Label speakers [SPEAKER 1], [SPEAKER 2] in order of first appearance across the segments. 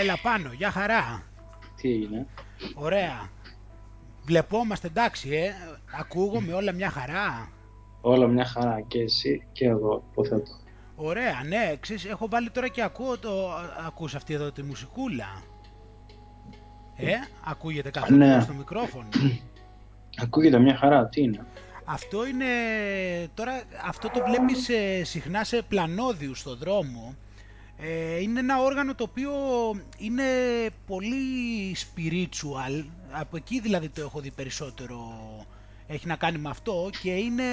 [SPEAKER 1] Έλα πάνω, για χαρά.
[SPEAKER 2] Τι έγινε;
[SPEAKER 1] Ωραία. Βλεπόμαστε εντάξει, ε. Ακούγομαι όλα μια χαρά.
[SPEAKER 2] Όλα μια χαρά και εσύ και εγώ υποθέτω.
[SPEAKER 1] Ωραία, ναι, ξέρεις, έχω βάλει τώρα και ακούω το... Ακούς αυτή εδώ τη μουσικούλα. Ε, ακούγεται καθόλου
[SPEAKER 2] Ναι.
[SPEAKER 1] στο μικρόφωνο.
[SPEAKER 2] Ακούγεται μια χαρά, τι είναι;
[SPEAKER 1] Αυτό είναι, τώρα αυτό το βλέπεις ε, συχνά σε πλανόδιους στο δρόμο. Ε, είναι ένα όργανο το οποίο είναι πολύ spiritual, από εκεί δηλαδή το έχω δει περισσότερο, έχει να κάνει με αυτό και είναι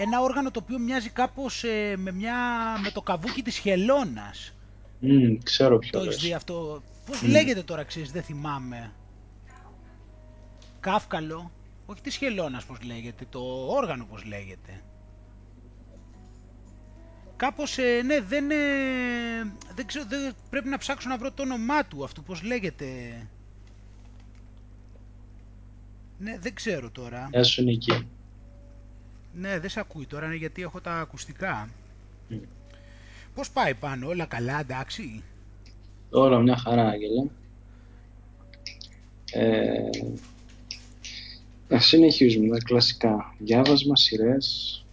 [SPEAKER 1] ένα όργανο το οποίο μοιάζει κάπως ε, με, μια, με το καβούκι της χελώνας.
[SPEAKER 2] Μμ, ξέρω ποιο
[SPEAKER 1] Το έχεις
[SPEAKER 2] λες.
[SPEAKER 1] δει αυτό; Πώς
[SPEAKER 2] Μμ.
[SPEAKER 1] λέγεται τώρα, ξέρεις, δεν θυμάμαι. Κάφκαλο. Όχι της χελώνας πώς λέγεται, το όργανο πώς λέγεται. Κάπως, ε, ναι, δεν, ε, δεν ξέρω, δεν, πρέπει να ψάξω να βρω το όνομά του αυτού, πώς λέγεται. Ναι, δεν ξέρω τώρα.
[SPEAKER 2] Γεια σου Νίκη.
[SPEAKER 1] Ναι, δεν σε ακούει τώρα, είναι γιατί έχω τα ακουστικά.
[SPEAKER 2] Μμ.
[SPEAKER 1] Πώς πάει πάνω, όλα καλά, εντάξει.
[SPEAKER 2] Όλα μια χαρά, Άγγελε. Ε, να συνεχίζουμε τα κλασικά. Διάβασμα, σειρές,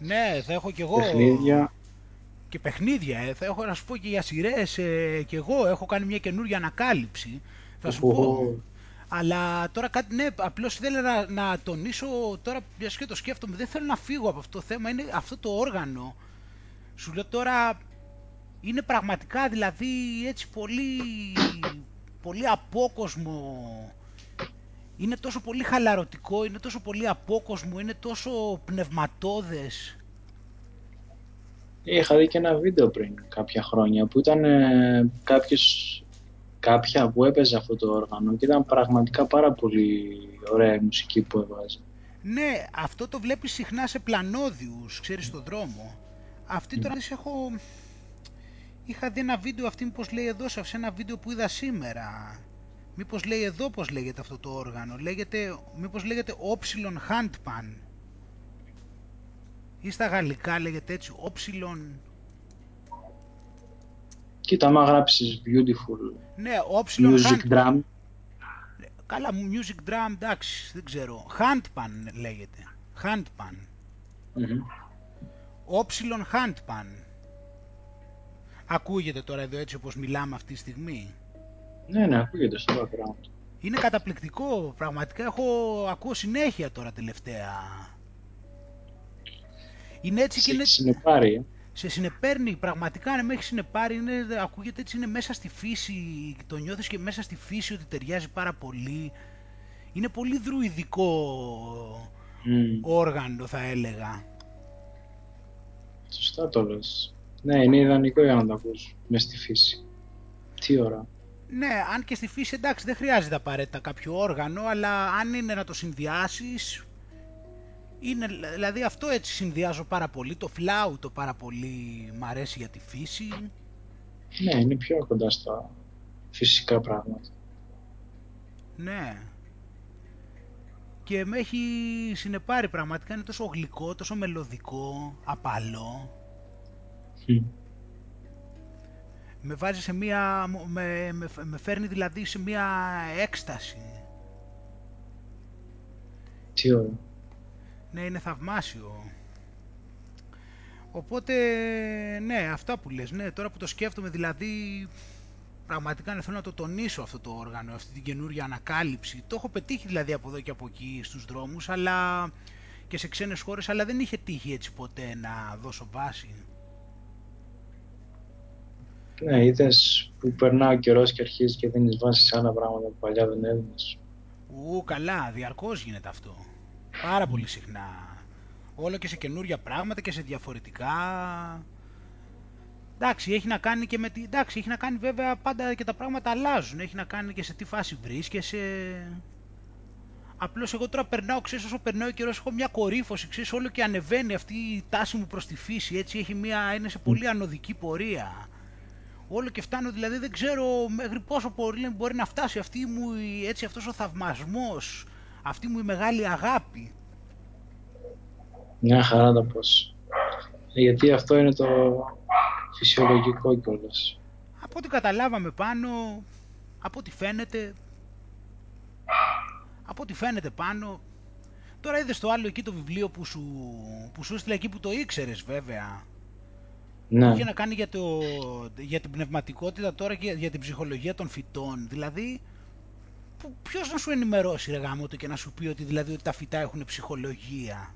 [SPEAKER 1] Ναι, θα έχω κι εγώ...
[SPEAKER 2] παιχνίδια.
[SPEAKER 1] Και παιχνίδια, ε. θα έχω να σου πω και για σειρές. Ε, και εγώ έχω κάνει μια καινούργια ανακάλυψη. Θα σου πω.
[SPEAKER 2] Οχο.
[SPEAKER 1] Αλλά τώρα κάτι, ναι, απλώς ήθελα να, να τονίσω, τώρα μια και το σκέφτομαι, δεν θέλω να φύγω από αυτό το θέμα, είναι αυτό το όργανο. Σου λέω τώρα, είναι πραγματικά δηλαδή έτσι πολύ, πολύ απόκοσμο. Είναι τόσο πολύ χαλαρωτικό, είναι τόσο πολύ απόκοσμο, είναι τόσο πνευματώδες.
[SPEAKER 2] Είχα δει και ένα βίντεο πριν κάποια χρόνια που ήταν ε, κάποιος, κάποια που έπαιζε αυτό το όργανο και ήταν πραγματικά πάρα πολύ ωραία η μουσική που έβαζε.
[SPEAKER 1] Ναι, αυτό το βλέπεις συχνά σε πλανόδιους, ξέρεις, στον δρόμο. Αυτή τώρα της έχω... Είχα δει ένα βίντεο αυτή, μήπως λέει εδώ, σε ένα βίντεο που είδα σήμερα. Μήπως λέει εδώ πώς λέγεται αυτό το όργανο. Λέγεται, μήπως λέγεται Opsilon Handpan. Ή στα γαλλικά λέγεται έτσι, Opsilon...
[SPEAKER 2] Κοίτα, άμα γράψεις beautiful
[SPEAKER 1] Ναι, Opsilon
[SPEAKER 2] music
[SPEAKER 1] Handpan.
[SPEAKER 2] drum,
[SPEAKER 1] Καλά, music drum, εντάξει, δεν ξέρω. Handpan λέγεται. Handpan.
[SPEAKER 2] μμμ.
[SPEAKER 1] Όψιλον Handpan. Ακούγεται τώρα εδώ έτσι όπως μιλάμε αυτή τη στιγμή.
[SPEAKER 2] Ναι, ναι, ακούγεται στο background.
[SPEAKER 1] Είναι καταπληκτικό, πραγματικά έχω ακούω συνέχεια τώρα τελευταία. Είναι έτσι και
[SPEAKER 2] Σε
[SPEAKER 1] είναι,
[SPEAKER 2] συνεπάρει, ε.
[SPEAKER 1] σε συνεπέρνει, πραγματικά αν με έχεις συνεπάρει, είναι, ακούγεται έτσι, είναι μέσα στη φύση, το νιώθεις και μέσα στη φύση ότι ταιριάζει πάρα πολύ. Είναι πολύ δρουιδικό
[SPEAKER 2] Μμ.
[SPEAKER 1] όργανο θα έλεγα.
[SPEAKER 2] Σωστά το λες. Ναι, είναι ιδανικό για να το ακούς μες στη φύση. Τι ώρα.
[SPEAKER 1] Ναι, αν και στη φύση εντάξει δεν χρειάζεται απαραίτητα κάποιο όργανο, αλλά αν είναι να το συνδυάσεις, είναι, δηλαδή αυτό έτσι συνδυάζω πάρα πολύ, το φλάουτο πάρα πολύ μ' αρέσει για τη φύση.
[SPEAKER 2] Ναι, είναι πιο κοντά στα φυσικά πράγματα.
[SPEAKER 1] Ναι. Και με έχει συνεπάρει πραγματικά, είναι τόσο γλυκό, τόσο μελωδικό, απαλό.
[SPEAKER 2] Μμ.
[SPEAKER 1] Με βάζει σε μία, με, με, με φέρνει δηλαδή σε μία έκσταση.
[SPEAKER 2] Τι ώρα.
[SPEAKER 1] Ναι, είναι θαυμάσιο. Οπότε, ναι, αυτά που λες, ναι, τώρα που το σκέφτομαι, δηλαδή, πραγματικά ναι, θέλω να το τονίσω αυτό το όργανο, αυτή την καινούργια ανακάλυψη. Το έχω πετύχει δηλαδή από εδώ και από εκεί στους δρόμους, αλλά και σε ξένες χώρες, αλλά δεν είχε τύχει έτσι ποτέ να δώσω βάση.
[SPEAKER 2] Ναι, είδες που περνά ο καιρός και αρχίζει και δίνεις βάση σε άλλα πράγματα που παλιά δεν έδινες.
[SPEAKER 1] Ου, καλά, διαρκώς γίνεται αυτό. Πάρα πολύ συχνά. Όλο και σε καινούρια πράγματα και σε διαφορετικά. Εντάξει, έχει να κάνει και με τη... Εντάξει, έχει να κάνει βέβαια πάντα και τα πράγματα αλλάζουν. Έχει να κάνει και σε τι φάση βρίσκεσαι. Απλώς εγώ τώρα περνάω, ξέρεις, όσο περνάει ο καιρός έχω μια κορύφωση, ξέρεις, όλο και ανεβαίνει αυτή η τάση μου προς τη φύση, έτσι, έχει μια, είναι σε πολύ ανωδική πορεία. Όλο και φτάνω, δηλαδή δεν ξέρω μέχρι πόσο πολύ μπορεί να φτάσει αυτή μου, η- έτσι, αυτός ο θαυμασμός, αυτή μου η μεγάλη αγάπη.
[SPEAKER 2] Μια χαρά τα πως. Ε, Γιατί αυτό είναι το φυσιολογικό κιόλας.
[SPEAKER 1] Α, Από ό,τι καταλάβαμε πάνω, από ό,τι φαίνεται, από ό,τι φαίνεται πάνω, τώρα είδες το άλλο εκεί το βιβλίο που σου, που σου έστειλε εκεί που το ήξερες βέβαια,
[SPEAKER 2] Ναι.
[SPEAKER 1] είχε να κάνει για, το, για την πνευματικότητα τώρα και για την ψυχολογία των φυτών. Δηλαδή, που, ποιος να σου ενημερώσει ρε γάμο το και να σου πει ότι, δηλαδή, ότι τα φυτά έχουν ψυχολογία;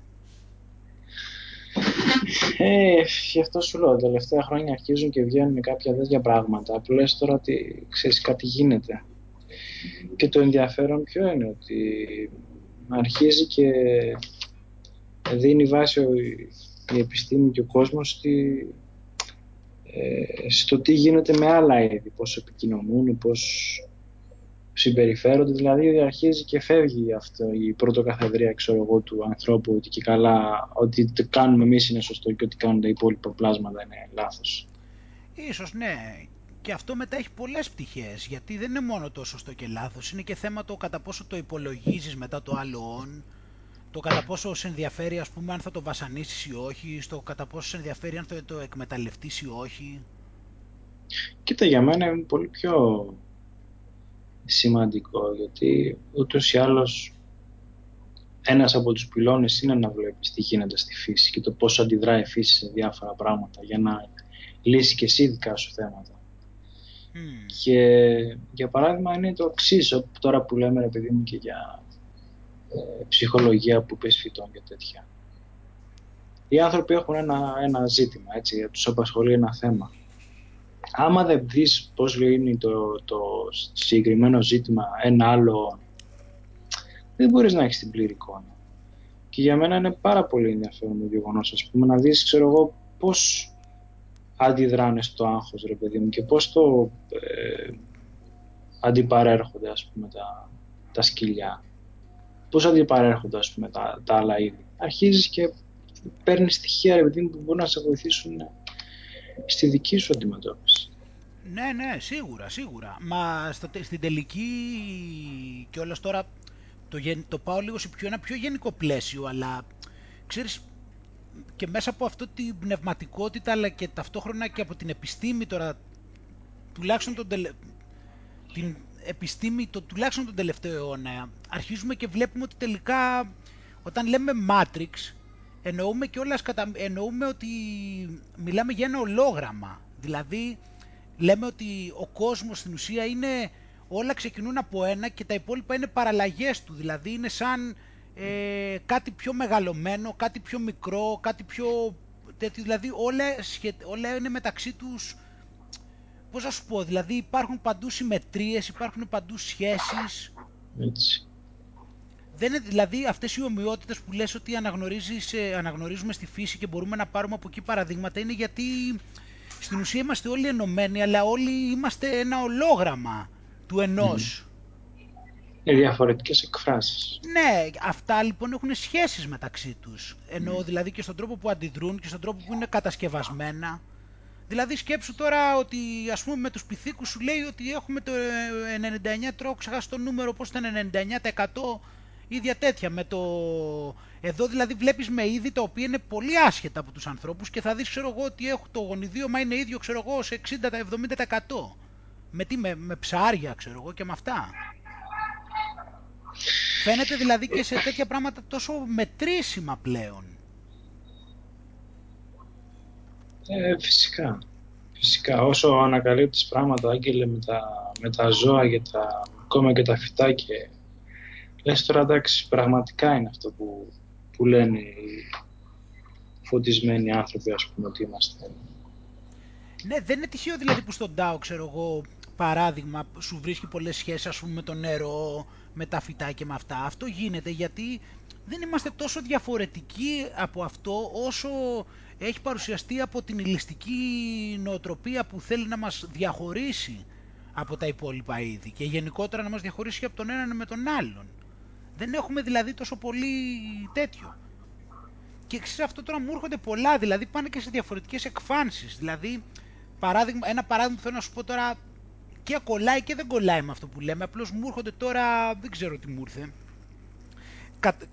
[SPEAKER 2] Ε, γι' αυτό σου λέω, τα τελευταία χρόνια αρχίζουν και βγαίνουν κάποια τέτοια πράγματα που λες τώρα ότι ξέρεις κάτι γίνεται. Και το ενδιαφέρον ποιο είναι ότι αρχίζει και δίνει βάση η επιστήμη και ο κόσμος στη, ε, στο τι γίνεται με άλλα είδη, πώς επικοινωνούν, πώς συμπεριφέρονται, δηλαδή αρχίζει και φεύγει αυτό η πρωτοκαθεδρία ξέρω εγώ, του ανθρώπου ότι και καλά ότι το κάνουμε εμείς είναι σωστό και ότι κάνουν τα υπόλοιπα πλάσματα είναι λάθος.
[SPEAKER 1] Ίσως ναι. Και αυτό μετά έχει πολλές πτυχές, γιατί δεν είναι μόνο το σωστό και λάθος, είναι και θέμα το κατά πόσο το υπολογίζεις μετά το άλλο on, το κατά πόσο σε ενδιαφέρει ας πούμε αν θα το βασανίσεις ή όχι, στο κατά πόσο σε ενδιαφέρει αν θα το εκμεταλλευτείς ή όχι;
[SPEAKER 2] Κοίτα για μένα είναι πολύ πιο σημαντικό γιατί ούτως ή άλλως ένας από τους πυλώνες είναι να βλέπεις τι γίνεται στη φύση και το πώς αντιδράει η φύση σε διάφορα πράγματα για να λύσεις και εσύ δικά σου θέματα. Mm. Και για παράδειγμα είναι το εξής τώρα που λέμε ρε παιδί μου και για ε, ψυχολογία που πες φυτών και τέτοια. Οι άνθρωποι έχουν ένα, ένα ζήτημα, έτσι, τους απασχολεί ένα θέμα άμα δεν δεις πώς λύνει το, το συγκεκριμένο ζήτημα ένα άλλο, δεν μπορείς να έχεις την πλήρη εικόνα. Και για μένα είναι πάρα πολύ ενδιαφέρον το γεγονός, ας πούμε, να δεις, ξέρω εγώ, πώς αντιδράνε στο άγχος, ρε παιδί μου, και πώς το ε, αντιπαρέρχονται, ας πούμε, τα, τα σκυλιά. Πώς αντιπαρέρχονται, ας πούμε, τα, τα άλλα είδη. Αρχίζεις και παίρνεις στοιχεία, ρε παιδί μου, που μπορούν να σε βοηθήσουν στη δική σου αντιμετώπιση.
[SPEAKER 1] Ναι, ναι, σίγουρα, σίγουρα. Μα στο, στην τελική και όλος τώρα το, το πάω λίγο σε πιο, ένα πιο γενικό πλαίσιο, αλλά ξέρεις και μέσα από αυτό την πνευματικότητα αλλά και ταυτόχρονα και από την επιστήμη τώρα τουλάχιστον τον την επιστήμη το, τουλάχιστον τον τελευταίο αιώνα αρχίζουμε και βλέπουμε ότι τελικά όταν λέμε Matrix εννοούμε και όλας κατα... εννοούμε ότι μιλάμε για ένα ολόγραμμα. Δηλαδή λέμε ότι ο κόσμος στην ουσία είναι όλα ξεκινούν από ένα και τα υπόλοιπα είναι παραλλαγές του, δηλαδή είναι σαν ε, κάτι πιο μεγαλωμένο, κάτι πιο μικρό, κάτι πιο τέτοιο, δηλαδή όλα, όλα είναι μεταξύ τους, πώς να σου πω, δηλαδή υπάρχουν παντού συμμετρίες, υπάρχουν παντού σχέσεις.
[SPEAKER 2] Έτσι.
[SPEAKER 1] Δεν είναι, δηλαδή αυτές οι ομοιότητες που λες ότι αναγνωρίζεις, ε, αναγνωρίζουμε στη φύση και μπορούμε να πάρουμε από εκεί παραδείγματα είναι γιατί στην ουσία είμαστε όλοι ενωμένοι, αλλά όλοι είμαστε ένα ολόγραμμα του ενός.
[SPEAKER 2] Είναι διαφορετικές εκφράσεις.
[SPEAKER 1] Ναι, αυτά λοιπόν έχουν σχέσεις μεταξύ τους. Εννοώ δηλαδή και στον τρόπο που αντιδρούν και στον τρόπο που είναι κατασκευασμένα. Δηλαδή σκέψου τώρα ότι ας πούμε με τους πυθίκους σου λέει ότι έχουμε το 99 τρώω ξεχάσει το νούμερο πώς ήταν 99% ίδια τέτοια με το... Εδώ δηλαδή βλέπεις με είδη τα οποία είναι πολύ άσχετα από τους ανθρώπους και θα δεις ξέρω εγώ ότι έχω το γονιδίωμα είναι ίδιο ξέρω εγώ σε 60-70%. Με τι, με, με ψάρια ξέρω εγώ και με αυτά. Φαίνεται δηλαδή και σε τέτοια πράγματα τόσο μετρήσιμα πλέον.
[SPEAKER 2] Ε, φυσικά. Φυσικά. Όσο ανακαλύπτεις πράγματα, Άγγελε, με τα, με τα ζώα και τα, ακόμα και τα φυτά και λες τώρα εντάξει, πραγματικά είναι αυτό που, που λένε οι φωτισμένοι άνθρωποι, ας πούμε, ότι είμαστε.
[SPEAKER 1] Ναι, δεν είναι τυχαίο δηλαδή που στον Τάο, ξέρω εγώ, παράδειγμα, σου βρίσκει πολλές σχέσεις, ας πούμε, με το νερό, με τα φυτά και με αυτά. Αυτό γίνεται γιατί δεν είμαστε τόσο διαφορετικοί από αυτό όσο έχει παρουσιαστεί από την ηλιστική νοοτροπία που θέλει να μας διαχωρίσει από τα υπόλοιπα είδη και γενικότερα να μας διαχωρίσει από τον έναν με τον άλλον. Δεν έχουμε δηλαδή τόσο πολύ τέτοιο. Και ξέρεις αυτό τώρα μου έρχονται πολλά, δηλαδή πάνε και σε διαφορετικές εκφάνσεις. Δηλαδή, παράδειγμα, ένα παράδειγμα που θέλω να σου πω τώρα και κολλάει και δεν κολλάει με αυτό που λέμε, απλώς μου έρχονται τώρα, δεν ξέρω τι μου ήρθε.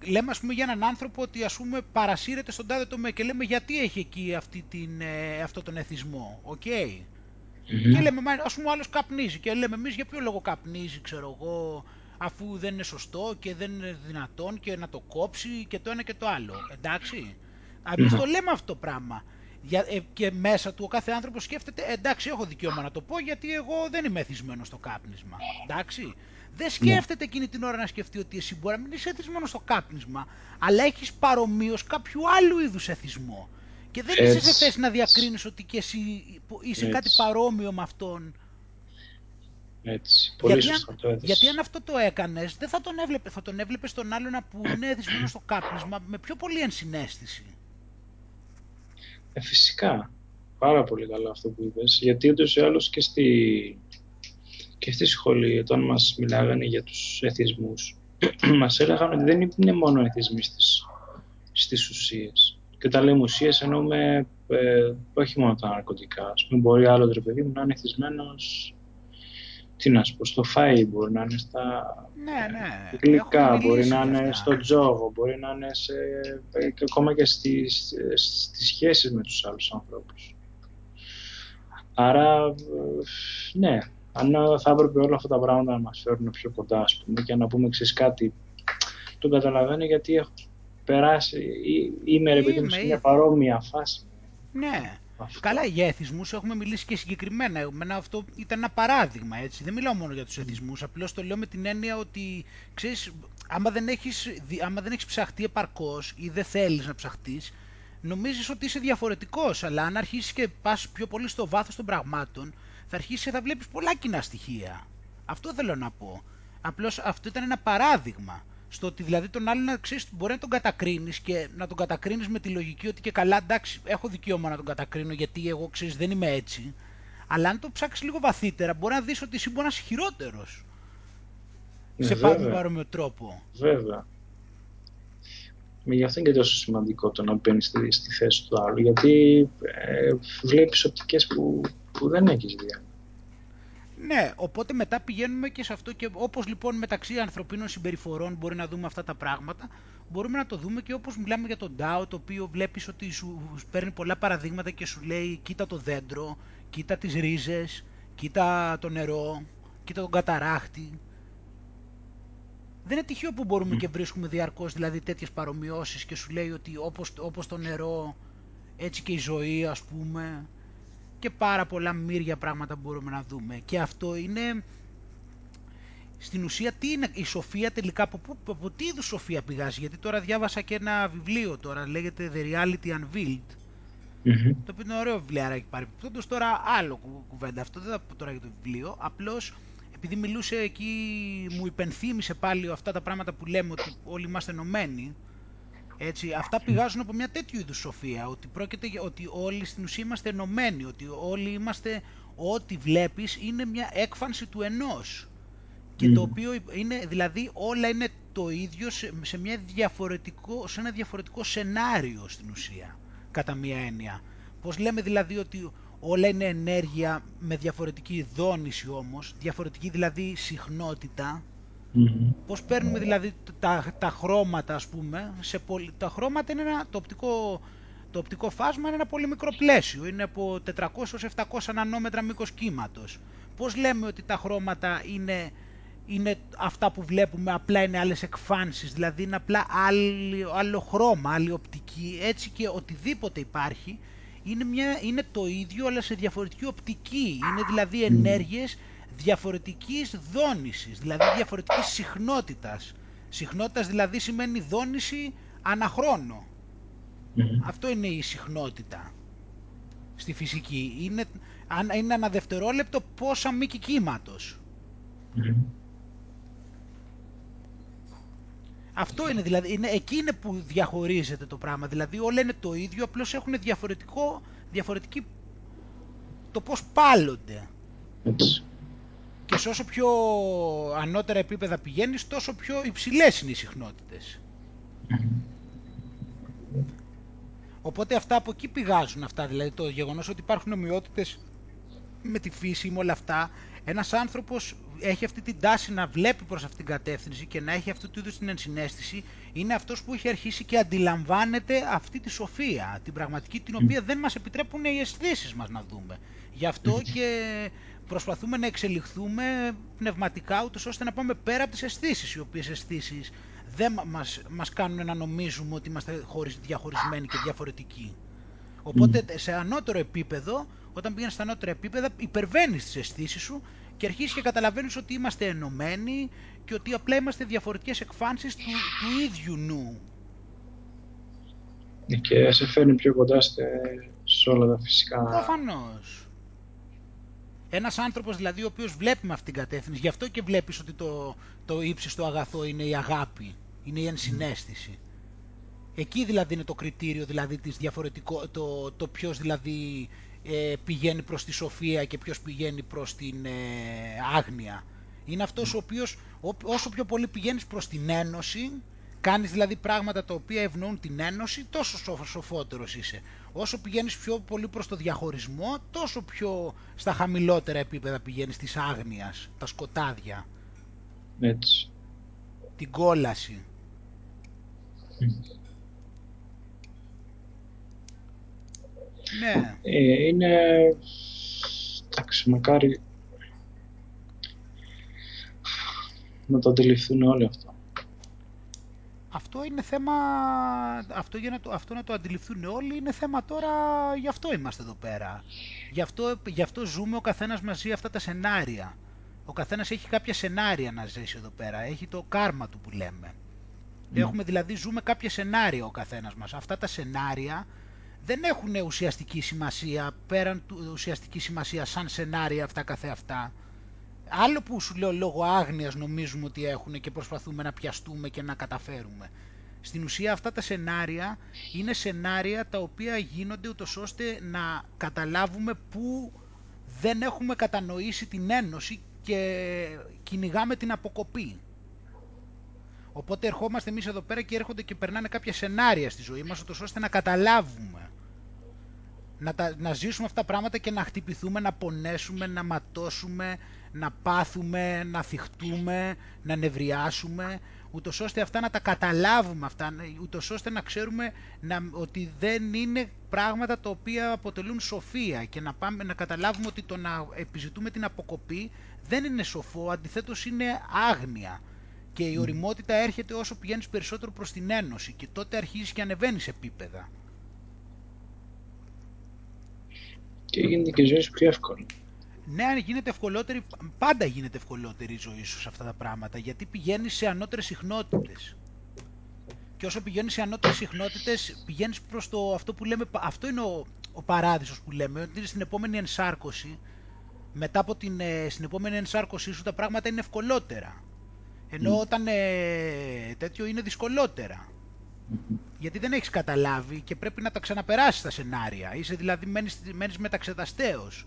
[SPEAKER 1] Λέμε ας πούμε για έναν άνθρωπο ότι ας πούμε παρασύρεται στον τάδε τομέα και λέμε γιατί έχει εκεί αυτή την, ε, αυτό τον εθισμό, ok; Okay. Και λέμε, ας πούμε, ο άλλος καπνίζει και λέμε εμείς για ποιο λόγο καπνίζει, ξέρω εγώ, αφού δεν είναι σωστό και δεν είναι δυνατόν και να το κόψει και το ένα και το άλλο. Εντάξει; Εμείς το λέμε αυτό το πράγμα. Για, ε, και μέσα του ο κάθε άνθρωπος σκέφτεται, εντάξει, έχω δικαίωμα να το πω γιατί εγώ δεν είμαι εθισμένος στο κάπνισμα. Εντάξει; Δεν ναι. σκέφτεται εκείνη την ώρα να σκεφτεί ότι εσύ μπορεί να μην είσαι εθισμένος στο κάπνισμα, αλλά έχεις παρομοίως κάποιο άλλου είδους εθισμό. Και δεν Έτσι. είσαι σε θέση να διακρίνεις ότι και εσύ είσαι κάτι παρόμοιο με αυτόν.
[SPEAKER 2] Έτσι. Πολύ
[SPEAKER 1] γιατί, αν, το γιατί αν αυτό το έκανες, δεν θα τον έβλεπε. Θα τον έβλεπε τον άλλον που είναι εθισμένος στο κάπνισμα με πιο πολύ ενσυναίσθηση.
[SPEAKER 2] Ε, φυσικά. Πάρα πολύ καλά αυτό που είπες. Γιατί ούτως ή άλλως και στη, και στη σχολή, όταν μας μιλάγανε για τους εθισμούς, μας έλεγαν ότι δεν είναι μόνο εθισμοί στις, στις ουσίες. Και όταν λέμε ουσίες εννοούμε ε, όχι μόνο τα ναρκωτικά. Ας πούμε, μπορεί άλλο ρε παιδί μου να είναι εθισμένος τι να σου πω, στο φαΐ, μπορεί να είναι στα
[SPEAKER 1] ναι, ναι.
[SPEAKER 2] γλυκά, μπορεί να είναι στο τζόγο, μπορεί να είναι σε, και ακόμα και στις, στις σχέσεις με τους άλλους ανθρώπους. Άρα, ναι, αν θα έπρεπε όλα αυτά τα πράγματα να μας φέρουν πιο κοντά, ας πούμε, και να πούμε ξέρεις κάτι, το καταλαβαίνω γιατί έχω περάσει, ή, είμαι ρε παιδί μου σε μια παρόμοια φάση.
[SPEAKER 1] Ναι, Καλά, για εθισμού έχουμε μιλήσει και συγκεκριμένα. Εμένα αυτό ήταν ένα παράδειγμα, έτσι. Δεν μιλάω μόνο για τους εθισμού. Απλώς το λέω με την έννοια ότι, ξέρεις, άμα δεν έχεις άμα δεν έχεις ψαχτεί επαρκώς ή δεν θέλεις να ψαχτείς, νομίζεις ότι είσαι διαφορετικός. Αλλά αν αρχίσεις και πας πιο πολύ στο βάθος των πραγμάτων, θα αρχίσεις και θα βλέπεις πολλά κοινά στοιχεία. Αυτό θέλω να πω. Απλώς αυτό ήταν ένα παράδειγμα. Στο ότι δηλαδή τον άλλον να ξέρεις μπορεί να τον κατακρίνεις και να τον κατακρίνεις με τη λογική ότι και καλά, εντάξει, έχω δικαίωμα να τον κατακρίνω γιατί εγώ ξέρεις δεν είμαι έτσι. Αλλά αν το ψάξεις λίγο βαθύτερα, μπορεί να δεις ότι εσύ μπορείς να είσαι χειρότερος. Ναι, σε παρόμοιο τρόπο.
[SPEAKER 2] Βέβαια. Με γι' αυτό είναι και τόσο σημαντικό το να μπαίνεις στη, στη θέση του άλλου, γιατί ε, βλέπεις οπτικές που, που δεν έχεις δει.
[SPEAKER 1] Ναι, οπότε μετά πηγαίνουμε και σε αυτό και όπως λοιπόν μεταξύ ανθρωπίνων συμπεριφορών μπορεί να δούμε αυτά τα πράγματα, μπορούμε να το δούμε και όπως μιλάμε για τον Τάο, το οποίο βλέπεις ότι σου παίρνει πολλά παραδείγματα και σου λέει κοίτα το δέντρο, κοίτα τις ρίζες, κοίτα το νερό, κοίτα τον καταράχτη. Δεν είναι τυχαίο που μπορούμε και βρίσκουμε διαρκώς δηλαδή τέτοιες παρομοιώσεις και σου λέει ότι όπως, όπως το νερό έτσι και η ζωή ας πούμε και πάρα πολλά μύρια πράγματα μπορούμε να δούμε. Και αυτό είναι στην ουσία τι είναι η σοφία τελικά, από, πού, από τι είδους σοφία πηγάζει, γιατί τώρα διάβασα και ένα βιβλίο τώρα, λέγεται The Reality Unveiled, mm-hmm. το οποίο είναι ωραίο βιβλιάρα έχει πάρει. Τότε τώρα άλλο κουβέντα αυτό, δεν θα πω τώρα για το βιβλίο, απλώς επειδή μιλούσε εκεί, μου υπενθύμησε πάλι αυτά τα πράγματα που λέμε ότι όλοι είμαστε ενωμένοι, έτσι, αυτά πηγάζουν από μια τέτοιου είδους σοφία, ότι πρόκειται για ότι όλοι στην ουσία είμαστε ενωμένοι, ότι όλοι είμαστε, ό,τι βλέπεις είναι μια έκφανση του ενός. Και το οποίο είναι, δηλαδή όλα είναι το ίδιο σε, μια διαφορετικό, σε ένα διαφορετικό σενάριο στην ουσία, κατά μία έννοια. Πώς λέμε δηλαδή ότι όλα είναι ενέργεια με διαφορετική δόνηση όμως, διαφορετική δηλαδή συχνότητα, Mm-hmm. Πώς παίρνουμε δηλαδή τα, τα χρώματα ας πούμε, σε τα χρώματα είναι ένα, το οπτικό, το οπτικό φάσμα είναι ένα πολύ μικρό πλαίσιο, είναι από 400 έως 700 νανόμετρα μήκος κύματος. Πώς λέμε ότι τα χρώματα είναι, είναι αυτά που βλέπουμε, απλά είναι άλλες εκφάνσεις, δηλαδή είναι απλά άλλο, άλλο χρώμα, άλλη οπτική, έτσι και οτιδήποτε υπάρχει είναι, μια, είναι το ίδιο αλλά σε διαφορετική οπτική, είναι δηλαδή ενέργειες διαφορετικής δόνησης, δηλαδή διαφορετικής συχνότητας. Συχνότητας δηλαδή σημαίνει δόνηση αναχρόνο. Αυτό είναι η συχνότητα στη φυσική. Είναι, είναι ένα δευτερόλεπτο πόσα μήκη κύματος. Αυτό είναι δηλαδή, είναι, εκεί είναι που διαχωρίζεται το πράγμα. Δηλαδή όλα είναι το ίδιο, απλώς έχουν διαφορετικό, διαφορετική το πώς πάλλονται. Και σε όσο πιο ανώτερα επίπεδα πηγαίνεις, τόσο πιο υψηλές είναι οι συχνότητες. Οπότε αυτά από εκεί πηγάζουν αυτά, δηλαδή το γεγονός ότι υπάρχουν ομοιότητες με τη φύση, με όλα αυτά, ένας άνθρωπος έχει αυτή την τάση να βλέπει προς αυτήν την κατεύθυνση και να έχει αυτού του είδους την ενσυναίσθηση, είναι αυτός που έχει αρχίσει και αντιλαμβάνεται αυτή τη σοφία, την πραγματική, την οποία δεν μας επιτρέπουν οι αισθήσεις μας να δούμε. Γι' αυτό και προσπαθούμε να εξελιχθούμε πνευματικά, ούτως ώστε να πάμε πέρα από τις αισθήσεις, οι οποίες αισθήσεις δεν μας, μας κάνουν να νομίζουμε ότι είμαστε διαχωρισμένοι και διαφορετικοί. Οπότε σε ανώτερο επίπεδο, όταν πηγαίνεις στα ανώτερα επίπεδα, υπερβαίνεις τις αισθήσεις σου και αρχίζεις και καταλαβαίνεις ότι είμαστε ενωμένοι και ότι απλά είμαστε διαφορετικές εκφάνσεις του, του ίδιου νου.
[SPEAKER 2] Και σε φέρνει πιο κοντά σε όλα τα φυσικά...
[SPEAKER 1] Προφανώς. Ένας άνθρωπος δηλαδή ο οποίος βλέπει με αυτήν την κατεύθυνση, γι' αυτό και βλέπεις ότι το, το ύψιστο αγαθό είναι η αγάπη, είναι η ενσυναίσθηση. Εκεί δηλαδή είναι το κριτήριο δηλαδή της διαφορετικό, το, το ποιος δηλαδή ε, πηγαίνει προς τη σοφία και ποιος πηγαίνει προς την ε, άγνοια. Είναι αυτός ο οποίος όσο πιο πολύ πηγαίνεις προς την ένωση, κάνεις δηλαδή πράγματα τα οποία ευνοούν την ένωση, τόσο σοφότερος είσαι. Όσο πηγαίνεις πιο πολύ προς το διαχωρισμό, τόσο πιο στα χαμηλότερα επίπεδα πηγαίνεις της άγνοιας, τα σκοτάδια.
[SPEAKER 2] Έτσι.
[SPEAKER 1] Την κόλαση. Ναι.
[SPEAKER 2] Ε, είναι... Εντάξει, μακάρι να το αντιληφθούν όλοι αυτό.
[SPEAKER 1] Αυτό είναι θέμα, αυτό, για να το, αυτό να το αντιληφθούν όλοι είναι θέμα τώρα, γι' αυτό είμαστε εδώ πέρα. Γι' αυτό, γι αυτό ζούμε ο καθένας μαζί αυτά τα σενάρια. Ο καθένας έχει κάποια σενάρια να ζήσει εδώ πέρα, έχει το κάρμα του που λέμε. Έχουμε δηλαδή, ζούμε κάποια σενάρια ο καθένας μας. Αυτά τα σενάρια δεν έχουν ουσιαστική σημασία, πέραν του ουσιαστική σημασία σαν σενάρια αυτά καθεαυτά. Άλλο που σου λέω λόγω άγνοιας νομίζουμε ότι έχουν και προσπαθούμε να πιαστούμε και να καταφέρουμε. Στην ουσία αυτά τα σενάρια είναι σενάρια τα οποία γίνονται ούτως ώστε να καταλάβουμε πού δεν έχουμε κατανοήσει την ένωση και κυνηγάμε την αποκοπή. Οπότε ερχόμαστε εμείς εδώ πέρα και έρχονται και περνάνε κάποια σενάρια στη ζωή μας, ώστε να καταλάβουμε. Να, τα, να ζήσουμε αυτά τα πράγματα και να χτυπηθούμε, να πονέσουμε, να ματώσουμε, να πάθουμε, να θυχτούμε, να νευριάσουμε, ούτως ώστε αυτά να τα καταλάβουμε αυτά, ούτως ώστε να ξέρουμε να, ότι δεν είναι πράγματα τα οποία αποτελούν σοφία και να, πάμε, να καταλάβουμε ότι το να επιζητούμε την αποκοπή δεν είναι σοφό, αντιθέτως είναι άγνοια. Και η οριμότητα έρχεται όσο πηγαίνεις περισσότερο προς την ένωση και τότε αρχίζεις και ανεβαίνεις επίπεδα.
[SPEAKER 2] Και γίνεται και η ζωή σου πιο εύκολη.
[SPEAKER 1] Ναι, αν γίνεται ευκολότερη, πάντα γίνεται ευκολότερη η ζωή σου σε αυτά τα πράγματα, γιατί πηγαίνεις σε ανώτερες συχνότητες. Και όσο πηγαίνεις σε ανώτερες συχνότητες, πηγαίνεις προς το αυτό που λέμε, αυτό είναι ο, ο παράδεισος που λέμε, ότι είναι στην επόμενη ενσάρκωση, μετά από την, ε, στην επόμενη ενσάρκωσή σου τα πράγματα είναι ευκολότερα. Ενώ όταν ε, τέτοιο είναι δυσκολότερα. Γιατί δεν έχεις καταλάβει και πρέπει να τα ξαναπεράσεις τα σενάρια. Είσαι δηλαδή μένεις, μένεις μεταξεταστέως.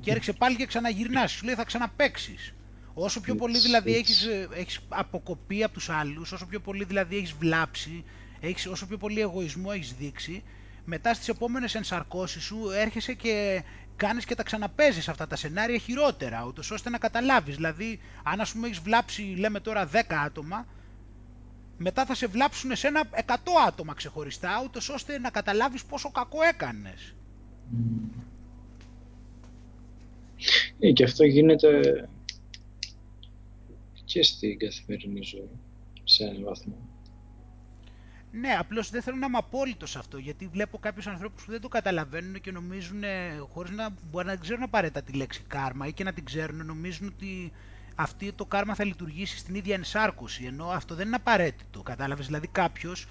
[SPEAKER 1] και έρχεσαι πάλι και ξαναγυρνάς. Σου λέει θα ξαναπέξεις. Όσο πιο πολύ δηλαδή έχεις, ε, έχεις αποκοπεί από τους άλλους, όσο πιο πολύ δηλαδή έχεις βλάψει, έχεις, όσο πιο πολύ εγωισμό έχεις δείξει, μετά στις επόμενες ενσαρκώσεις σου έρχεσαι και κάνεις και τα ξαναπέζεις αυτά τα σενάρια χειρότερα, ούτως ώστε να καταλάβεις. Δηλαδή, αν ας πούμε έχεις βλάψει, λέμε τώρα 10 άτομα, μετά θα σε βλάψουν εσένα 100 άτομα ξεχωριστά, ούτως ώστε να καταλάβεις πόσο κακό έκανες.
[SPEAKER 2] Ε, και αυτό γίνεται και στην καθημερινή ζωή, σε έναν βαθμό.
[SPEAKER 1] Ναι, απλώς δεν θέλω να είμαι απόλυτος σε αυτό, γιατί βλέπω κάποιους ανθρώπους που δεν το καταλαβαίνουν και νομίζουν, χωρίς να μπορεί να ξέρουν απαραίτητα τη λέξη κάρμα ή και να την ξέρουν, νομίζουν ότι αυτή το κάρμα θα λειτουργήσει στην ίδια ενσάρκωση, ενώ αυτό δεν είναι απαραίτητο, κατάλαβες, δηλαδή κάποιος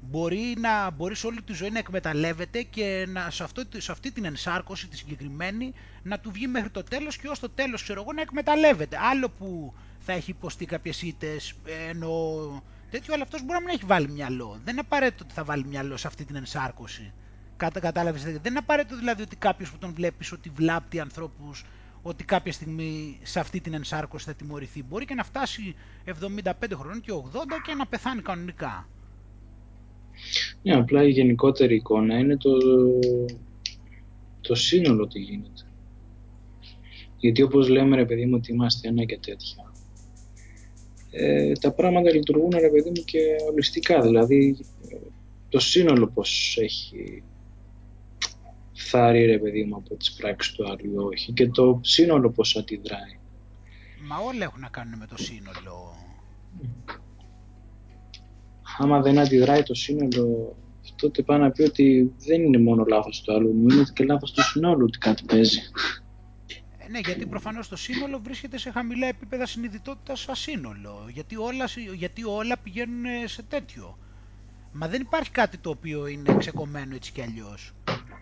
[SPEAKER 1] μπορεί, να, μπορείς σε όλη τη ζωή να εκμεταλλεύεται και να, σε, αυτό, σε αυτή την ενσάρκωση τη συγκεκριμένη να του βγει μέχρι το τέλος και ως το τέλος ξέρω εγώ να εκμεταλλεύεται. Άλλο που θα έχει υποστεί κάποιες ήττες, ενώ τέτοιο, αλλά αυτός μπορεί να μην έχει βάλει μυαλό. Δεν είναι απαραίτητο ότι θα βάλει μυαλό σε αυτή την ενσάρκωση. Κατα, κατάλαβες, δεν είναι απαραίτητο δηλαδή ότι κάποιος που τον βλέπεις ότι βλάπτει ανθρώπους ότι κάποια στιγμή σε αυτή την ενσάρκωση θα τιμωρηθεί. Μπορεί και να φτάσει 75 χρόνων και 80 και να πεθάνει κανονικά.
[SPEAKER 2] Ναι, απλά η γενικότερη εικόνα είναι το, το σύνολο τι γίνεται. Γιατί όπως λέμε ρε παιδί μου ότι είμαστε ένα και τέτοια, ε, τα πράγματα λειτουργούν ρε παιδί μου και ολιστικά. Δηλαδή το σύνολο πως έχει θάρει ρε παιδί μου από τις πράξεις του άλλου όχι και το σύνολο πως αντιδράει.
[SPEAKER 1] Μα όλα έχουν να κάνουν με το σύνολο.
[SPEAKER 2] Άμα δεν αντιδράει το σύνολο τότε πάει να πει ότι δεν είναι μόνο λάθος του άλλου, είναι και λάθος του συνόλου ότι κάτι παίζει.
[SPEAKER 1] Ε, ναι, γιατί προφανώς το σύνολο βρίσκεται σε χαμηλά επίπεδα συνειδητότητας σαν σύνολο. Γιατί όλα, γιατί όλα πηγαίνουν σε τέτοιο. Μα δεν υπάρχει κάτι το οποίο είναι ξεκομμένο έτσι κι αλλιώς.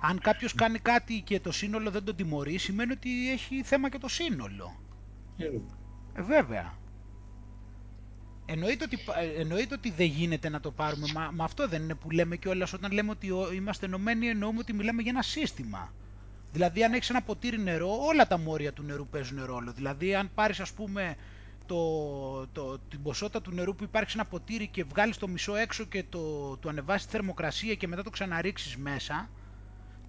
[SPEAKER 1] Αν κάποιος κάνει κάτι και το σύνολο δεν τον τιμωρεί, σημαίνει ότι έχει θέμα και το σύνολο.
[SPEAKER 2] Ε,
[SPEAKER 1] ε βέβαια. Εννοείται ότι, ε, εννοείται ότι δεν γίνεται να το πάρουμε, μα, μα αυτό δεν είναι που λέμε κιόλας όταν λέμε ότι είμαστε ενωμένοι εννοούμε ότι μιλάμε για ένα σύστημα. Δηλαδή αν έχεις ένα ποτήρι νερό, όλα τα μόρια του νερού παίζουν ρόλο. Δηλαδή αν πάρεις ας πούμε το, το, την ποσότητα του νερού που υπάρχει σε ένα ποτήρι και βγάλεις το μισό έξω και το, το ανεβάσεις τη θερμοκρασία και μετά το ξαναρίξεις μέσα,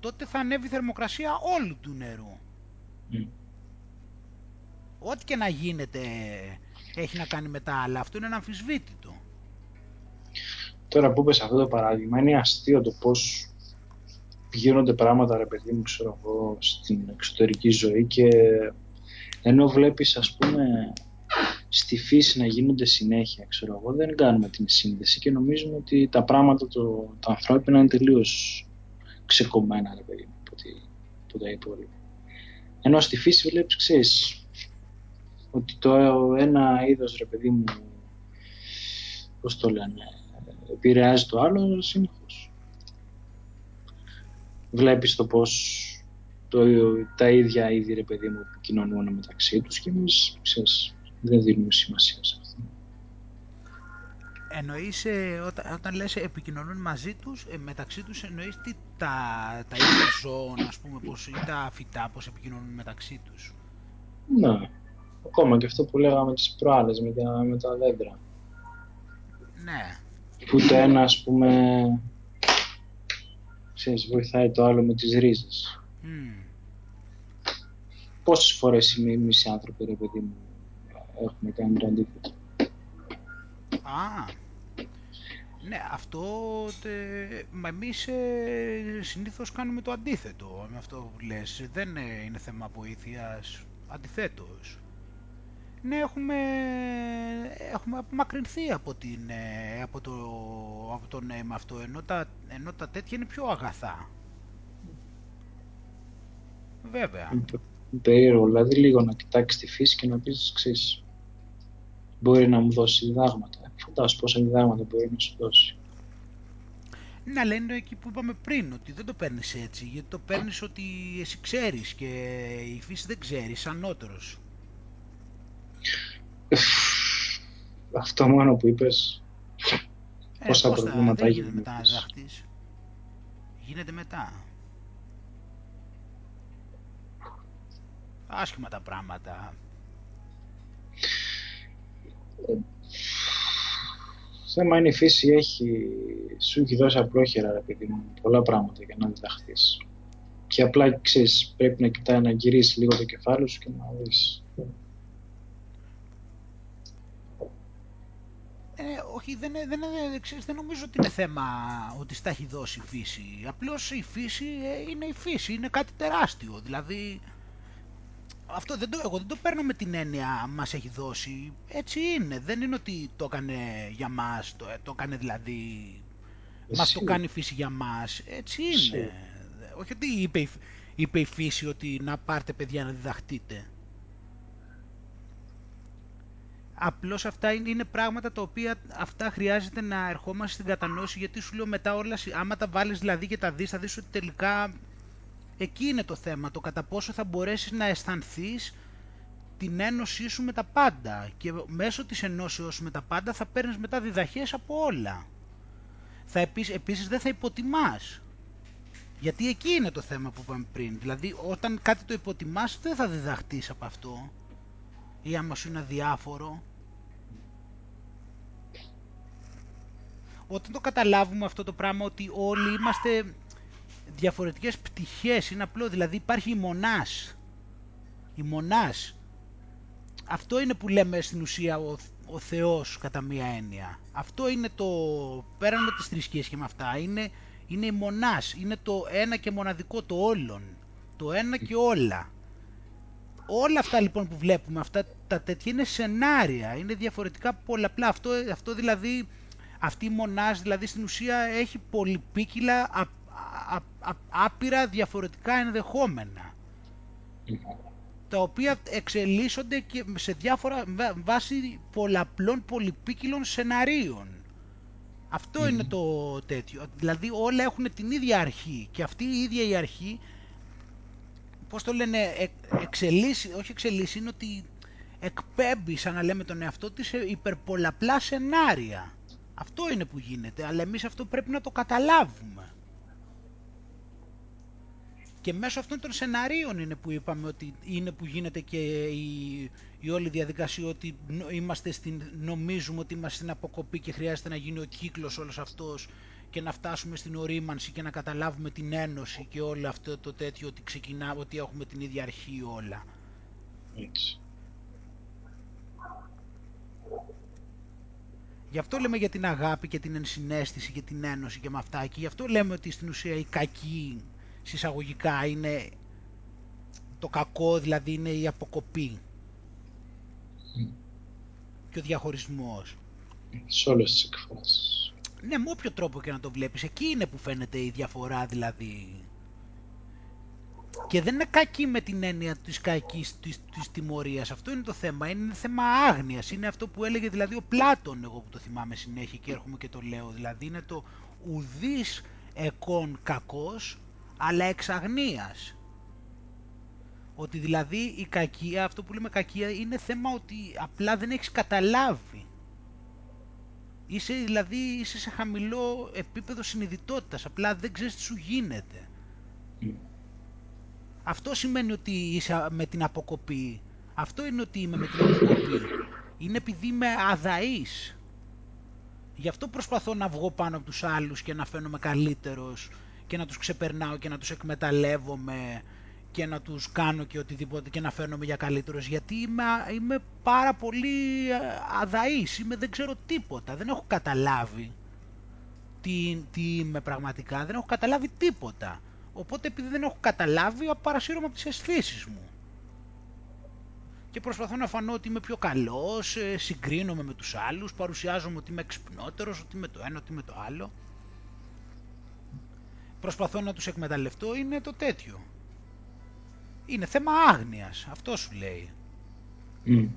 [SPEAKER 1] τότε θα ανέβει η θερμοκρασία όλου του νερού. Ό,τι και να γίνεται έχει να κάνει με τα άλλα. Αυτό είναι ένα αμφισβήτητο.
[SPEAKER 2] Τώρα που είπες αυτό το παράδειγμα, είναι αστείο το πώς γίνονται πράγματα, ρε παιδί μου, ξέρω εγώ, στην εξωτερική ζωή και ενώ βλέπεις, ας πούμε, στη φύση να γίνονται συνέχεια, ξέρω εγώ, δεν κάνουμε την σύνδεση και νομίζουμε ότι τα πράγματα, το, τα ανθρώπινα είναι τελείως ξεκομμένα, ρε παιδί μου, από, τα υπόλοιπα. Ενώ στη φύση βλέπεις, ξέρεις, ότι το ένα είδος, ρε παιδί μου, πώς το λένε, επηρεάζει το άλλο συνεχώς. Βλέπεις το πώς το, τα ίδια είδη, ρε παιδί μου, που κοινωνούν μεταξύ τους και εμείς, ξέρεις, δεν δίνουμε σημασία σε αυτό.
[SPEAKER 1] Εννοείς, ε, όταν, όταν λες επικοινωνούν μαζί τους, ε, μεταξύ τους εννοείς τι, τα, τα είδη ζώων, ας πούμε, πώς, ή τα φυτά, πώς επικοινωνούν μεταξύ τους;
[SPEAKER 2] Ναι. Ακόμα και αυτό που λέγαμε τις προάλλες με τα, με τα δέντρα.
[SPEAKER 1] Ναι.
[SPEAKER 2] Που το ένα, ας πούμε, ξέρεις, βοηθάει το άλλο με τις ρίζες. Mm. Πόσες φορές εμείς οι άνθρωποι, ρε παιδί μου, έχουμε κάνει το αντίθετο.
[SPEAKER 1] Α, ναι, αυτό, τε, μα εμείς ε, συνήθως κάνουμε το αντίθετο με αυτό που λες. Δεν είναι θέμα βοήθειας, αντιθέτως ναι, έχουμε, έχουμε απομακρυνθεί από, την, ε, από, το, από το νόημα αυτό, ενώ τα, ενώ τα τέτοια είναι πιο αγαθά. Βέβαια.
[SPEAKER 2] Περίεργο, δηλαδή λίγο να κοιτάξεις τη φύση και να πεις, ξέρεις, μπορεί να μου δώσει διδάγματα. Φαντάσου πόσα διδάγματα μπορεί να σου δώσει.
[SPEAKER 1] Ναι, αλλά είναι εκεί που είπαμε πριν, ότι δεν το παίρνεις έτσι, γιατί το παίρνεις ότι εσύ ξέρεις και η φύση δεν ξέρει, ανώτερος.
[SPEAKER 2] Αυτό μόνο που είπες,
[SPEAKER 1] ε, πόσα πώς προβλήματα θα, δεν γίνεται μετά να διδαχτείς. Γίνεται μετά. Άσχημα τα πράγματα.
[SPEAKER 2] Θέμα είναι η φύση έχει, σου έχει δώσει απλόχερα ρε παιδί μου, πολλά πράγματα για να διδαχθείς. Και απλά ξέρεις, πρέπει να κοιτάει να γυρίσεις λίγο το κεφάλι σου και να δεις
[SPEAKER 1] Ε, όχι, δεν, δεν, δεν, δεν νομίζω ότι είναι θέμα ότι στα έχει δώσει η φύση. Απλώς η φύση ε, είναι η φύση, είναι κάτι τεράστιο. Δηλαδή, αυτό δεν το, εγώ δεν το παίρνω με την έννοια μας έχει δώσει. Έτσι είναι. Δεν είναι ότι το έκανε για μας, το, το έκανε δηλαδή... Εσύ. Μας το κάνει η φύση για μας. Έτσι είναι. Όχι ότι είπε, είπε η φύση ότι να πάρτε παιδιά να διδαχτείτε. Απλώς αυτά είναι, πράγματα τα οποία αυτά χρειάζεται να ερχόμαστε στην κατανόηση γιατί σου λέω μετά όλα, άμα τα βάλεις δηλαδή και τα δεις θα δεις ότι τελικά εκεί είναι το θέμα, το κατά πόσο θα μπορέσεις να αισθανθείς την ένωσή σου με τα πάντα και μέσω της ενώσεως σου με τα πάντα θα παίρνεις μετά διδαχές από όλα. Θα επίσης, επίσης δεν θα υποτιμάς. Γιατί εκεί είναι το θέμα που είπαμε πριν. Δηλαδή όταν κάτι το υποτιμάς δεν θα διδαχτείς από αυτό ή άμα σου είναι αδιάφορο. Όταν το καταλάβουμε αυτό το πράγμα ότι όλοι είμαστε διαφορετικές πτυχές, είναι απλό, δηλαδή υπάρχει η μονάς. η μονάς. Αυτό είναι που λέμε στην ουσία ο, ο Θεός κατά μία έννοια. Αυτό είναι το, πέραν με τις θρησκείες και με αυτά, είναι, είναι η μονάς, είναι το ένα και μοναδικό το όλον, το ένα και όλα. Όλα αυτά λοιπόν που βλέπουμε, αυτά τα τέτοια είναι σενάρια, είναι διαφορετικά πολλαπλά. Αυτό, αυτό δηλαδή, αυτή η μονάς δηλαδή στην ουσία έχει πολυπίκυλα α, α, άπειρα διαφορετικά ενδεχόμενα τα οποία εξελίσσονται και σε διάφορα βάση πολλαπλών πολυπίκυλων σεναρίων. Αυτό είναι το τέτοιο. Δηλαδή όλα έχουν την ίδια αρχή και αυτή η ίδια η αρχή, πώς το λένε, ε, εξελίσσει, όχι εξελίσσει, είναι ότι εκπέμπει, σαν να λέμε τον εαυτό της, σε υπερπολαπλά σενάρια. Αυτό είναι που γίνεται, αλλά εμείς αυτό πρέπει να το καταλάβουμε. Και μέσω αυτών των σεναρίων είναι που είπαμε ότι είναι που γίνεται και η, η όλη διαδικασία ότι είμαστε στην, νομίζουμε ότι είμαστε στην αποκοπή και χρειάζεται να γίνει ο κύκλος όλος αυτός και να φτάσουμε στην ορίμανση και να καταλάβουμε την ένωση και όλο αυτό το τέτοιο ότι ξεκινά, ότι έχουμε την ίδια αρχή όλα. Έτσι. Γι' αυτό λέμε για την αγάπη και την ενσυναίσθηση και την ένωση και με αυτά και γι' αυτό λέμε ότι στην ουσία η κακή συσσαγωγικά είναι το κακό, δηλαδή είναι η αποκοπή και ο διαχωρισμός.
[SPEAKER 2] Σε όλες τις εκφράσεις.
[SPEAKER 1] Ναι, με όποιο τρόπο και να το βλέπεις, εκεί είναι που φαίνεται η διαφορά δηλαδή. Και δεν είναι κακή με την έννοια της κακής της, της τιμωρίας. Αυτό είναι το θέμα. Είναι θέμα άγνοιας. Είναι αυτό που έλεγε δηλαδή ο Πλάτων, εγώ που το θυμάμαι συνέχεια και έρχομαι και το λέω. Δηλαδή είναι το ουδής εκών κακός, αλλά εξ αγνίας. Ότι δηλαδή η κακία, αυτό που λέμε κακία, είναι θέμα ότι απλά δεν έχεις καταλάβει. Είσαι δηλαδή είσαι σε χαμηλό επίπεδο συνειδητότητας, απλά δεν ξέρεις τι σου γίνεται. Αυτό σημαίνει ότι είσαι με την αποκοπή. Αυτό είναι ότι είμαι με την αποκοπή. Είναι επειδή είμαι αδαής. Γι' αυτό προσπαθώ να βγω πάνω από τους άλλους και να φαίνομαι καλύτερος και να τους ξεπερνάω και να τους εκμεταλλεύομαι και να τους κάνω και οτιδήποτε και να φαίνομαι για καλύτερος γιατί είμαι, είμαι πάρα πολύ ε, αδαής, είμαι, δεν ξέρω τίποτα, δεν έχω καταλάβει τι, τι είμαι πραγματικά, δεν έχω καταλάβει τίποτα. Οπότε επειδή δεν έχω καταλάβει, παρασύρωμαι από τις αισθήσεις μου. Και προσπαθώ να φανώ ότι είμαι πιο καλός, ε, συγκρίνομαι με τους άλλους, παρουσιάζομαι ότι είμαι εξυπνότερος, ότι είμαι το ένα, ότι είμαι το άλλο προσπαθώ να τους εκμεταλλευτώ είναι το τέτοιο. Είναι θέμα άγνοιας, αυτό σου λέει.
[SPEAKER 2] Mm.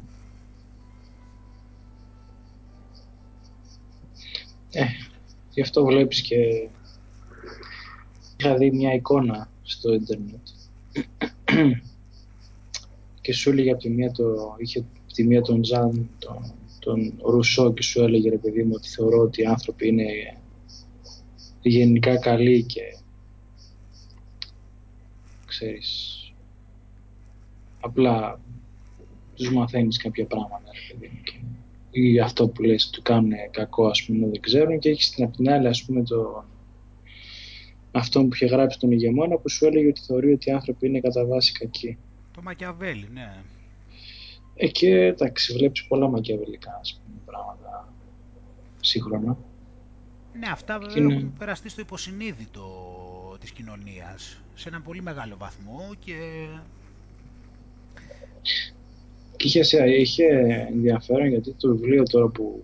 [SPEAKER 2] Ε, γι' αυτό βλέπεις και είχα δει μια εικόνα στο ίντερνετ και σου έλεγε από τη μία το, είχε από τη μία τον Τζαν, τον, τον Ρουσό και σου έλεγε ρε παιδί μου ότι θεωρώ ότι οι άνθρωποι είναι γενικά καλοί και ξέρεις απλά τους μαθαίνεις κάποια πράγματα ή αυτό που λες του κάνουν κακό ας πούμε δεν ξέρουν και έχεις την απ' την άλλη ας πούμε το αυτό που είχε γράψει τον ηγεμόνα που σου έλεγε ότι θεωρεί ότι οι άνθρωποι είναι κατά βάση κακοί.
[SPEAKER 1] Το Μακιαβέλη, ναι.
[SPEAKER 2] Ε, και εντάξει, βλέπεις πολλά μακιαβελικά ας πούμε, πράγματα σύγχρονα.
[SPEAKER 1] Ναι, αυτά βέβαια είναι... έχουν περαστεί στο υποσυνείδητο της κοινωνίας σε έναν πολύ μεγάλο βαθμό και...
[SPEAKER 2] Και είχε, είχε ενδιαφέρον γιατί το βιβλίο τώρα που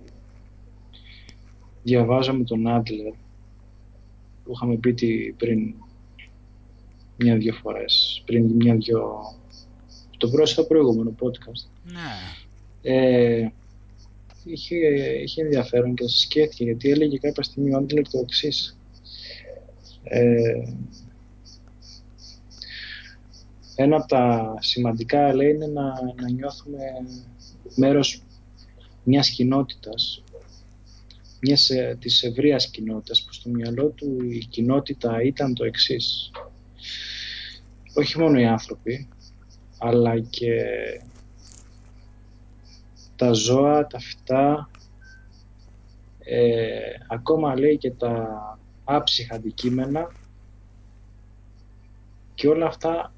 [SPEAKER 2] διαβάζαμε τον Άντλερ που είχαμε πει πριν μια-δυο φορές, πριν μια-δυο... το πρόσφατο προηγούμενο podcast.
[SPEAKER 1] Ναι.
[SPEAKER 2] Ε, είχε, είχε ενδιαφέρον και σκέφτηκε γιατί έλεγε κάποια στιγμή ο Άντλερ το εξής. Ε, ένα από τα σημαντικά λέει είναι να, να νιώθουμε μέρος μιας κοινότητας μιας ε, της ευρείας κοινότητας που στο μυαλό του η κοινότητα ήταν το εξής. Όχι μόνο οι άνθρωποι αλλά και τα ζώα, τα φυτά ε, ακόμα λέει και τα άψυχα αντικείμενα. Και όλα αυτά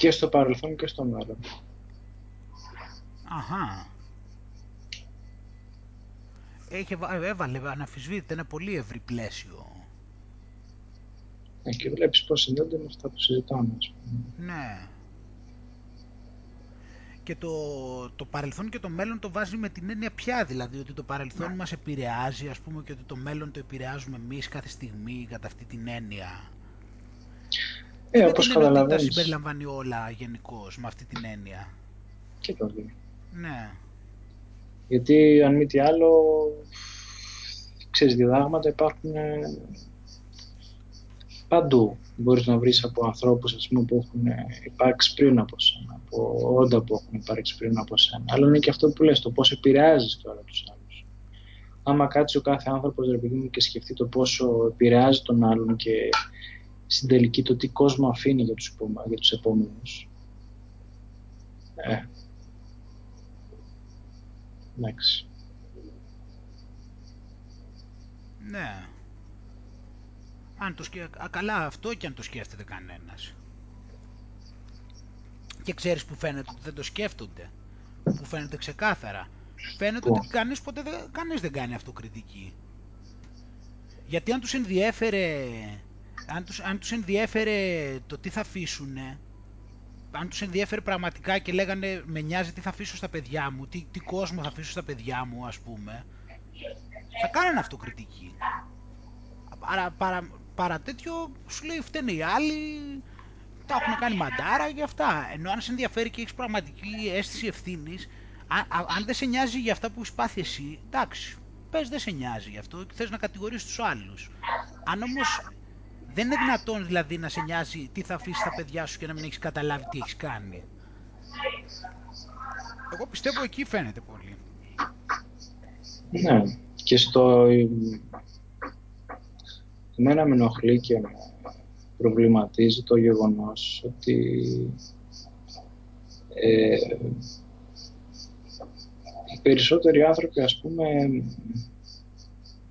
[SPEAKER 2] Και στο παρελθόν και στο μέλλον.
[SPEAKER 1] Αχα. Έχει, έβαλε, αναφυσβήτητα, ένα πολύ ευρύ πλαίσιο.
[SPEAKER 2] Ε, και βλέπεις πώς συνδέονται με αυτά που συζητάμε.
[SPEAKER 1] Ναι. Και το, το παρελθόν και το μέλλον το βάζει με την έννοια πια, δηλαδή ότι το παρελθόν μας επηρεάζει, ας πούμε, και ότι το μέλλον το επηρεάζουμε εμείς κάθε στιγμή κατά αυτή την έννοια.
[SPEAKER 2] Ε, όπως καταλαβαίνεις.
[SPEAKER 1] τα συμπεριλαμβάνει όλα γενικώς με αυτή την έννοια.
[SPEAKER 2] Και το δει.
[SPEAKER 1] Ναι.
[SPEAKER 2] Γιατί αν μη τι άλλο, ξέρεις, διδάγματα υπάρχουν ε, παντού. Μπορείς να βρεις από ανθρώπους ας πούμε, που έχουν ε, υπάρξει πριν από σένα, από όντα που έχουν υπάρξει πριν από σένα. Αλλά είναι και αυτό που λες, το πώς επηρεάζεις τώρα τους άλλους. Άμα κάτσει ο κάθε άνθρωπος, ρε παιδί μου, και σκεφτεί το πόσο επηρεάζει τον άλλον και στην τελική το τι κόσμο αφήνει για τους, για τους επόμενους. Ε. Εντάξει.
[SPEAKER 1] Ναι. Αν το σκε... καλά αυτό και αν το σκέφτεται κανένας. Και ξέρεις που φαίνεται ότι δεν το σκέφτονται. Που φαίνεται ξεκάθαρα. Φαίνεται ότι κανείς ποτέ δεν, κανείς δεν κάνει αυτοκριτική. Γιατί αν τους ενδιέφερε αν τους, αν τους ενδιέφερε το τι θα αφήσουν, αν τους ενδιέφερε πραγματικά και λέγανε με νοιάζει τι θα αφήσω στα παιδιά μου, τι, τι κόσμο θα αφήσω στα παιδιά μου ας πούμε, θα κάνανε αυτοκριτική. Παρά, παρά, παρά τέτοιο σου λέει φταίνε οι άλλοι, τα έχουν κάνει μαντάρα και αυτά. Ενώ αν σε ενδιαφέρει και έχεις πραγματική αίσθηση ευθύνης, αν, αν δεν σε νοιάζει για αυτά που έχεις πάθει εσύ, εντάξει, πες δεν σε νοιάζει γι' αυτό και θες να κατηγορήσεις τους άλλους. Αν όμως δεν είναι δυνατόν δηλαδή να σε νοιάζει τι θα αφήσεις τα παιδιά σου και να μην έχεις καταλάβει τι έχεις κάνει. Εγώ πιστεύω εκεί φαίνεται πολύ.
[SPEAKER 2] Ναι, και στο... Εμένα με ενοχλεί και με προβληματίζει το γεγονός ότι ε, οι περισσότεροι άνθρωποι ας πούμε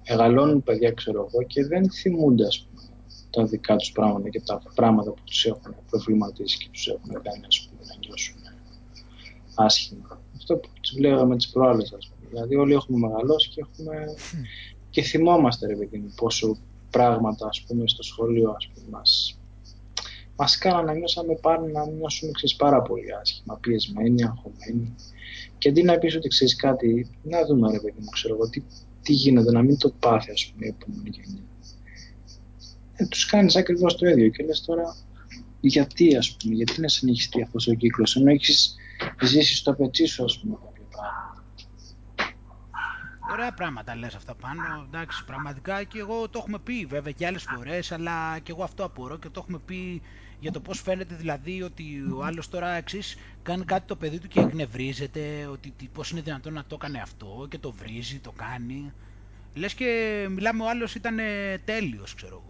[SPEAKER 2] μεγαλώνουν παιδιά ξέρω εγώ και δεν θυμούνται ας πούμε τα δικά τους πράγματα και τα πράγματα που τους έχουν προβληματίσει και τους έχουν κάνει ας πούμε, να νιώσουν άσχημα. Αυτό που τους λέγαμε τις προάλλες, ας πούμε. Δηλαδή όλοι έχουμε μεγαλώσει και, έχουμε... και θυμόμαστε, ρε παιδί μου, πόσο πράγματα, ας πούμε, στο σχολείο, ας πούμε, μας, μας κάνανε να νιώσαμε πάνω να νιώσουμε ξέρεις, πάρα πολύ άσχημα, πιεσμένοι, αγχωμένοι. Και αντί να πεις ότι ξέρεις κάτι, να δούμε ρε παιδί μου, ξέρω εγώ, τι, τι γίνεται, να μην το πάθει, ας πούμε, η επόμενη γενιά ε, τους κάνεις ακριβώς το ίδιο και λες τώρα γιατί ας πούμε, γιατί να συνεχιστεί αυτός ο κύκλος ενώ έχεις ζήσει στο πετσί σου ας πούμε κάποια πράγματα.
[SPEAKER 1] Ωραία πράγματα λες αυτά πάνω, εντάξει, πραγματικά και εγώ το έχουμε πει βέβαια και άλλες φορές, αλλά και εγώ αυτό απορώ και το έχουμε πει για το πώς φαίνεται δηλαδή ότι ο άλλος τώρα εξή κάνει κάτι το παιδί του και εκνευρίζεται, ότι πώς είναι δυνατόν να το έκανε αυτό και το βρίζει, το κάνει. Λες και μιλάμε ο άλλος ήταν τέλειος, ξέρω εγώ.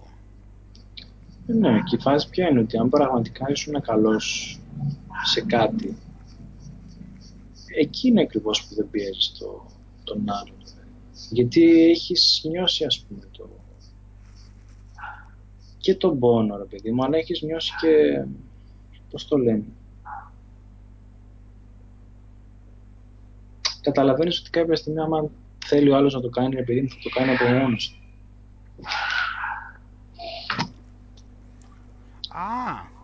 [SPEAKER 2] Ναι, και η φάση ποια είναι ότι αν πραγματικά ήσουν καλός σε κάτι, εκεί είναι ακριβώς που δεν πιέζεις το, τον άλλον. Γιατί έχεις νιώσει, ας πούμε, το... και τον πόνο, ρε παιδί μου, αλλά έχεις νιώσει και, πώς το λένε, καταλαβαίνεις ότι κάποια στιγμή άμα θέλει ο άλλος να το κάνει, ρε παιδί μου, θα το κάνει από μόνος του.
[SPEAKER 1] Α,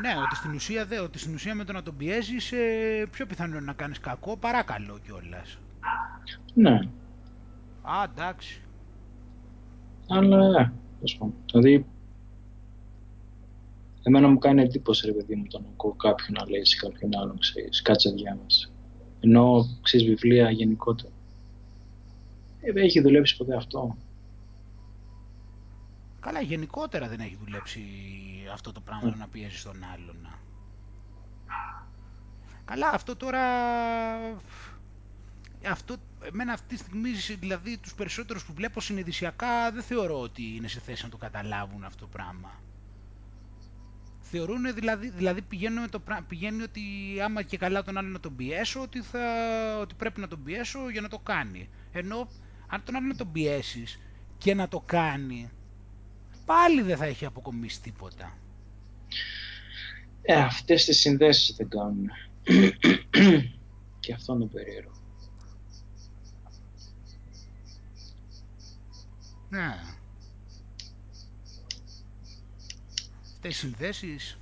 [SPEAKER 1] ναι, ότι στην ουσία, δε, ότι στην ουσία με το να τον πιέζεις ε, πιο πιθανό να κάνεις κακό παρά καλό κιόλας.
[SPEAKER 2] Ναι.
[SPEAKER 1] Α, εντάξει.
[SPEAKER 2] Αλλά, ναι, Δηλαδή, εμένα μου κάνει εντύπωση, ρε παιδί μου, τον ακούω κάποιον να λέει σε κάποιον άλλον, ξέρεις, κάτσε διάβαση. Ενώ, ξέρεις, βιβλία γενικότερα. Ε, έχει δουλέψει ποτέ αυτό.
[SPEAKER 1] Καλά, γενικότερα δεν έχει δουλέψει αυτό το πράγμα mm. να πιέζει τον άλλον. Καλά, αυτό τώρα... Αυτό, εμένα αυτή τη στιγμή, δηλαδή τους περισσότερους που βλέπω συνειδησιακά, δεν θεωρώ ότι είναι σε θέση να το καταλάβουν αυτό το πράγμα. Θεωρούν δηλαδή, δηλαδή πηγαίνουν με το, πηγαίνει ότι άμα και καλά τον άλλο να τον πιέσω, ότι, θα, ότι πρέπει να τον πιέσω για να το κάνει. Ενώ αν τον άλλο να τον πιέσεις και να το κάνει, πάλι δεν θα έχει αποκομίσει τίποτα.
[SPEAKER 2] Ε, αυτές τις συνδέσεις δεν κάνουν. και αυτό είναι περίεργο.
[SPEAKER 1] Ναι. Αυτές οι συνδέσεις...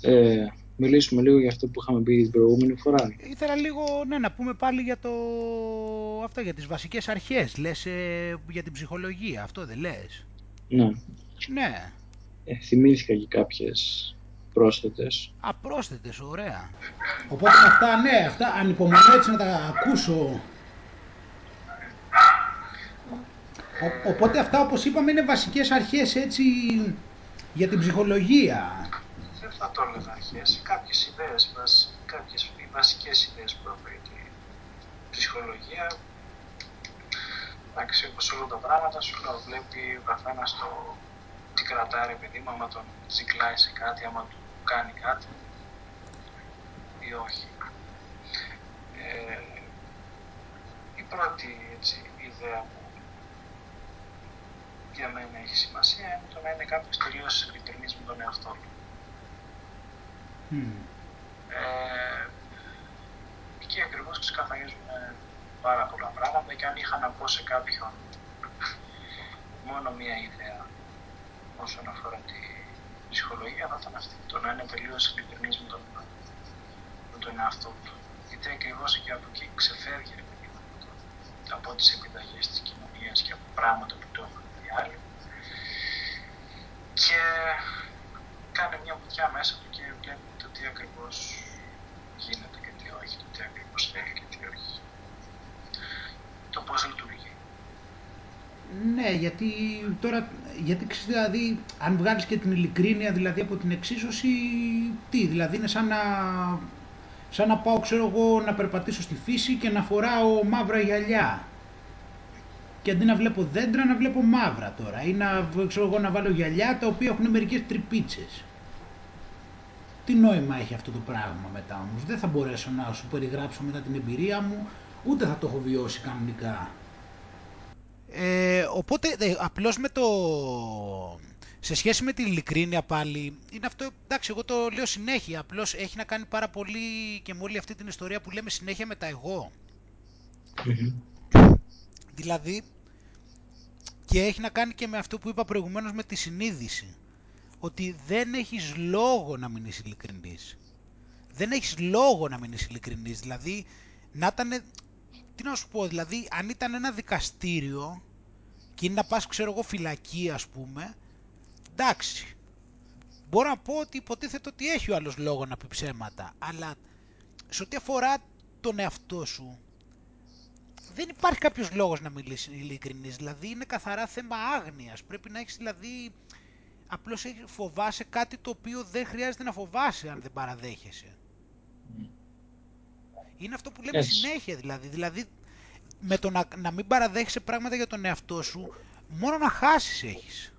[SPEAKER 2] Ε, μιλήσουμε λίγο για αυτό που είχαμε πει την προηγούμενη φορά.
[SPEAKER 1] Ήθελα λίγο ναι, να πούμε πάλι για το... αυτό, για τις βασικές αρχές. Λες ε, για την ψυχολογία, αυτό δεν λες;
[SPEAKER 2] Ναι.
[SPEAKER 1] Ναι.
[SPEAKER 2] Ε, θυμήθηκα και κάποιες πρόσθετες.
[SPEAKER 1] Α, πρόσθετες, ωραία. Οπότε αυτά, ναι, αυτά ανυπομονώ έτσι να τα ακούσω. Ο, οπότε αυτά, όπως είπαμε, είναι βασικές αρχές έτσι για την ψυχολογία.
[SPEAKER 2] Δεν θα το έλεγα αρχές. Κάποιες ιδέες, κάποιες οι βασικές ιδέες που έχει η ψυχολογία. Εντάξει, όπως όλα τα πράγματα, σου λέω, βλέπει ο καθένας το τι κρατάει, ρε παιδί μου, άμα τον τσικλάει σε κάτι, άμα του κάνει κάτι ή όχι. Ε, η πρώτη έτσι, ιδέα που για μένα έχει σημασία είναι το να είναι κάποιος τελείως ειλικρινής με τον εαυτό του. Mm. Ε, εκεί ακριβώς ξεκαθαρίζουν πάρα πολλά πράγματα και αν είχα να πω σε κάποιον μόνο μία ιδέα όσον αφορά τη ψυχολογία θα ήταν αυτή, το να είναι τελείως ειλικρινής με τον, με τον εαυτό του. Γιατί ακριβώς και από εκεί ξεφεύγει ρε παιδί από τις επιταγές της κοινωνίας και από πράγματα που το έχουν δει άλλοι και κάνει μια βουτιά μέσα του και βλέπει το τι ακριβώς γίνεται και τι όχι, το τι ακριβώς θέλει και τι όχι. Το πώς λειτουργεί.
[SPEAKER 1] Ναι, γιατί τώρα, γιατί ξέρεις, δηλαδή, αν βγάλεις και την ειλικρίνεια δηλαδή από την εξίσωση, τι, δηλαδή είναι σαν να, σαν να πάω, ξέρω εγώ, να περπατήσω στη φύση και να φοράω μαύρα γυαλιά. Και αντί να βλέπω δέντρα, να βλέπω μαύρα τώρα. Ή να, ξέρω εγώ, να βάλω γυαλιά τα οποία έχουν μερικές τρυπίτσες. Τι νόημα έχει αυτό το πράγμα μετά όμως; Δεν θα μπορέσω να σου περιγράψω μετά την εμπειρία μου, ούτε θα το έχω βιώσει κανονικά. Ε, οπότε ε, απλώς με το... Σε σχέση με την ειλικρίνεια πάλι, είναι αυτό, εντάξει εγώ το λέω συνέχεια, απλώς έχει να κάνει πάρα πολύ και με όλη αυτή την ιστορία που λέμε συνέχεια με τα εγώ. Δηλαδή, και έχει να κάνει και με αυτό που είπα προηγουμένως με τη συνείδηση, ότι δεν έχεις λόγο να μην είσαι ειλικρινής. Δεν έχεις λόγο να μην είσαι ειλικρινής, δηλαδή, να ήταν, τι να σου πω, δηλαδή αν ήταν ένα δικαστήριο και είναι να πας ξέρω εγώ φυλακή ας πούμε, εντάξει. Μπορώ να πω ότι υποτίθεται ότι έχει ο άλλος λόγο να πει ψέματα, αλλά σε ό,τι αφορά τον εαυτό σου, δεν υπάρχει κάποιος λόγος να μιλήσεις ειλικρινής, δηλαδή είναι καθαρά θέμα άγνοιας. Πρέπει να έχεις δηλαδή, απλώς φοβάσαι κάτι το οποίο δεν χρειάζεται να φοβάσαι αν δεν παραδέχεσαι. Είναι αυτό που λέμε Έτσι. συνέχεια δηλαδή. Δηλαδή με το να, να μην παραδέχεσαι πράγματα για τον εαυτό σου, μόνο να χάσεις έχεις.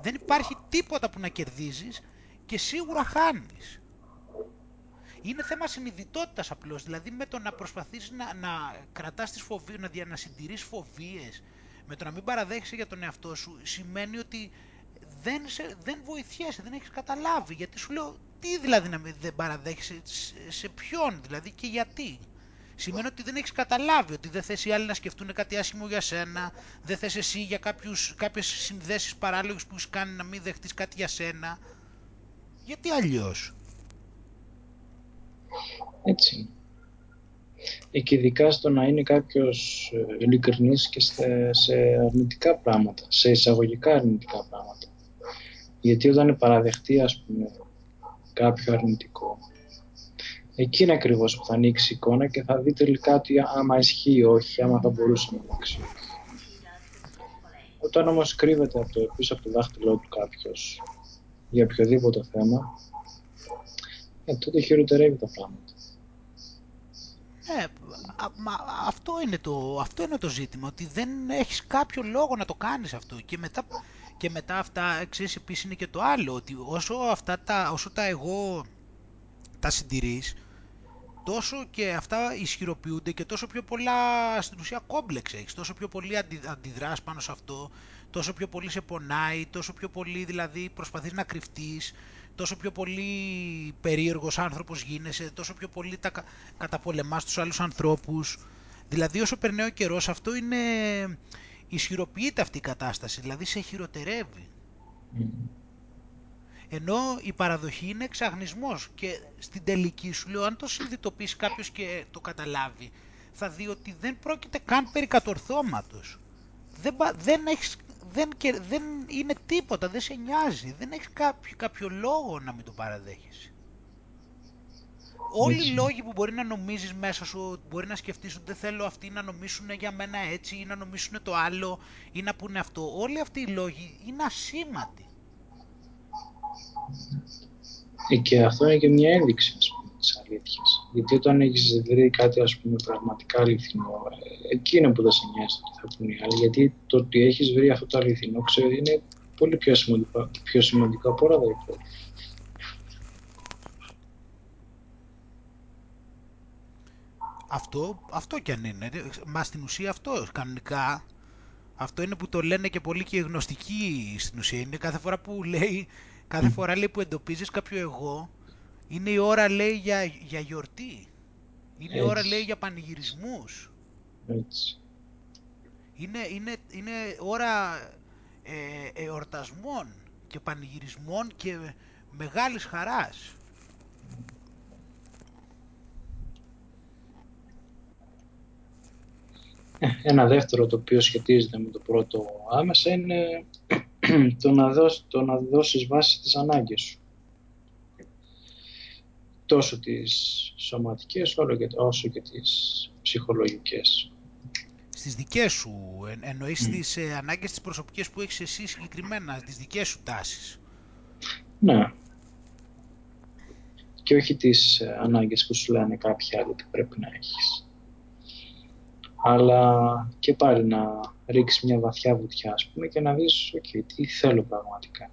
[SPEAKER 1] Δεν υπάρχει τίποτα που να κερδίζεις και σίγουρα χάνεις. Είναι θέμα συνειδητότητας απλώς, δηλαδή με το να προσπαθείς να, να κρατάς τις φοβίες, να, να συντηρείς φοβίες, με το να μην παραδέχεσαι για τον εαυτό σου, σημαίνει ότι δεν, σε, δεν βοηθιέσαι, δεν έχεις καταλάβει, γιατί σου λέω τι δηλαδή να μην δεν παραδέχεσαι, σε, ποιον δηλαδή και γιατί. Σημαίνει ότι δεν έχεις καταλάβει, ότι δεν θες οι άλλοι να σκεφτούν κάτι άσχημο για σένα, δεν θες εσύ για κάποιους, κάποιες συνδέσεις παράλογες που σου κάνει να μην δεχτείς κάτι για σένα. Γιατί αλλιώς;
[SPEAKER 2] Έτσι. Και ειδικά στο να είναι κάποιος ε, ειλικρινής και σε αρνητικά πράγματα, σε εισαγωγικά αρνητικά πράγματα. Γιατί όταν παραδεχτεί, ας πούμε, κάποιο αρνητικό, εκεί είναι ακριβώς που θα ανοίξει η εικόνα και θα δει τελικά ότι άμα ισχύει ή όχι, άμα θα μπορούσε να αλλάξει Όταν όμως κρύβεται από το, πίσω από το δάχτυλό του κάποιος για οποιοδήποτε θέμα, ε, τότε χειροτερεύει τα πράγματα.
[SPEAKER 1] Ε, αυτό, είναι το, αυτό είναι το ζήτημα, ότι δεν έχεις κάποιο λόγο να το κάνεις αυτό. Και μετά, και μετά αυτά, ξέρεις, επίσης είναι και το άλλο, ότι όσο, αυτά τα, όσο τα εγώ τα συντηρείς, τόσο και αυτά ισχυροποιούνται και τόσο πιο πολλά στην ουσία κόμπλεξ έχεις, τόσο πιο πολύ αντι, αντιδράς πάνω σε αυτό, τόσο πιο πολύ σε πονάει, τόσο πιο πολύ δηλαδή προσπαθείς να κρυφτείς, τόσο πιο πολύ περίεργος άνθρωπος γίνεσαι, τόσο πιο πολύ τα καταπολεμάς τους άλλους ανθρώπους. Δηλαδή όσο περνάει ο καιρός αυτό είναι... ισχυροποιείται αυτή η κατάσταση, δηλαδή σε χειροτερεύει. Ενώ η παραδοχή είναι εξαγνισμός και στην τελική σου λέω αν το συνειδητοποιήσει κάποιος και το καταλάβει θα δει ότι δεν πρόκειται καν περί κατορθώματος. Δεν, δεν, έχεις, δεν, δεν είναι τίποτα, δεν σε νοιάζει, δεν έχεις κάποιο, κάποιο λόγο να μην το παραδέχεις. Όλοι οι λόγοι που μπορεί να νομίζεις μέσα σου, μπορεί να σκεφτείς ότι δεν θέλω αυτοί να νομίσουν για μένα έτσι ή να νομίσουν το άλλο ή να πούνε αυτό. Όλοι αυτοί οι λόγοι είναι ασήμαντοι.
[SPEAKER 2] Ε, και αυτό είναι και μια ένδειξη ας πούμε, της αλήθειας. Γιατί όταν έχεις βρει κάτι ας πούμε, πραγματικά αληθινό, ε, εκείνο που δεν σε νοιάζει τι θα πούνε οι άλλοι. Γιατί το ότι έχεις βρει αυτό το αληθινό ξέρω, είναι πολύ πιο σημαντικό, πιο σημαντικό από όλα τα υπόλοιπα.
[SPEAKER 1] Αυτό, αυτό κι αν είναι. Μα στην ουσία αυτό κανονικά. Αυτό είναι που το λένε και πολλοί και γνωστικοί στην ουσία. Είναι κάθε φορά που λέει, κάθε φορά λέει που εντοπίζεις κάποιο εγώ, είναι η ώρα λέει για, για γιορτή. Είναι η ώρα λέει για πανηγυρισμούς.
[SPEAKER 2] Έτσι.
[SPEAKER 1] Είναι, είναι, είναι ώρα ε, εορτασμών και πανηγυρισμών και μεγάλης χαράς.
[SPEAKER 2] Ένα δεύτερο το οποίο σχετίζεται με το πρώτο άμεσα είναι το να, δώσεις, το να δώσεις βάση στις ανάγκες σου. Τόσο τις σωματικές όσο και τις ψυχολογικές.
[SPEAKER 1] Στις δικές σου, εν, εννοείς mm. τις ε, ανάγκες τις προσωπικές που έχεις εσύ συγκεκριμένα, τις δικές σου τάσεις;
[SPEAKER 2] Ναι. Και όχι τις ε, ανάγκες που σου λένε κάποιοι άλλοι ότι πρέπει να έχεις αλλά και πάλι να ρίξεις μια βαθιά βουτιά, ας πούμε, και να δεις, ok, τι θέλω πραγματικά.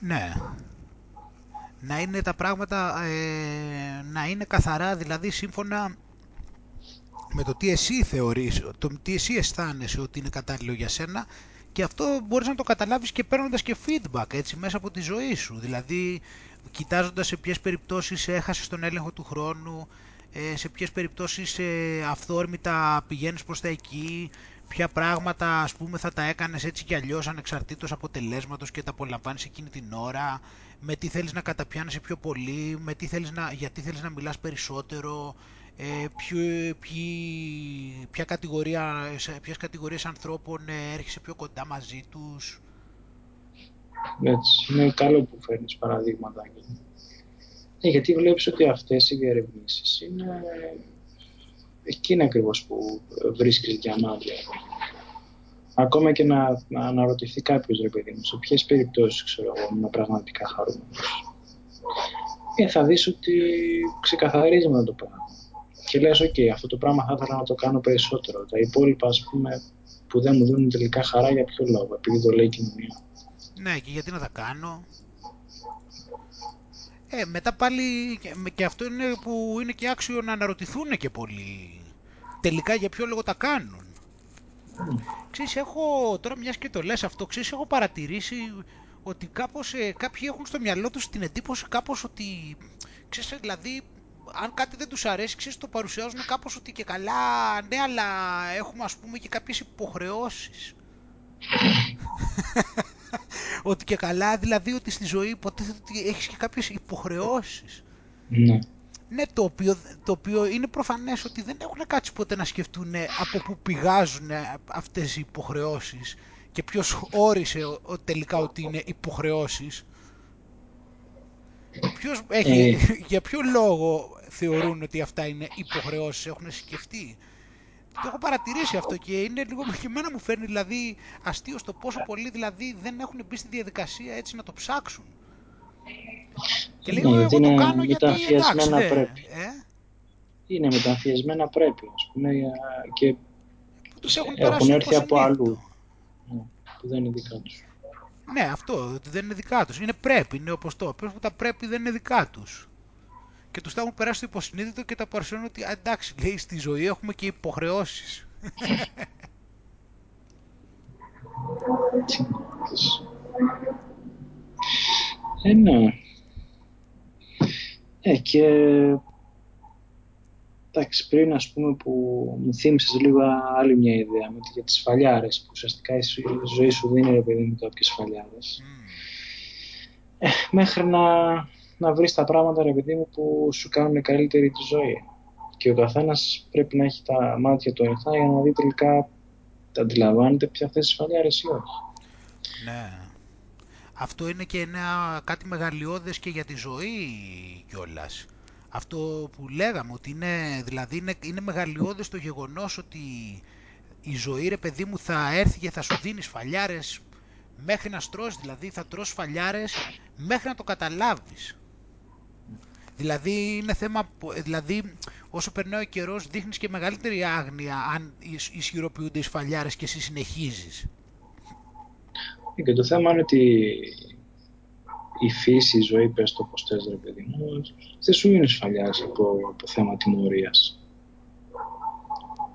[SPEAKER 1] Ναι. Να είναι τα πράγματα, ε, να είναι καθαρά, δηλαδή σύμφωνα με το τι εσύ θεωρείς, το τι εσύ αισθάνεσαι ότι είναι κατάλληλο για σένα και αυτό μπορείς να το καταλάβεις και παίρνοντας και feedback, έτσι, μέσα από τη ζωή σου. Δηλαδή, κοιτάζοντας σε ποιες περιπτώσεις έχασες τον έλεγχο του χρόνου, ε, σε ποιες περιπτώσεις ε, αυθόρμητα πηγαίνεις προς τα εκεί, ποια πράγματα ας πούμε θα τα έκανες έτσι κι αλλιώς ανεξαρτήτως αποτελέσματος και τα απολαμβάνεις εκείνη την ώρα, με τι θέλεις να καταπιάνεσαι πιο πολύ, με τι θέλεις να, γιατί θέλεις να μιλάς περισσότερο, ε, ποιο, ποια κατηγορία, σε ποιες κατηγορίες ανθρώπων ε, έρχεσαι πιο κοντά μαζί τους.
[SPEAKER 2] Έτσι, είναι καλό που φέρνεις παραδείγματα ναι, γιατί βλέπεις ότι αυτές οι διαρευνήσεις είναι εκείνα ακριβώς που βρίσκεις για μάτια. Ακόμα και να, να αναρωτηθεί κάποιος, ρε παιδί μου, σε ποιες περιπτώσεις, ξέρω εγώ, είμαι πραγματικά χαρούμενος. Ε, θα δεις ότι ξεκαθαρίζει με το πράγμα. Και λες, ok, αυτό το πράγμα θα ήθελα να το κάνω περισσότερο. Τα υπόλοιπα, ας πούμε, που δεν μου δίνουν τελικά χαρά, για ποιο λόγο, επειδή το λέει η κοινωνία.
[SPEAKER 1] Ναι, και γιατί να τα κάνω. Ε, μετά πάλι και αυτό είναι που είναι και άξιο να αναρωτηθούν και πολλοί. Τελικά για ποιο λόγο τα κάνουν. Ξέρεις, έχω, τώρα μιας και το λες αυτό, ξέρεις, έχω παρατηρήσει ότι κάπως ε, κάποιοι έχουν στο μυαλό τους την εντύπωση κάπως ότι, ξέρεις, δηλαδή, αν κάτι δεν τους αρέσει, ξέρεις, το παρουσιάζουν κάπως ότι και καλά, ναι, αλλά έχουμε ας πούμε και κάποιες υποχρεώσεις. ότι και καλά, δηλαδή ότι στη ζωή υποτίθεται ότι έχεις και κάποιες υποχρεώσεις.
[SPEAKER 2] Ναι.
[SPEAKER 1] Ναι, το οποίο, το οποίο είναι προφανές ότι δεν έχουν κάτσει ποτέ να σκεφτούν από πού πηγάζουν αυτές οι υποχρεώσεις και ποιος όρισε τελικά ότι είναι υποχρεώσεις. Ποιος έχει, ε. για ποιο λόγο θεωρούν ότι αυτά είναι υποχρεώσεις, έχουν σκεφτεί; Το έχω παρατηρήσει αυτό και είναι λίγο και εμένα μου φέρνει δηλαδή αστείο στο πόσο πολλοί δηλαδή δεν έχουν μπει στη διαδικασία έτσι να το ψάξουν. Και λίγο ναι, εγώ το κάνω γιατί εντάξει ναι,
[SPEAKER 2] πρέπει. Ε; Είναι μεταμφιεσμένα πρέπει ας πούμε και
[SPEAKER 1] τους έχουν,
[SPEAKER 2] έχουν έρθει από αλλού ναι, που δεν είναι δικά τους.
[SPEAKER 1] Ναι, αυτό δεν είναι δικά τους. Είναι πρέπει, είναι όπως το. Πρέπει που τα πρέπει δεν είναι δικά τους. και τους τα έχουν περάσει το υποσυνείδητο και τα παρουσιάζουν ότι εντάξει, λέει, στη ζωή έχουμε και υποχρεώσεις.
[SPEAKER 2] Ε, ναι. Ε, και εντάξει, πριν ας πούμε που μου θύμισες λίγο άλλη μια ιδέα με, για τις φαλιάρες που ουσιαστικά η ζωή σου δίνει ρε παιδί μου κάποιες φαλιάρες. Ε, μέχρι να, να βρεις τα πράγματα ρε παιδί μου που σου κάνουν καλύτερη τη ζωή. Και ο καθένας πρέπει να έχει τα μάτια του ανοιχτά για να δει τελικά τα αντιλαμβάνεται πια αυτές τις φαλιάρες ή όχι.
[SPEAKER 1] Ναι. Αυτό είναι και ένα, κάτι μεγαλειώδες και για τη ζωή κιόλας. Αυτό που λέγαμε, ότι είναι, δηλαδή είναι, είναι μεγαλειώδες το γεγονός ότι η ζωή ρε παιδί μου θα έρθει και θα σου δίνει σφαλιάρες μέχρι να στρώσεις, δηλαδή θα τρως σφαλιάρες μέχρι να το καταλάβεις. Δηλαδή είναι θέμα, δηλαδή όσο περνάει ο καιρός δείχνεις και μεγαλύτερη άγνοια αν ισχυροποιούνται οι σφαλιάρες και εσύ συνεχίζεις.
[SPEAKER 2] Και το θέμα είναι ότι η φύση, η ζωή, πες το πως θες ρε παιδί μου, δεν σου είναι σφαλιάς από, από θέμα τιμωρίας.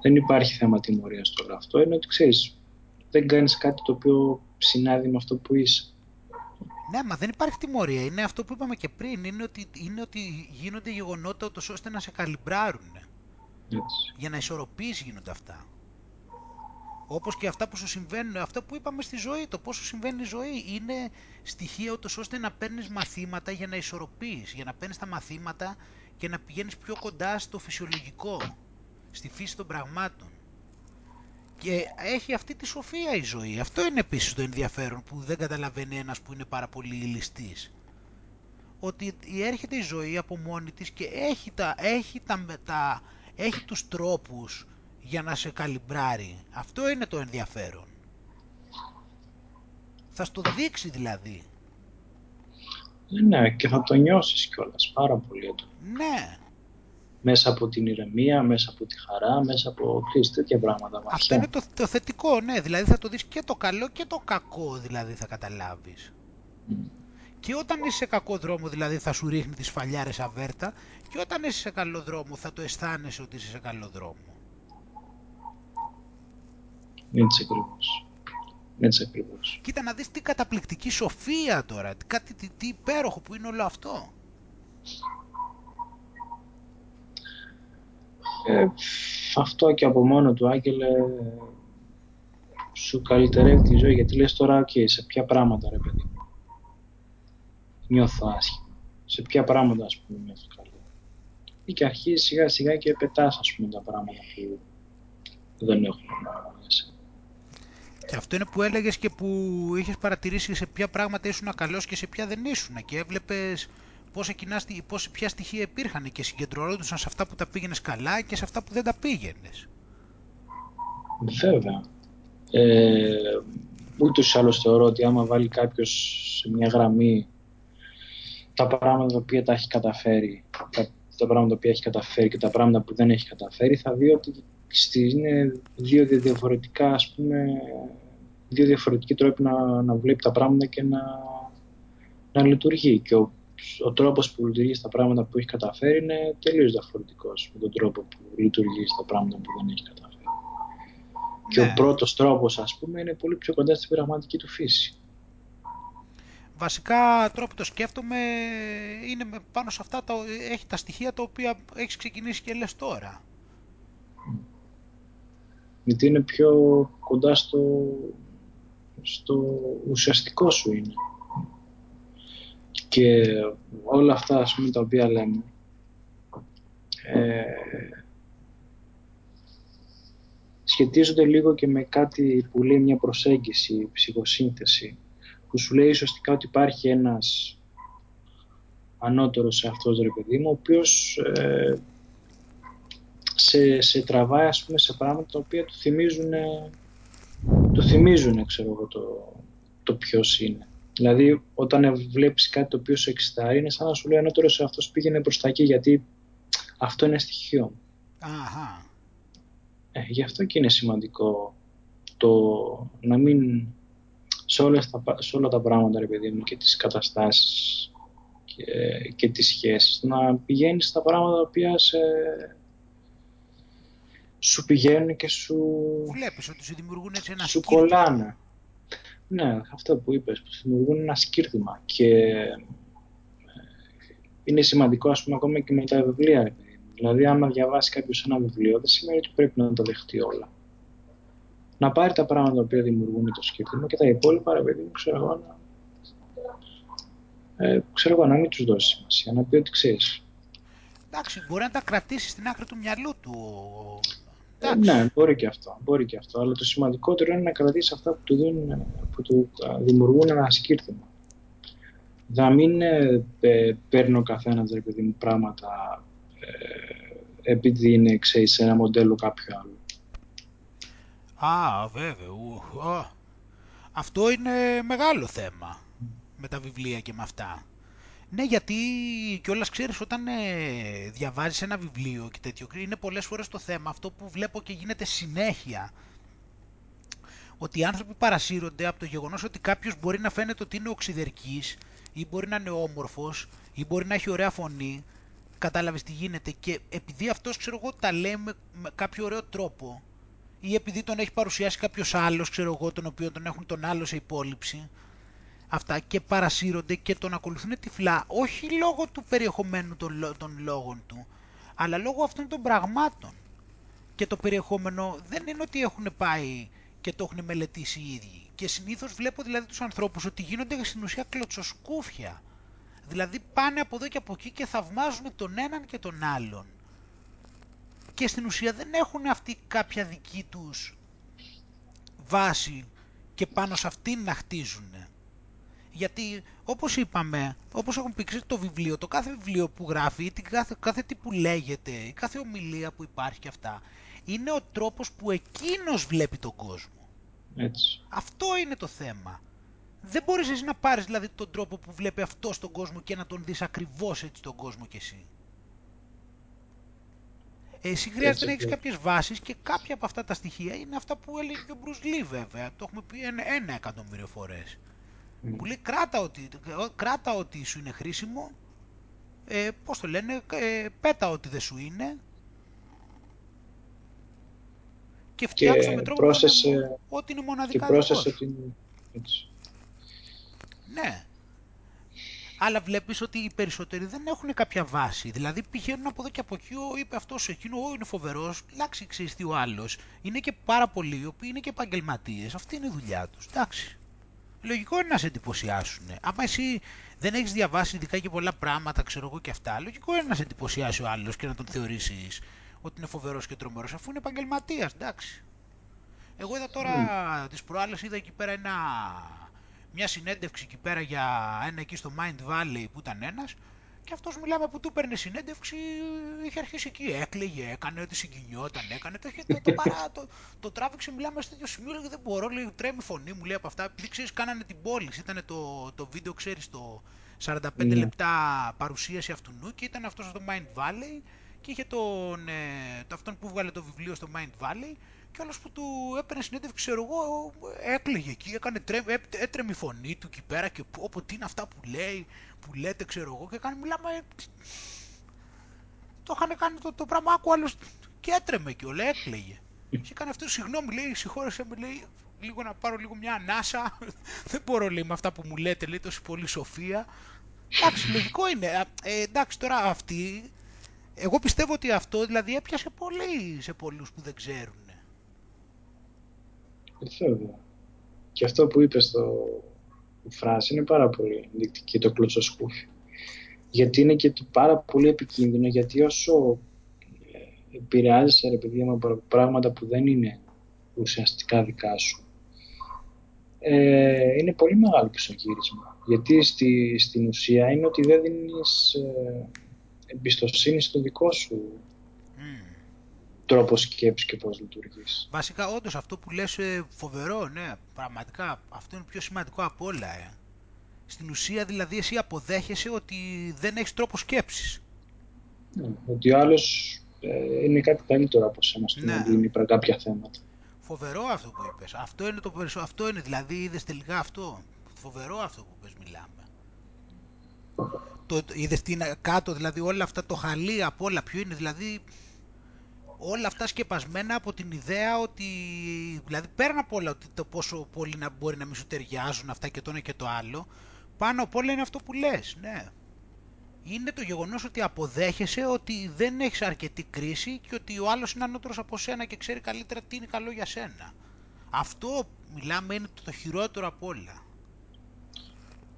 [SPEAKER 2] Δεν υπάρχει θέμα τιμωρίας τώρα. Αυτό είναι ότι ξέρεις, δεν κάνεις κάτι το οποίο συνάδει με αυτό που είσαι.
[SPEAKER 1] Ναι, μα δεν υπάρχει τιμωρία. Είναι αυτό που είπαμε και πριν. Είναι ότι, είναι ότι γίνονται γεγονότα ώστε να σε καλυμπράρουν. Για να ισορροπείς γίνονται αυτά. Όπως και αυτά που σου συμβαίνουν, αυτά που είπαμε στη ζωή, το πώς σου συμβαίνει η ζωή, είναι στοιχεία ούτως ώστε να παίρνεις μαθήματα για να ισορροπείς, για να παίρνεις τα μαθήματα και να πηγαίνεις πιο κοντά στο φυσιολογικό, στη φύση των πραγμάτων. Και έχει αυτή τη σοφία η ζωή. Αυτό είναι επίσης το ενδιαφέρον που δεν καταλαβαίνει ένας που είναι πάρα πολύ ληστής. Ότι έρχεται η ζωή από μόνη της και έχει, τα, έχει, τα, τα, έχει τους τρόπους για να σε καλυμπράρει. Αυτό είναι το ενδιαφέρον. Θα στο δείξει δηλαδή.
[SPEAKER 2] Ναι, και θα το νιώσεις κιόλας πάρα πολύ.
[SPEAKER 1] Ναι.
[SPEAKER 2] Μέσα από την ηρεμία, μέσα από τη χαρά, μέσα από ξέρεις, τέτοια πράγματα.
[SPEAKER 1] Αυτό είναι το, το θετικό, ναι. Δηλαδή θα το δεις και το καλό και το κακό, δηλαδή θα καταλάβεις. Και όταν είσαι σε κακό δρόμο, δηλαδή θα σου ρίχνει τις φαλιάρες αβέρτα και όταν είσαι σε καλό δρόμο θα το αισθάνεσαι ότι είσαι σε καλό δρόμο.
[SPEAKER 2] Έτσι ακριβώς. Έτσι ακριβώς.
[SPEAKER 1] Κοίτα να δεις τι καταπληκτική σοφία τώρα, κάτι τι, τι υπέροχο που είναι όλο αυτό.
[SPEAKER 2] Ε, αυτό και από μόνο του Άγγελε σου καλυτερεύει τη ζωή γιατί λες τώρα okay, σε ποια πράγματα ρε παιδί μου νιώθω άσχημα σε ποια πράγματα ας πούμε νιώθω καλά ή και αρχίζει σιγά σιγά και πετάς ας πούμε τα πράγματα που δεν έχουν μέσα
[SPEAKER 1] και αυτό είναι που έλεγες και που είχες παρατηρήσει σε ποια πράγματα ήσουν καλός και σε ποια δεν ήσουν. Και έβλεπες πόσα κοινά, πώς, ποια στοιχεία υπήρχαν και συγκεντρωνόντουσαν σε αυτά που τα πήγαινες καλά και σε αυτά που δεν τα πήγαινες.
[SPEAKER 2] Βέβαια. Ε, Ούτως ή άλλως θεωρώ ότι άμα βάλει κάποιος σε μια γραμμή τα πράγματα τα οποία τα έχει καταφέρει, τα, τα πράγματα τα οποία έχει καταφέρει και τα πράγματα που δεν έχει καταφέρει, θα δει ότι είναι δύο διαφορετικά, ας πούμε, δύο διαφορετικοί τρόποι να, να βλέπει τα πράγματα και να, να λειτουργεί. Και ο, ο τρόπος που λειτουργείς στα πράγματα που έχεις καταφέρει είναι τελείως διαφορετικός με τον τρόπο που λειτουργείς στα πράγματα που δεν έχεις καταφέρει. Και ο ναι. πρώτος τρόπος, ας πούμε, είναι πολύ πιο κοντά στην πραγματική του φύση.
[SPEAKER 1] Βασικά, τρόπο το σκέφτομαι, είναι πάνω σε αυτά, τα, έχει τα στοιχεία τα οποία έχεις ξεκινήσει και λες τώρα
[SPEAKER 2] γιατί είναι πιο κοντά στο, στο ουσιαστικό σου είναι. Και όλα αυτά ας πούμε, τα οποία λέμε ε, σχετίζονται λίγο και με κάτι που λέει μια προσέγγιση, ψυχοσύνθεση που σου λέει ουσιαστικά ότι υπάρχει ένας ανώτερος σε αυτός ρε παιδί μου ο οποίος ε, σε, σε τραβάει ας πούμε, σε πράγματα τα οποία του θυμίζουν, του θυμίζουν ξέρω εγώ, το, το ποιος είναι. Δηλαδή, όταν βλέπεις κάτι το οποίο σε εξητάρει, είναι σαν να σου λέει ανώτερο σε αυτός πήγαινε προς τα εκεί, γιατί αυτό είναι στοιχείο.
[SPEAKER 1] Αχα.
[SPEAKER 2] Ε, γι' αυτό και είναι σημαντικό το να μην σε, όλες τα, σε όλα τα πράγματα, ρε παιδί μου, και τις καταστάσεις και, και τις σχέσεις, να πηγαίνεις στα πράγματα τα οποία σε, σου πηγαίνουν και σου...
[SPEAKER 1] Βλέπεις ότι σου δημιουργούν έτσι ένα
[SPEAKER 2] Σου κολλάνε. Ναι, αυτό που είπες, που σου δημιουργούν ένα σκύρτημα και ε, είναι σημαντικό ας πούμε ακόμα και με τα βιβλία. Δηλαδή άμα διαβάσει κάποιος ένα βιβλίο δεν σημαίνει ότι πρέπει να το δεχτεί όλα. Να πάρει τα πράγματα που δημιουργούν το σκύρτημα και τα υπόλοιπα ρε παιδί μου ξέρω εγώ να... Ε, ξέρω εγώ να μην τους δώσει σημασία, να πει ότι ξέρεις.
[SPEAKER 1] Εντάξει, μπορεί να τα κρατήσει στην άκρη του μυαλού του
[SPEAKER 2] ε, ναι, μπορεί και αυτό. Μπορεί και αυτό. Αλλά το σημαντικότερο είναι να κρατήσεις αυτά που του, δίνουν, που του δημιουργούν ένα σκύρτημα. Να μην ε, παίρνει ο καθένας πράγματα ε, επειδή είναι ξέρεις, σε ένα μοντέλο κάποιο άλλο.
[SPEAKER 1] Α, βέβαια. Αυτό είναι μεγάλο θέμα με τα βιβλία και με αυτά. Ναι, γιατί κιόλας ξέρεις όταν ε, διαβάζεις ένα βιβλίο και τέτοιο, είναι πολλές φορές το θέμα, αυτό που βλέπω και γίνεται συνέχεια, ότι οι άνθρωποι παρασύρονται από το γεγονός ότι κάποιος μπορεί να φαίνεται ότι είναι οξυδερκής ή μπορεί να είναι όμορφος ή μπορεί να έχει ωραία φωνή, κατάλαβες τι γίνεται και επειδή αυτός ξέρω εγώ τα λέει με, κάποιο ωραίο τρόπο ή επειδή τον έχει παρουσιάσει κάποιος άλλος ξέρω εγώ τον οποίο τον έχουν τον άλλο σε υπόλοιψη αυτά και παρασύρονται και τον ακολουθούν τυφλά, όχι λόγω του περιεχομένου των, των λόγων του, αλλά λόγω αυτών των πραγμάτων. Και το περιεχόμενο δεν είναι ότι έχουν πάει και το έχουν μελετήσει οι ίδιοι. Και συνήθως βλέπω δηλαδή τους ανθρώπους ότι γίνονται στην ουσία κλωτσοσκούφια. Δηλαδή πάνε από εδώ και από εκεί και θαυμάζουν τον έναν και τον άλλον. Και στην ουσία δεν έχουν αυτή κάποια δική τους βάση και πάνω σε αυτήν να χτίζουν. Γιατί όπως είπαμε, όπως έχουν πει το βιβλίο, το κάθε βιβλίο που γράφει, κάθε, κάθε τι που λέγεται, η κάθε ομιλία που υπάρχει και αυτά, είναι ο τρόπος που εκείνος βλέπει τον κόσμο.
[SPEAKER 2] Έτσι.
[SPEAKER 1] Αυτό είναι το θέμα. Δεν μπορείς εσύ να πάρεις δηλαδή τον τρόπο που βλέπει αυτός τον κόσμο και να τον δεις ακριβώς έτσι τον κόσμο κι εσύ. Εσύ χρειάζεται να έχεις κάποιες βάσεις και κάποια από αυτά τα στοιχεία είναι αυτά που έλεγε και ο Μπρουζ Λί, βέβαια. Το έχουμε πει ένα, ένα εκατομμύριο φορές. Που λέει κράτα ότι, κράτα ότι σου είναι χρήσιμο, ε, πώς το λένε, ε, πέτα ότι δεν σου είναι και φτιάξω με τρόπο πρόσθεσε, ότι είναι μοναδικά
[SPEAKER 2] και πρόσθεσε την...
[SPEAKER 1] Ναι. Αλλά βλέπεις ότι οι περισσότεροι δεν έχουν κάποια βάση. Δηλαδή πηγαίνουν από εδώ και από εκεί, ο, είπε αυτός εκείνο, ο, είναι φοβερός, λάξει ξέρεις τι ο άλλος. Είναι και πάρα πολλοί, οι οποίοι είναι και επαγγελματίες. Αυτή είναι η δουλειά τους. Εντάξει λογικό είναι να σε εντυπωσιάσουν. Άμα εσύ δεν έχεις διαβάσει ειδικά και πολλά πράγματα, ξέρω εγώ και αυτά, λογικό είναι να σε εντυπωσιάσει ο άλλος και να τον θεωρήσεις ότι είναι φοβερός και τρομερός, αφού είναι επαγγελματίας, εντάξει. Εγώ είδα τώρα mm. τις προάλλες, είδα εκεί πέρα ένα, μια συνέντευξη εκεί πέρα για ένα εκεί στο Mind Valley που ήταν ένας και αυτός μιλάμε που του παίρνει συνέντευξη, είχε αρχίσει εκεί, έκλαιγε, έκανε ό,τι συγκινιόταν, έκανε. Το, το, το, παρά, το, το τράβηξε, μιλάμε στο τέτοιο σημείο, λέει, δεν μπορώ, λέει, τρέμει φωνή μου, λέει από αυτά. Επειδή ξέρεις, κάνανε την πόλη, ήταν το, το βίντεο, ξέρεις, το 45 ναι. λεπτά παρουσίαση αυτού και ήταν αυτός στο Mind Valley και είχε τον, ε, το, αυτόν που βγάλε το βιβλίο στο Mind Valley και όλος που του έπαιρνε συνέντευξη, ξέρω εγώ, έκλαιγε εκεί, έκανε τρέ, έτρεμη η φωνή του εκεί πέρα και όπου τι είναι αυτά που λέει, που λέτε, ξέρω εγώ, και κάνει, μιλάμε, το είχαν κάνει το, το πράγμα, άκου άλλος και έτρεμε και όλα, έκλαιγε. Και έκανε αυτό, συγγνώμη, λέει, συγχώρεσέ με, λέει, λίγο να πάρω λίγο μια ανάσα, δεν μπορώ, λέει, με αυτά που μου λέτε, λέει, τόση πολύ σοφία. Εντάξει, λογικό είναι. Ε, εντάξει, τώρα αυτή, εγώ πιστεύω ότι αυτό δηλαδή έπιασε πολύ σε πολλούς που δεν ξέρουν.
[SPEAKER 2] Βέβαια. Και αυτό που είπες στο φράση είναι πάρα πολύ ενδεικτική το κλωτσοσκούφι. Γιατί είναι και πάρα πολύ επικίνδυνο, γιατί όσο ε, επηρεάζεσαι ρε παιδί από πράγματα που δεν είναι ουσιαστικά δικά σου, ε, είναι πολύ μεγάλο πισωγύρισμα. Γιατί στη, στην ουσία είναι ότι δεν δίνεις ε, εμπιστοσύνη στο δικό σου τρόπος σκέψης και πώς λειτουργείς.
[SPEAKER 1] Βασικά, όντως αυτό που λες ε, φοβερό, ναι, πραγματικά, αυτό είναι πιο σημαντικό από όλα. Ε. Στην ουσία, δηλαδή, εσύ αποδέχεσαι ότι δεν έχεις τρόπο σκέψης.
[SPEAKER 2] Ναι, ότι ο άλλος ε, είναι κάτι καλύτερο από σένα στην ναι. λύνει κάποια θέματα.
[SPEAKER 1] Φοβερό αυτό που είπες. Αυτό είναι, το, αυτό είναι δηλαδή, είδες τελικά αυτό; Φοβερό αυτό που πες, μιλάμε. Το, είδες τι είναι κάτω, δηλαδή όλα αυτά το χαλί από όλα, ποιο είναι, δηλαδή όλα αυτά σκεπασμένα από την ιδέα ότι, δηλαδή πέραν από όλα ότι το πόσο πολύ να, μπορεί να μην σου ταιριάζουν αυτά και το ένα και το άλλο, πάνω απ' όλα είναι αυτό που λες, ναι. Είναι το γεγονός ότι αποδέχεσαι ότι δεν έχεις αρκετή κρίση και ότι ο άλλος είναι ανώτερος από σένα και ξέρει καλύτερα τι είναι καλό για σένα. Αυτό μιλάμε είναι το χειρότερο από όλα.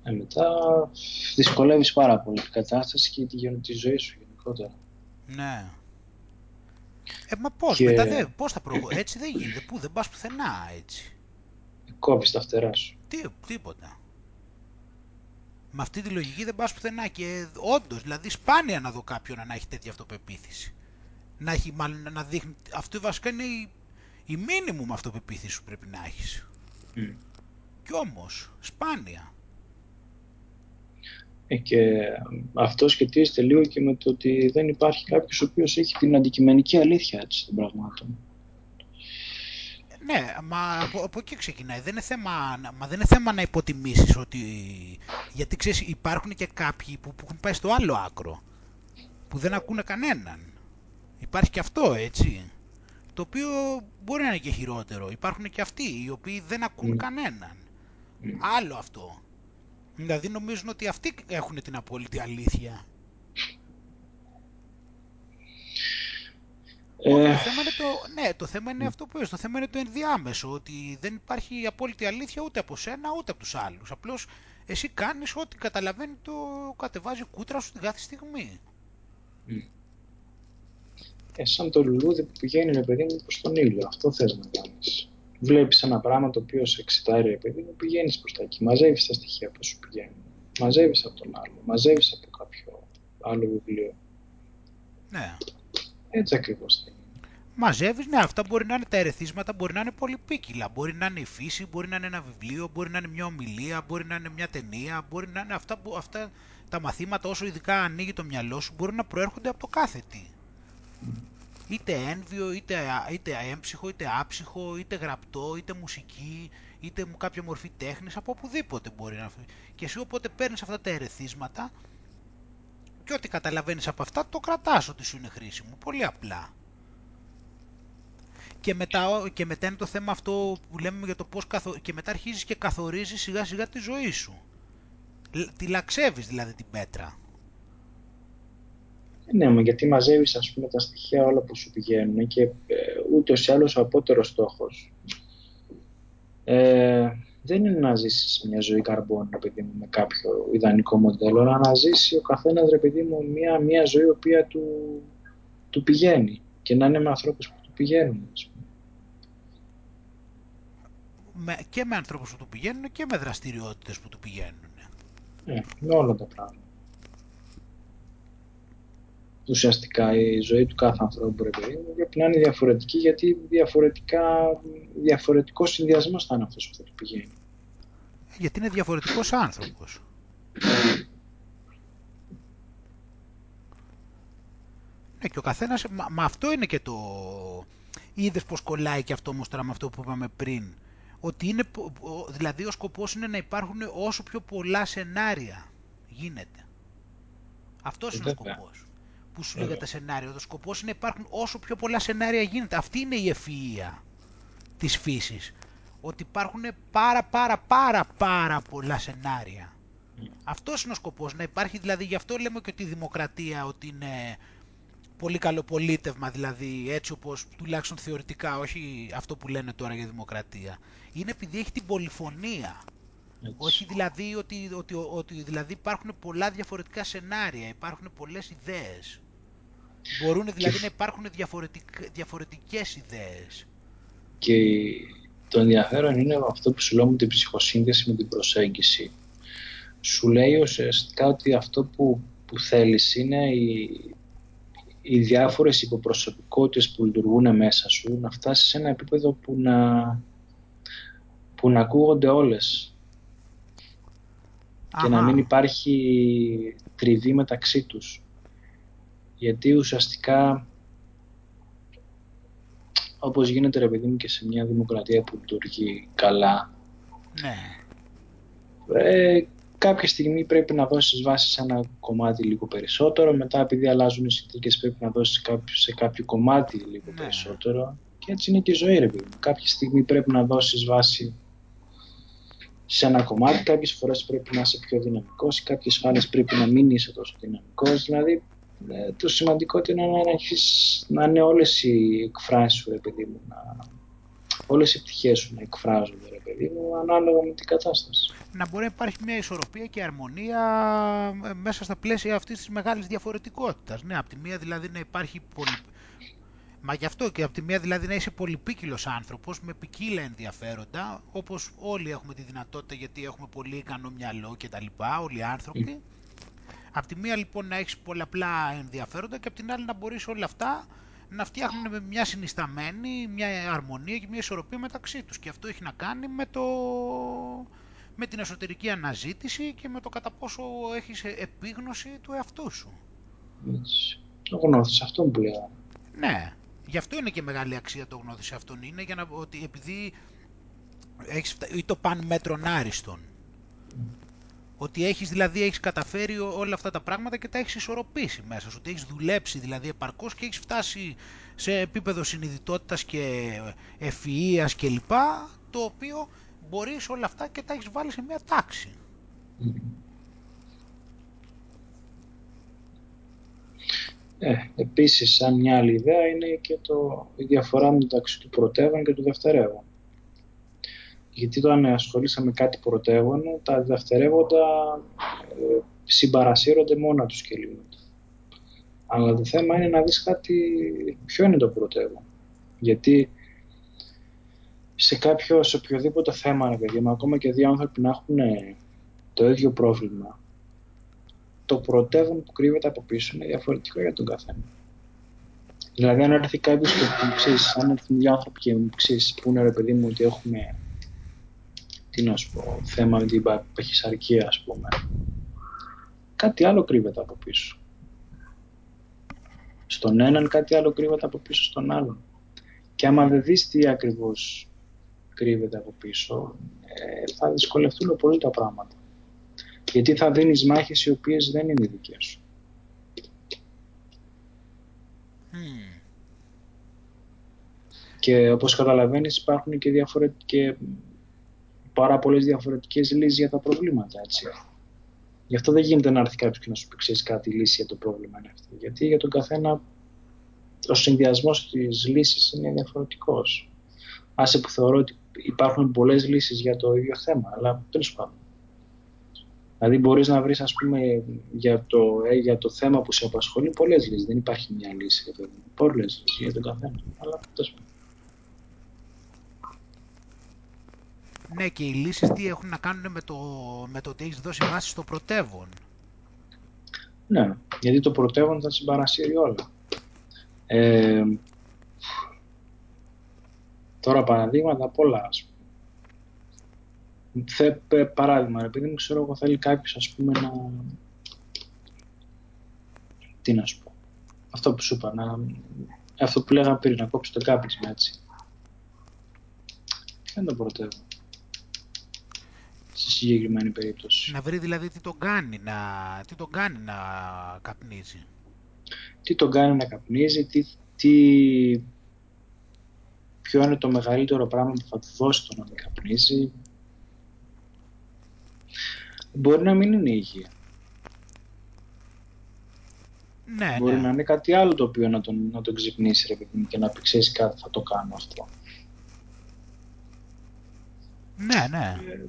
[SPEAKER 2] Ε, μετά δυσκολεύεις πάρα πολύ την κατάσταση και τη, τη ζωή σου γενικότερα.
[SPEAKER 1] Ναι. Ε, μα πώς, μετά δεν, πώς θα προχωρήσει, έτσι δεν γίνεται, πού, δεν πας πουθενά έτσι.
[SPEAKER 2] Κόβεις τα φτερά σου.
[SPEAKER 1] Τι, τίποτα. Με αυτή τη λογική δεν πας πουθενά και όντως, δηλαδή σπάνια να δω κάποιον να έχει τέτοια αυτοπεποίθηση. Να έχει, μάλλον να δείχνει, αυτό βασικά είναι η, η μήνυμου αυτοπεποίθηση που πρέπει να έχεις. Mm. Κι όμως, σπάνια.
[SPEAKER 2] Ε, και αυτό σχετίζεται λίγο και με το ότι δεν υπάρχει κάποιος ο οποίος έχει την αντικειμενική αλήθεια έτσι, των πραγμάτων.
[SPEAKER 1] Ναι, μα από, από εκεί ξεκινάει. Δεν είναι θέμα, μα δεν είναι θέμα να υποτιμήσεις ότι... Γιατί ξέρεις, υπάρχουν και κάποιοι που, που έχουν πάει στο άλλο άκρο, που δεν ακούνε κανέναν. Υπάρχει και αυτό, έτσι. Το οποίο μπορεί να είναι και χειρότερο. Υπάρχουν και αυτοί, οι οποίοι δεν ακούν mm. κανέναν. Mm. Άλλο αυτό. Δηλαδή νομίζουν ότι αυτοί έχουν την απόλυτη αλήθεια. Ε... Το θέμα είναι, το, ναι, το θέμα είναι αυτό που είπες, το θέμα είναι το ενδιάμεσο, ότι δεν υπάρχει απόλυτη αλήθεια ούτε από σένα ούτε από τους άλλους. Απλώς εσύ κάνεις ό,τι καταλαβαίνει το κατεβάζει κούτρα σου την κάθε στιγμή.
[SPEAKER 2] Ε, σαν το λουλούδι που πηγαίνει ρε παιδί μου προς τον ήλιο, αυτό θες να κάνεις. Βλέπεις ένα πράγμα το οποίο σε εξητάρει ρε παιδί μου, πηγαίνεις προς τα εκεί, μαζεύεις τα στοιχεία που σου πηγαίνουν. Μαζεύεις από τον άλλο, μαζεύεις από κάποιο άλλο βιβλίο.
[SPEAKER 1] Ναι.
[SPEAKER 2] Έτσι ακριβώς θα είναι.
[SPEAKER 1] Μαζεύεις, ναι, αυτά μπορεί να είναι τα ερεθίσματα, μπορεί να είναι πολυπίκυλα. Μπορεί να είναι η φύση, μπορεί να είναι ένα βιβλίο, μπορεί να είναι μια ομιλία, μπορεί να είναι μια ταινία, μπορεί να είναι αυτά, αυτά τα μαθήματα όσο ειδικά ανοίγει το μυαλό σου, μπορεί να προέρχονται από το κάθε τι. Είτε ένβιο, είτε, είτε έμψυχο, είτε άψυχο, είτε γραπτό, είτε μουσική, είτε κάποια μορφή τέχνης, από οπουδήποτε μπορεί να φύγει. Και εσύ οπότε παίρνεις αυτά τα ερεθίσματα και ό,τι καταλαβαίνεις από αυτά το κρατάς ότι σου είναι χρήσιμο. Πολύ απλά. Και μετά, και μετά είναι το θέμα αυτό που λέμε για το πώς καθο... και μετά αρχίζεις και καθορίζεις σιγά σιγά τη ζωή σου. Τη λαξεύεις δηλαδή την πέτρα.
[SPEAKER 2] Ναι, μα γιατί μαζεύεις ας πούμε τα στοιχεία όλα που σου πηγαίνουν και ε, ούτως ή άλλως ο απότερος στόχος ε, δεν είναι να ζήσεις μια ζωή καρμπών, παιδί μου, με κάποιο ιδανικό μοντέλο, αλλά να ζήσει ο καθένας, ρε παιδί μου, μια, μια ζωή η οποία του, του πηγαίνει και να είναι με ανθρώπους που του πηγαίνουν. Ας πούμε.
[SPEAKER 1] Με, και με ανθρώπους που του πηγαίνουν και με δραστηριότητες που του πηγαίνουν.
[SPEAKER 2] Ναι, με όλα τα πράγματα. Ουσιαστικά η ζωή του κάθε ανθρώπου πρέπει να είναι διαφορετική γιατί διαφορετικά, διαφορετικός συνδυασμός θα είναι αυτός που θα του πηγαίνει.
[SPEAKER 1] Γιατί είναι διαφορετικός άνθρωπος. Ναι, και ο καθένας, μα, αυτό είναι και το... Είδες πως κολλάει και αυτό όμως τώρα με αυτό που είπαμε πριν. Ότι είναι, δηλαδή ο σκοπός είναι να υπάρχουν όσο πιο πολλά σενάρια γίνεται. Αυτός είναι ο σκοπός που σου λέγεται σενάριο. Ο σκοπός είναι να υπάρχουν όσο πιο πολλά σενάρια γίνεται. Αυτή είναι η ευφυΐα της φύσης. Ότι υπάρχουν πάρα πάρα πάρα πάρα πολλά σενάρια. Αυτός είναι ο σκοπός. Να υπάρχει δηλαδή, γι' αυτό λέμε και ότι η δημοκρατία ότι είναι πολύ καλό πολίτευμα, δηλαδή έτσι όπως τουλάχιστον θεωρητικά, όχι αυτό που λένε τώρα για δημοκρατία. Είναι επειδή έχει την πολυφωνία. Όχι δηλαδή ότι, ότι, ότι δηλαδή υπάρχουν πολλά διαφορετικά σενάρια, υπάρχουν πολλές ιδέες. Μπορούν δηλαδή να υπάρχουν διαφορετικ... διαφορετικές ιδέες.
[SPEAKER 2] Και το ενδιαφέρον είναι αυτό που σου λέω με την ψυχοσύνδεση, με την προσέγγιση. Σου λέει ουσιαστικά ότι αυτό που, που θέλεις είναι οι, οι διάφορες υποπροσωπικότητες που λειτουργούν μέσα σου να φτάσεις σε ένα επίπεδο που να, που να ακούγονται όλες και να μην υπάρχει τριβή μεταξύ τους. Γιατί ουσιαστικά όπως γίνεται ρε παιδί μου και σε μια δημοκρατία που λειτουργεί καλά
[SPEAKER 1] ναι.
[SPEAKER 2] ε, κάποια στιγμή πρέπει να δώσεις βάση σε ένα κομμάτι λίγο περισσότερο, μετά επειδή αλλάζουν οι συνθήκες πρέπει να δώσεις σε κάποιο κομμάτι λίγο ναι. περισσότερο και έτσι είναι και η ζωή ρε παιδί. Κάποια στιγμή πρέπει να δώσεις βάση σε ένα κομμάτι, κάποιες φορές πρέπει να είσαι πιο δυναμικός, κάποιες φορές πρέπει να μην είσαι τόσο δυναμικός, δηλαδή ε, το σημαντικό είναι να, έχεις, να είναι όλες οι εκφράσεις σου ρε παιδί μου, να, όλες οι πτυχές σου να εκφράζονται ρε παιδί μου, ανάλογα με την κατάσταση.
[SPEAKER 1] Να μπορεί να υπάρχει μια ισορροπία και αρμονία ε, μέσα στα πλαίσια αυτής της μεγάλης διαφορετικότητας. Ναι, από τη μία δηλαδή να υπάρχει πολύ, Μα γι' αυτό και από τη μία δηλαδή να είσαι πολυπίκυλος άνθρωπος με ποικίλα ενδιαφέροντα, όπως όλοι έχουμε τη δυνατότητα γιατί έχουμε πολύ ικανό μυαλό και τα λοιπά, όλοι οι άνθρωποι. Από τη μία λοιπόν να έχεις πολλαπλά ενδιαφέροντα και από την άλλη να μπορείς όλα αυτά να φτιάχνουν μια συνισταμένη, μια αρμονία και μια ισορροπία μεταξύ τους. Και αυτό έχει να κάνει με, το... με την εσωτερική αναζήτηση και με το κατά πόσο έχεις επίγνωση του εαυτού σου.
[SPEAKER 2] Το γνώθεις αυτό που λέω.
[SPEAKER 1] Ναι, Γι' αυτό είναι και μεγάλη αξία το γνώθι αυτόν. Είναι για να, ότι επειδή έχεις, ή το παν μέτρον άριστον. Ότι έχεις δηλαδή έχεις καταφέρει όλα αυτά τα πράγματα και τα έχεις ισορροπήσει μέσα σου. Ότι έχεις δουλέψει δηλαδή επαρκώς και έχεις φτάσει σε επίπεδο συνειδητότητας και ευφυΐας κλπ. Το οποίο μπορείς όλα αυτά και τα έχεις βάλει σε μια τάξη.
[SPEAKER 2] Ε, επίσης, σαν μια άλλη ιδέα είναι και το, η διαφορά μεταξύ του πρωτεύων και του δευτερεύον. Γιατί το αν ασχολείσαι με κάτι πρωτεύον, τα δευτερεύοντα ε, συμπαρασύρονται μόνα τους και λίγο. Αλλά το θέμα είναι να δεις κάτι, ποιο είναι το πρωτεύον. Γιατί σε κάποιο, σε οποιοδήποτε θέμα, ρε παιδί ακόμα και δύο άνθρωποι να έχουν το ίδιο πρόβλημα, το πρωτεύον που κρύβεται από πίσω είναι διαφορετικό για τον καθένα. Δηλαδή, αν έρθει κάποιος και μου ξέρεις, αν έρθουν δύο άνθρωποι και μου ξέρεις, πούνε ρε παιδί μου ότι έχουμε τι να σου πω, θέμα με την παχυσαρκία, ας πούμε. Κάτι άλλο κρύβεται από πίσω. Στον έναν κάτι άλλο κρύβεται από πίσω στον άλλον. Και άμα δεν δεις τι ακριβώς κρύβεται από πίσω, ε, θα δυσκολευτούν πολύ τα πράγματα γιατί θα δίνεις μάχες οι οποίες δεν είναι δικές σου. Και όπως καταλαβαίνεις υπάρχουν και, και πάρα πολλές διαφορετικές λύσεις για τα προβλήματα, έτσι. Γι' αυτό δεν γίνεται να έρθει κάποιος και να σου πει ξέρεις κάτι, η λύση για το πρόβλημα είναι αυτή. Γιατί για τον καθένα ο συνδυασμός της λύσης είναι διαφορετικός. Άσε που θεωρώ ότι υπάρχουν πολλές λύσεις για το ίδιο θέμα, αλλά τέλος πάντων. Δηλαδή μπορείς να βρεις, ας πούμε, για το, ε, για το θέμα που σε απασχολεί πολλές λύσεις. Δεν υπάρχει μια λύση. Πολλές λύσεις για τον καθένα. Αλλά τέλος
[SPEAKER 1] Ναι, και οι λύσεις τι έχουν να κάνουν με το, με το ότι έχεις δώσει βάση στο πρωτεύον;
[SPEAKER 2] Ναι, γιατί το πρωτεύον θα συμπαρασύρει όλα. Ε, τώρα παραδείγματα πολλά, ας πούμε θε, παράδειγμα, επειδή μου ξέρω εγώ θέλει κάποιος ας πούμε να... Τι να σου πω. Αυτό που σου είπα, να... αυτό που λέγαμε πριν, να κόψει το κάπνισμα έτσι. Δεν το πρωτεύω. Στη συγκεκριμένη περίπτωση.
[SPEAKER 1] Να βρει δηλαδή τι τον κάνει να, τι τον κάνει να καπνίζει.
[SPEAKER 2] Τι τον κάνει να καπνίζει, τι, τι, ποιο είναι το μεγαλύτερο πράγμα που θα του δώσει το να μην καπνίζει, Μπορεί να μην είναι η υγεία.
[SPEAKER 1] Ναι,
[SPEAKER 2] Μπορεί
[SPEAKER 1] ναι.
[SPEAKER 2] να είναι κάτι άλλο το οποίο να τον, να τον ξυπνήσει ρε παιδί και να πει ξέρεις κάτι θα το κάνω αυτό.
[SPEAKER 1] Ναι, ναι.
[SPEAKER 2] Ε,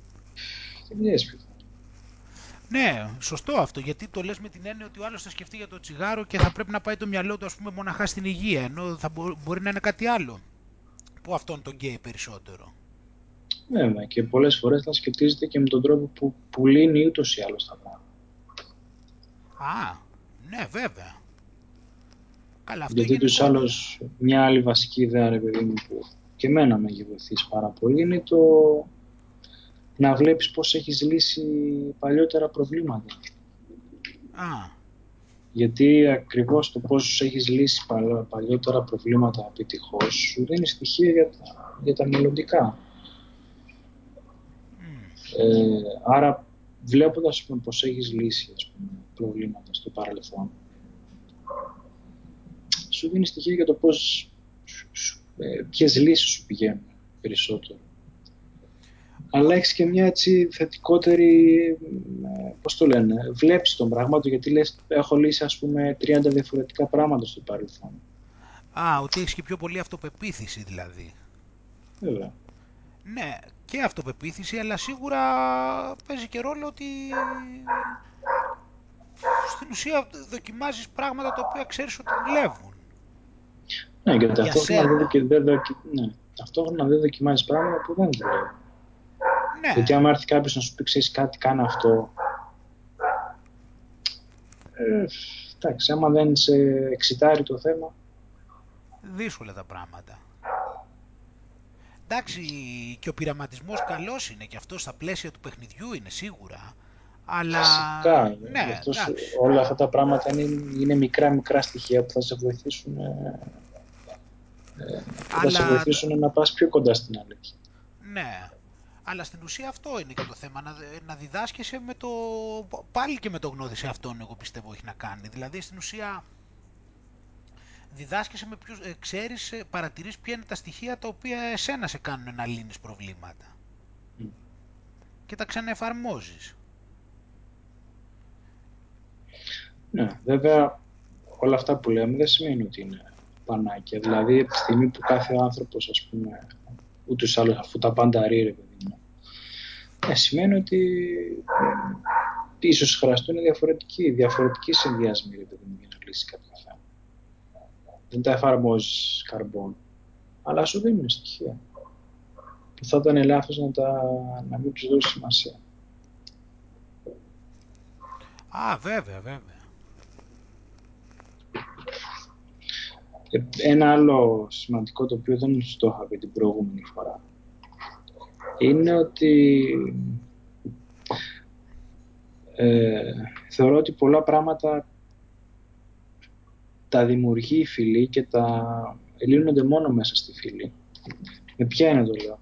[SPEAKER 1] ναι, σωστό αυτό, γιατί το λες με την έννοια ότι ο άλλος θα σκεφτεί για το τσιγάρο και θα πρέπει να πάει το μυαλό του ας πούμε μοναχά στην υγεία, ενώ θα μπορεί να είναι κάτι άλλο που αυτόν τον καίει περισσότερο;
[SPEAKER 2] Βέβαια και πολλές φορές θα σχετίζεται και με τον τρόπο που, που λύνει ούτως ή άλλως τα πράγματα.
[SPEAKER 1] Α, ναι βέβαια.
[SPEAKER 2] Καλά, αυτό Γιατί τους άλλους μια άλλη βασική ιδέα ρε παιδί μου που και εμένα με έχει βοηθήσει πάρα πολύ είναι το να βλέπεις πώς έχεις λύσει παλιότερα προβλήματα.
[SPEAKER 1] Α.
[SPEAKER 2] Γιατί ακριβώς το πώς έχεις λύσει παλιότερα προβλήματα επιτυχώς σου δίνει στοιχεία για τα, για τα μελλοντικά. Ε, άρα βλέποντας πούμε, πως έχεις λύσει ας πούμε, προβλήματα στο παρελθόν σου δίνει στοιχεία για το πώς ε, ποιες λύσεις σου πηγαίνουν περισσότερο αλλά έχεις και μια έτσι θετικότερη, ε, πώς το λένε, βλέψη των πραγμάτων, γιατί λες, έχω λύσει ας πούμε 30 διαφορετικά πράγματα στο παρελθόν.
[SPEAKER 1] Α, ότι έχεις και πιο πολύ αυτοπεποίθηση δηλαδή.
[SPEAKER 2] Βέβαια.
[SPEAKER 1] Ναι, και αυτοπεποίθηση, αλλά σίγουρα παίζει και ρόλο ότι στην ουσία δοκιμάζεις πράγματα τα οποία ξέρεις ότι δουλεύουν.
[SPEAKER 2] Ναι, και ταυτόχρονα δεν, δεν, ναι, ταυτόχρονα δεν δοκιμάζεις πράγματα που δεν δουλεύουν. Ναι. Γιατί άμα έρθει κάποιος να σου πει ξέρεις κάτι, κάνε αυτό. Ε, εντάξει, άμα δεν σε εξητάρει το θέμα.
[SPEAKER 1] Δύσκολα τα πράγματα. Εντάξει, και ο πειραματισμός καλός είναι και αυτό στα πλαίσια του παιχνιδιού είναι σίγουρα. Αλλά...
[SPEAKER 2] Φυσικά. Ναι, αυτός, όλα αυτά τα πράγματα είναι, είναι μικρά μικρά στοιχεία που θα σε βοηθήσουν, ε, ε, Αλλά... θα σε βοηθήσουν να πας πιο κοντά στην αλήθεια.
[SPEAKER 1] Ναι. Αλλά στην ουσία αυτό είναι και το θέμα, να, να διδάσκεσαι με το, πάλι και με το γνώδι σε αυτόν εγώ πιστεύω έχει να κάνει. Δηλαδή στην ουσία διδάσκεσαι με ποιους, ε, ξέρεις, ε, παρατηρείς ποια είναι τα στοιχεία τα οποία εσένα σε κάνουν να λύνεις προβλήματα. Και τα ξαναεφαρμόζεις.
[SPEAKER 2] Ναι, βέβαια όλα αυτά που λέμε δεν σημαίνει ότι είναι πανάκια. Δηλαδή, από τη στιγμή που κάθε άνθρωπος, ας πούμε, ούτως άλλως αφού τα πάντα ρήρε, ε, σημαίνει ότι ε, ίσως χρειαστούν διαφορετικοί, διαφορετικοί συνδυασμοί για να λύσει κάποια θέμα. Δεν τα εφαρμόζεις καρμπόν, αλλά σου δίνουν στοιχεία. Και θα ήταν λάθος να, τα, να μην τους δώσεις σημασία.
[SPEAKER 1] Α, βέβαια, βέβαια.
[SPEAKER 2] Ε, ένα άλλο σημαντικό το οποίο δεν το είχα πει την προηγούμενη φορά είναι ότι ε, θεωρώ ότι πολλά πράγματα τα δημιουργεί η φυλή και τα λύνονται μόνο μέσα στη φυλή. Με ποια είναι το λέω.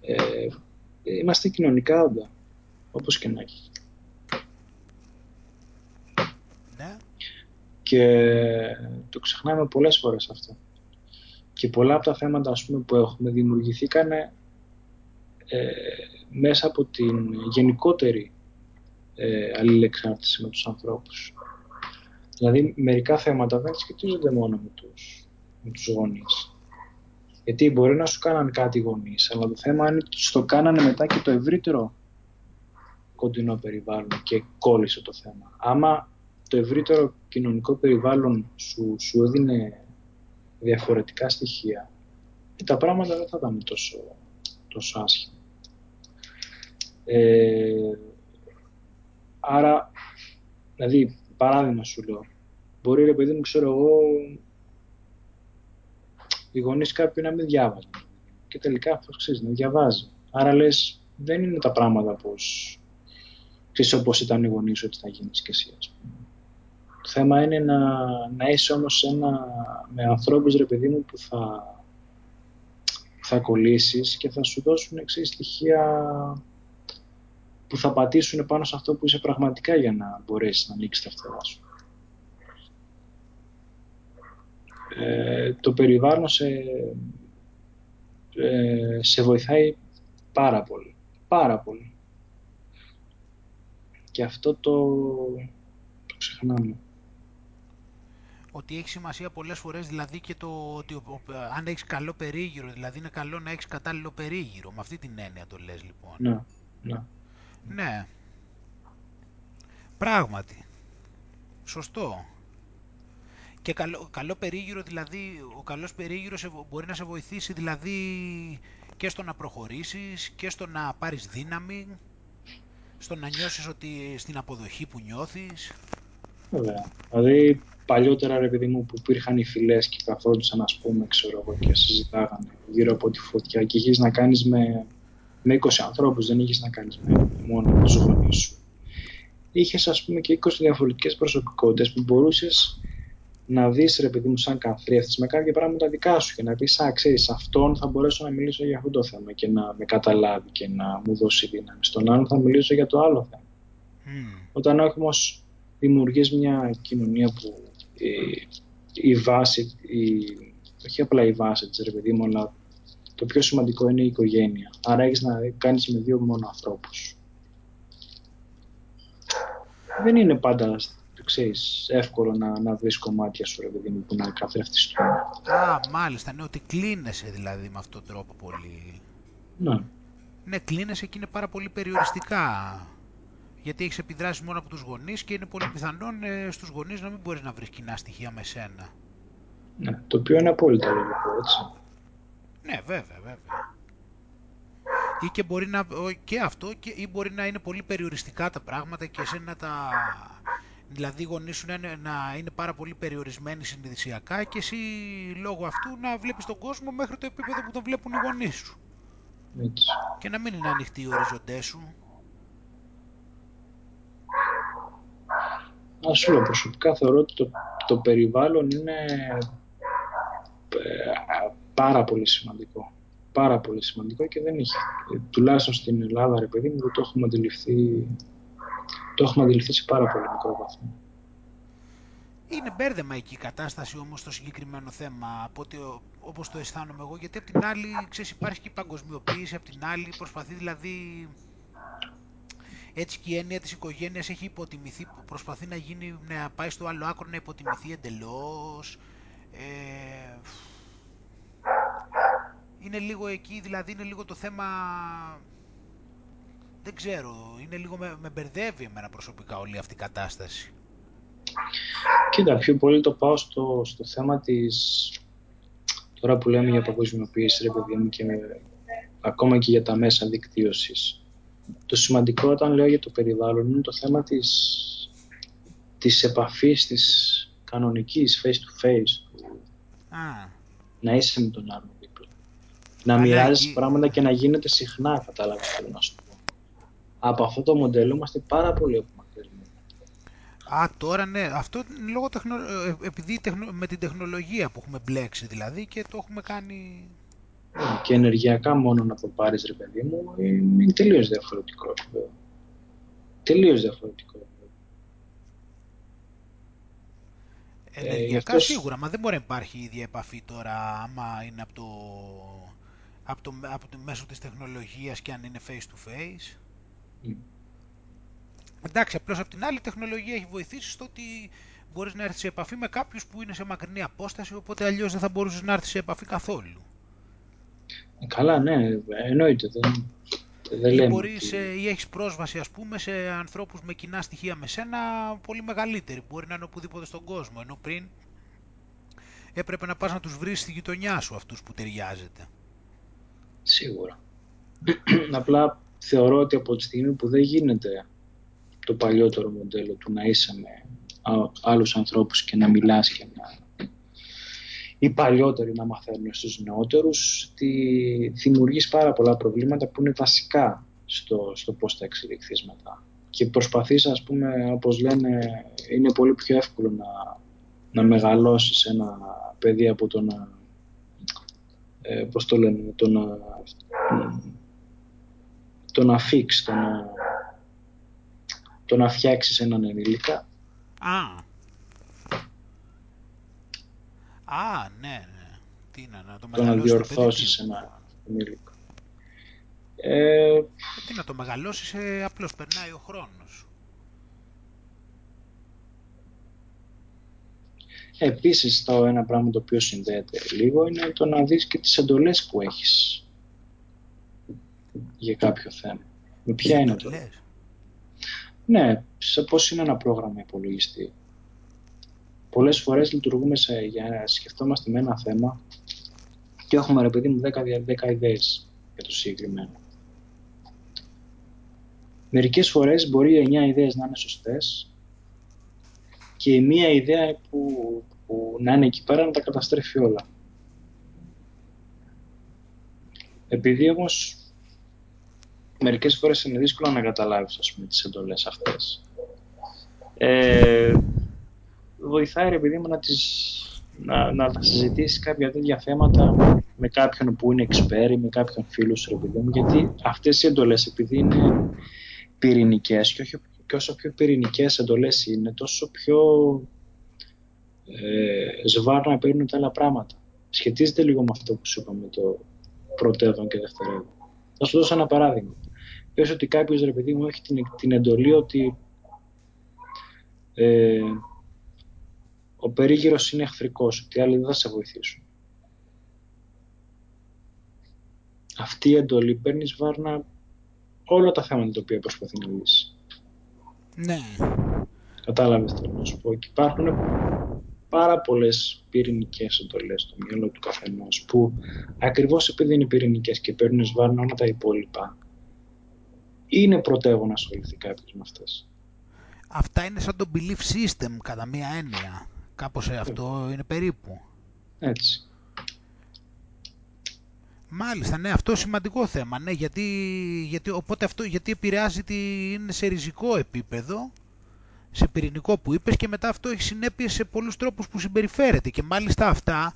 [SPEAKER 2] Ε, είμαστε κοινωνικά όντα, όπως και να έχει.
[SPEAKER 1] Ναι.
[SPEAKER 2] Και το ξεχνάμε πολλές φορές αυτό. Και πολλά από τα θέματα ας πούμε, που έχουμε δημιουργηθήκανε ε, μέσα από την γενικότερη ε, αλληλεξάρτηση με τους ανθρώπους. Δηλαδή, μερικά θέματα δεν σχετίζονται μόνο με τους, με τους γονείς. Γιατί μπορεί να σου κάνανε κάτι οι γονείς, αλλά το θέμα είναι ότι το κάνανε μετά και το ευρύτερο κοντινό περιβάλλον και κόλλησε το θέμα. Άμα το ευρύτερο κοινωνικό περιβάλλον σου, σου έδινε διαφορετικά στοιχεία, τα πράγματα δεν θα ήταν τόσο, τόσο άσχημα. Ε, άρα, δηλαδή, παράδειγμα σου λέω, μπορεί ρε παιδί μου, ξέρω εγώ, οι γονείς κάποιοι να μην διάβαζαν. Και τελικά αυτός ξέρεις, να διαβάζει. Άρα λες, δεν είναι τα πράγματα πώς, ξέρεις όπως ήταν οι γονείς ότι θα γίνεις και εσύ, ας πούμε. Το θέμα είναι να, να είσαι όμως ένα, με ανθρώπους, ρε παιδί μου, που θα, θα κολλήσεις και θα σου δώσουν εξή στοιχεία που θα πατήσουν πάνω σε αυτό που είσαι πραγματικά για να μπορέσεις να ανοίξεις τα φτερά σου. Ε, το περιβάλλον σε, ε, σε βοηθάει πάρα πολύ. Πάρα πολύ. Και αυτό το, το ξεχνάμε.
[SPEAKER 1] Ότι έχει σημασία πολλές φορές δηλαδή και το ότι αν έχεις καλό περίγυρο, δηλαδή είναι καλό να έχεις κατάλληλο περίγυρο. Με αυτή την έννοια το λες λοιπόν.
[SPEAKER 2] Ναι, ναι.
[SPEAKER 1] Ναι. Πράγματι. Σωστό. Και καλό, καλό περίγυρο, δηλαδή, ο καλός περίγυρος μπορεί να σε βοηθήσει δηλαδή και στο να προχωρήσεις και στο να πάρεις δύναμη, στο να νιώσεις ότι στην αποδοχή που νιώθεις.
[SPEAKER 2] Βέβαια. Δηλαδή παλιότερα ρε παιδί μου που υπήρχαν οι φυλές και καθόντουσαν ας πούμε ξέρω εγώ και συζητάγανε γύρω από τη φωτιά και είχες να κάνεις με με 20 ανθρώπους, δεν είχες να κάνεις με, μόνο με τους γονείς σου. Είχες ας πούμε και 20 διαφορετικές προσωπικότητες που μπορούσες να δεις ρε παιδί μου σαν καθρέφτη με κάποια πράγματα δικά σου και να πεις Α, ξέρεις, αυτόν θα μπορέσω να μιλήσω για αυτό το θέμα και να με καταλάβει και να μου δώσει δύναμη. Στον άλλον θα μιλήσω για το άλλο θέμα. Mm. Όταν όμω δημιουργείς μια κοινωνία που η, η βάση, η, όχι απλά η βάση της ρε παιδί μου, αλλά το πιο σημαντικό είναι η οικογένεια. Άρα έχεις να κάνεις με δύο μόνο ανθρώπους. Δεν είναι πάντα ξέρεις, εύκολο να, να βρεις κομμάτια σου, ρε παιδί μου, που να καθρεφτιστούν.
[SPEAKER 1] Α, μάλιστα, ναι, ότι κλείνεσαι δηλαδή με αυτόν τον τρόπο πολύ.
[SPEAKER 2] Ναι.
[SPEAKER 1] Ναι, κλείνεσαι και είναι πάρα πολύ περιοριστικά. Γιατί έχεις επιδράσει μόνο από τους γονείς και είναι πολύ πιθανόν ε, στους γονείς να μην μπορείς να βρεις κοινά στοιχεία με σένα.
[SPEAKER 2] Ναι, το οποίο είναι απόλυτα λογικό, έτσι.
[SPEAKER 1] Ναι, βέβαια, βέβαια. Ή και μπορεί να, και αυτό, και, ή μπορεί να είναι πολύ περιοριστικά τα πράγματα και εσένα τα, Δηλαδή οι γονείς σου να είναι, να είναι πάρα πολύ περιορισμένοι συνειδησιακά και εσύ λόγω αυτού να βλέπεις τον κόσμο μέχρι το επίπεδο που τον βλέπουν οι γονείς σου.
[SPEAKER 2] Έτσι.
[SPEAKER 1] Και να μην είναι ανοιχτοί οι οριζοντές σου.
[SPEAKER 2] Να σου λέω προσωπικά θεωρώ ότι το, το περιβάλλον είναι ε, πάρα πολύ σημαντικό. Πάρα πολύ σημαντικό και δεν έχει. Τουλάχιστον στην Ελλάδα, ρε παιδί μου, δεν το έχουμε αντιληφθεί το έχουμε αντιληφθεί σε πάρα πολύ μικρό βαθμό.
[SPEAKER 1] Είναι μπέρδεμα εκεί η κατάσταση όμως στο συγκεκριμένο θέμα από ότι, όπως το αισθάνομαι εγώ γιατί απ' την άλλη ξέρεις υπάρχει και η παγκοσμιοποίηση απ' την άλλη προσπαθεί δηλαδή έτσι και η έννοια της οικογένειας έχει υποτιμηθεί προσπαθεί να γίνει να πάει στο άλλο άκρο να υποτιμηθεί εντελώς ε, είναι λίγο εκεί δηλαδή είναι λίγο το θέμα δεν ξέρω, είναι λίγο με, με μπερδεύει εμένα προσωπικά όλη αυτή η κατάσταση.
[SPEAKER 2] Κοίτα, πιο πολύ το πάω στο, στο θέμα της, τώρα που λέμε για παγκοσμιοποίηση, ρε παιδί μου, και ακόμα και για τα μέσα δικτύωσης. Το σημαντικό όταν λέω για το περιβάλλον είναι το θέμα της, της επαφής, της κανονικής face to face.
[SPEAKER 1] Α.
[SPEAKER 2] Να είσαι με τον άλλο δίπλα. Να μοιράζεις πράγματα και να γίνεται συχνά, κατάλαβες θέλω να σου πω από αυτό το μοντέλο είμαστε πάρα πολύ απομακρυσμένοι.
[SPEAKER 1] Α, τώρα ναι, αυτό λόγω τεχνο... Ε, επειδή τεχνο... με την τεχνολογία που έχουμε μπλέξει δηλαδή και το έχουμε κάνει...
[SPEAKER 2] Ναι, και ενεργειακά μόνο να το πάρεις ρε παιδί μου είναι τελείως διαφορετικό. Τελείως διαφορετικό.
[SPEAKER 1] Ενεργειακά ε, σίγουρα, μα δεν μπορεί να υπάρχει η ίδια επαφή τώρα άμα είναι από το, από το, από το μέσο της τεχνολογίας και αν είναι face to face. Εντάξει, απλώς από την άλλη τεχνολογία έχει βοηθήσει στο ότι μπορείς να έρθεις σε επαφή με κάποιους που είναι σε μακρινή απόσταση, οπότε αλλιώς δεν θα μπορούσες να έρθεις σε επαφή καθόλου.
[SPEAKER 2] Ε, καλά, ναι, εννοείται. Δεν, δεν
[SPEAKER 1] ή, μπορείς, ότι... ή έχεις πρόσβαση ας πούμε σε ανθρώπους με κοινά στοιχεία με σένα πολύ μεγαλύτερη. Μπορεί να είναι οπουδήποτε στον κόσμο, ενώ πριν έπρεπε να πας να τους βρεις στη γειτονιά σου αυτούς που ταιριάζεται.
[SPEAKER 2] Σίγουρα. Απλά θεωρώ ότι από τη στιγμή που δεν γίνεται το παλιότερο μοντέλο του να είσαι με άλλους ανθρώπους και να μιλάς και να... οι παλιότεροι να μαθαίνουν στους νεότερους, τη... δημιουργείς πάρα πολλά προβλήματα που είναι βασικά στο, στο πώς θα εξελιχθείς μετά. Και προσπαθείς, ας πούμε, όπως λένε, είναι πολύ πιο εύκολο να, να μεγαλώσεις ένα παιδί από το να, ε, πώς το λένε, το να το να φίξει, το να, το να φτιάξεις έναν ενήλικα.
[SPEAKER 1] Α. Α, ναι, ναι. Τι είναι, να το,
[SPEAKER 2] το να διορθώσεις ένα ενήλικα. Ε,
[SPEAKER 1] ε, τι να το μεγαλώσεις, ε, απλώς περνάει ο χρόνος.
[SPEAKER 2] Επίσης, το ένα πράγμα το οποίο συνδέεται λίγο είναι το να δεις και τις εντολές που έχεις για κάποιο θέμα. Με ποια είναι το. Ναι, σε πώς είναι ένα πρόγραμμα υπολογιστή. Πολλές φορές λειτουργούμε σε, για να σκεφτόμαστε με ένα θέμα και έχουμε ρε παιδί μου 10, 10 ιδέες για το συγκεκριμένο. Μερικές φορές μπορεί οι 9 ιδέες να είναι σωστές και η μία ιδέα που, που να είναι εκεί πέρα να τα καταστρέφει όλα. Επειδή όμως μερικές φορές είναι δύσκολο να καταλάβεις ας πούμε, τις εντολές αυτές. Ε, βοηθάει ρε παιδί μου να, τις, να, να τα συζητήσεις κάποια τέτοια θέματα με κάποιον που είναι εξπέρι, με κάποιον φίλο σου ρε παιδί μου, γιατί αυτές οι εντολές επειδή είναι πυρηνικές και, όχι, και όσο πιο πυρηνικές εντολές είναι, τόσο πιο ε, σβάρνα παίρνουν τα άλλα πράγματα. Σχετίζεται λίγο με αυτό που σου είπαμε το πρωτεύον και δευτερεύον. Θα σου δώσω ένα παράδειγμα. Πες ότι κάποιος ρε παιδί μου έχει την, την εντολή ότι ε, ο περίγυρος είναι εχθρικός, ότι οι άλλοι δεν θα σε βοηθήσουν. Αυτή η εντολή παίρνεις βάρνα όλα τα θέματα τα οποία προσπαθεί να λύσει.
[SPEAKER 1] Ναι.
[SPEAKER 2] Κατάλαβες θέλω να σου πω. Και υπάρχουν πάρα πολλές πυρηνικές εντολές στο μυαλό του καθενός που ακριβώς επειδή είναι πυρηνικές και παίρνουν βάρνα όλα τα υπόλοιπα, είναι πρωτεύον να ασχοληθεί κάποιος με αυτές.
[SPEAKER 1] Αυτά είναι σαν το belief system κατά μία έννοια. Κάπως αυτό είναι περίπου.
[SPEAKER 2] Έτσι.
[SPEAKER 1] Μάλιστα, ναι, αυτό σημαντικό θέμα. Ναι, γιατί, γιατί, οπότε αυτό, γιατί επηρεάζει τι είναι σε ριζικό επίπεδο, σε πυρηνικό που είπες και μετά αυτό έχει συνέπειες σε πολλούς τρόπους που συμπεριφέρεται και μάλιστα αυτά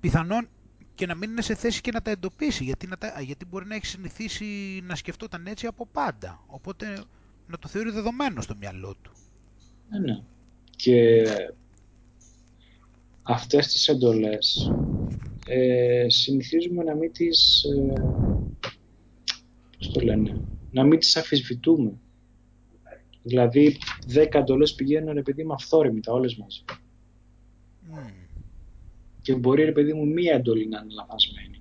[SPEAKER 1] πιθανόν και να μην είναι σε θέση και να τα εντοπίσει γιατί, να τα, γιατί μπορεί να έχει συνηθίσει να σκεφτόταν έτσι από πάντα οπότε να το θεωρεί δεδομένο στο μυαλό του.
[SPEAKER 2] Ναι, ναι. Και αυτές τις εντολές ε, συνηθίζουμε να μην τις ε, πώς το λένε να μην τις αφισβητούμε δηλαδή δέκα εντολές πηγαίνουν επειδή είμαι αυθόρμητα όλες μαζί mm. και μπορεί ρε παιδί μου μία εντολή να είναι λαθασμένη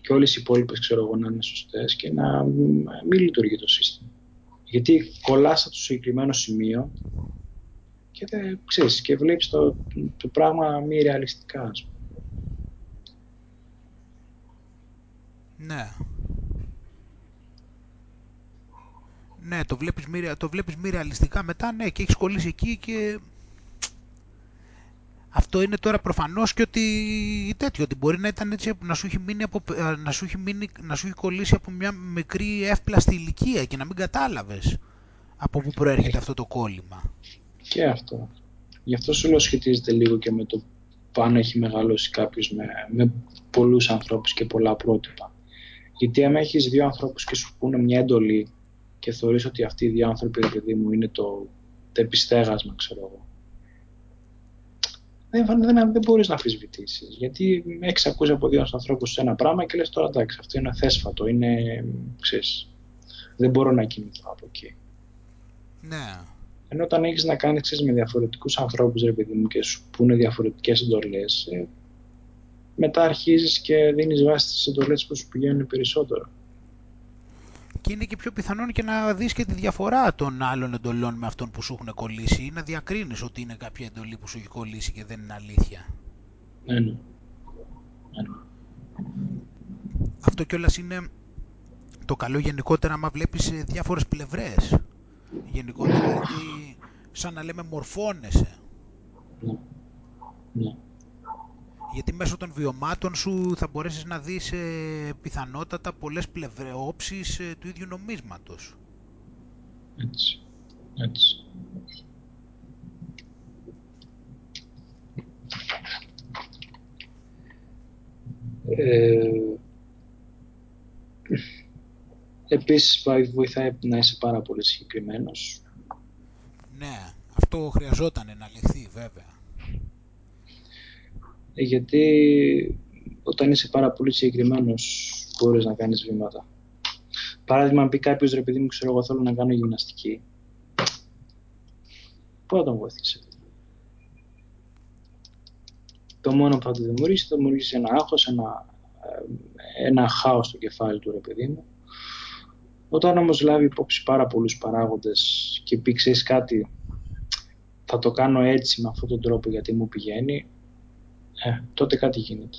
[SPEAKER 2] και όλες οι υπόλοιπες ξέρω εγώ να είναι σωστές και να μην λειτουργεί το σύστημα γιατί κολλάς το συγκεκριμένο σημείο και, δεν, ξέρεις, και βλέπεις το, το πράγμα μη ρεαλιστικά, ας πούμε.
[SPEAKER 1] Ναι. Ναι, το βλέπεις, μη, το βλέπεις μη ρεαλιστικά μετά, ναι, και έχεις κολλήσει εκεί και... Αυτό είναι τώρα προφανώς και ότι τέτοιο, ότι μπορεί να ήταν έτσι να σου έχει, μείνει από, να σου έχει, μείνει, να σου έχει κολλήσει από μια μικρή εύπλαστη ηλικία και να μην κατάλαβες από πού προέρχεται αυτό το κόλλημα.
[SPEAKER 2] Και αυτό. Γι' αυτό σου λέω σχετίζεται λίγο και με το πάνω έχει μεγαλώσει κάποιος με, με πολλούς ανθρώπους και πολλά πρότυπα. Γιατί αν έχεις δύο ανθρώπους και σου πούνε μια εντολή και θεωρείς ότι αυτοί οι δύο άνθρωποι, ρε παιδί μου, είναι το, το επιστέγασμα, ξέρω εγώ. Δεν, δεν, δεν μπορείς να αμφισβητήσεις. Γιατί έχεις ακούσει από δύο ανθρώπους ένα πράγμα και λες τώρα εντάξει, αυτό είναι θέσφατο, είναι. Ξέρεις, δεν μπορώ να κινηθώ από εκεί.
[SPEAKER 1] Ναι.
[SPEAKER 2] Ενώ όταν έχεις να κάνεις με διαφορετικούς ανθρώπους, ρε παιδί μου, και σου πούνε διαφορετικές εντολές, ε, μετά αρχίζεις και δίνεις βάση στις εντολές που σου πηγαίνουν περισσότερο.
[SPEAKER 1] Και είναι και πιο πιθανόν και να δεις και τη διαφορά των άλλων εντολών με αυτόν που σου έχουν κολλήσει ή να διακρίνεις ότι είναι κάποια εντολή που σου έχει κολλήσει και δεν είναι αλήθεια.
[SPEAKER 2] Ναι, ναι. ναι.
[SPEAKER 1] Αυτό κιόλας είναι το καλό γενικότερα άμα βλέπεις διάφορες πλευρές γενικότερα, δηλαδή σαν να λέμε μορφώνεσαι.
[SPEAKER 2] Ναι. ναι.
[SPEAKER 1] Γιατί μέσω των βιωμάτων σου θα μπορέσεις να δεις ε, πιθανότατα πολλές πλευρεόψεις ε, του ίδιου νομίσματος.
[SPEAKER 2] Έτσι. Έτσι. Ε, Επίσης βοηθάει να είσαι πάρα πολύ συγκεκριμένος.
[SPEAKER 1] Ναι, αυτό χρειαζόταν να λυθεί βέβαια.
[SPEAKER 2] Ε, γιατί όταν είσαι πάρα πολύ συγκεκριμένος μπορείς να κάνεις βήματα. Παράδειγμα, αν πει κάποιος ρε παιδί μου, ξέρω εγώ θέλω να κάνω γυμναστική. Πού θα τον βοηθήσει. Το μόνο που θα του δημιουργήσει, θα δημιουργήσει ένα άγχος, ένα, ε, ένα χάος στο κεφάλι του ρε παιδί μου όταν όμως λάβει υπόψη πάρα πολλούς παράγοντες και πει ξέρεις κάτι, θα το κάνω έτσι με αυτόν τον τρόπο γιατί μου πηγαίνει, ε, τότε κάτι γίνεται.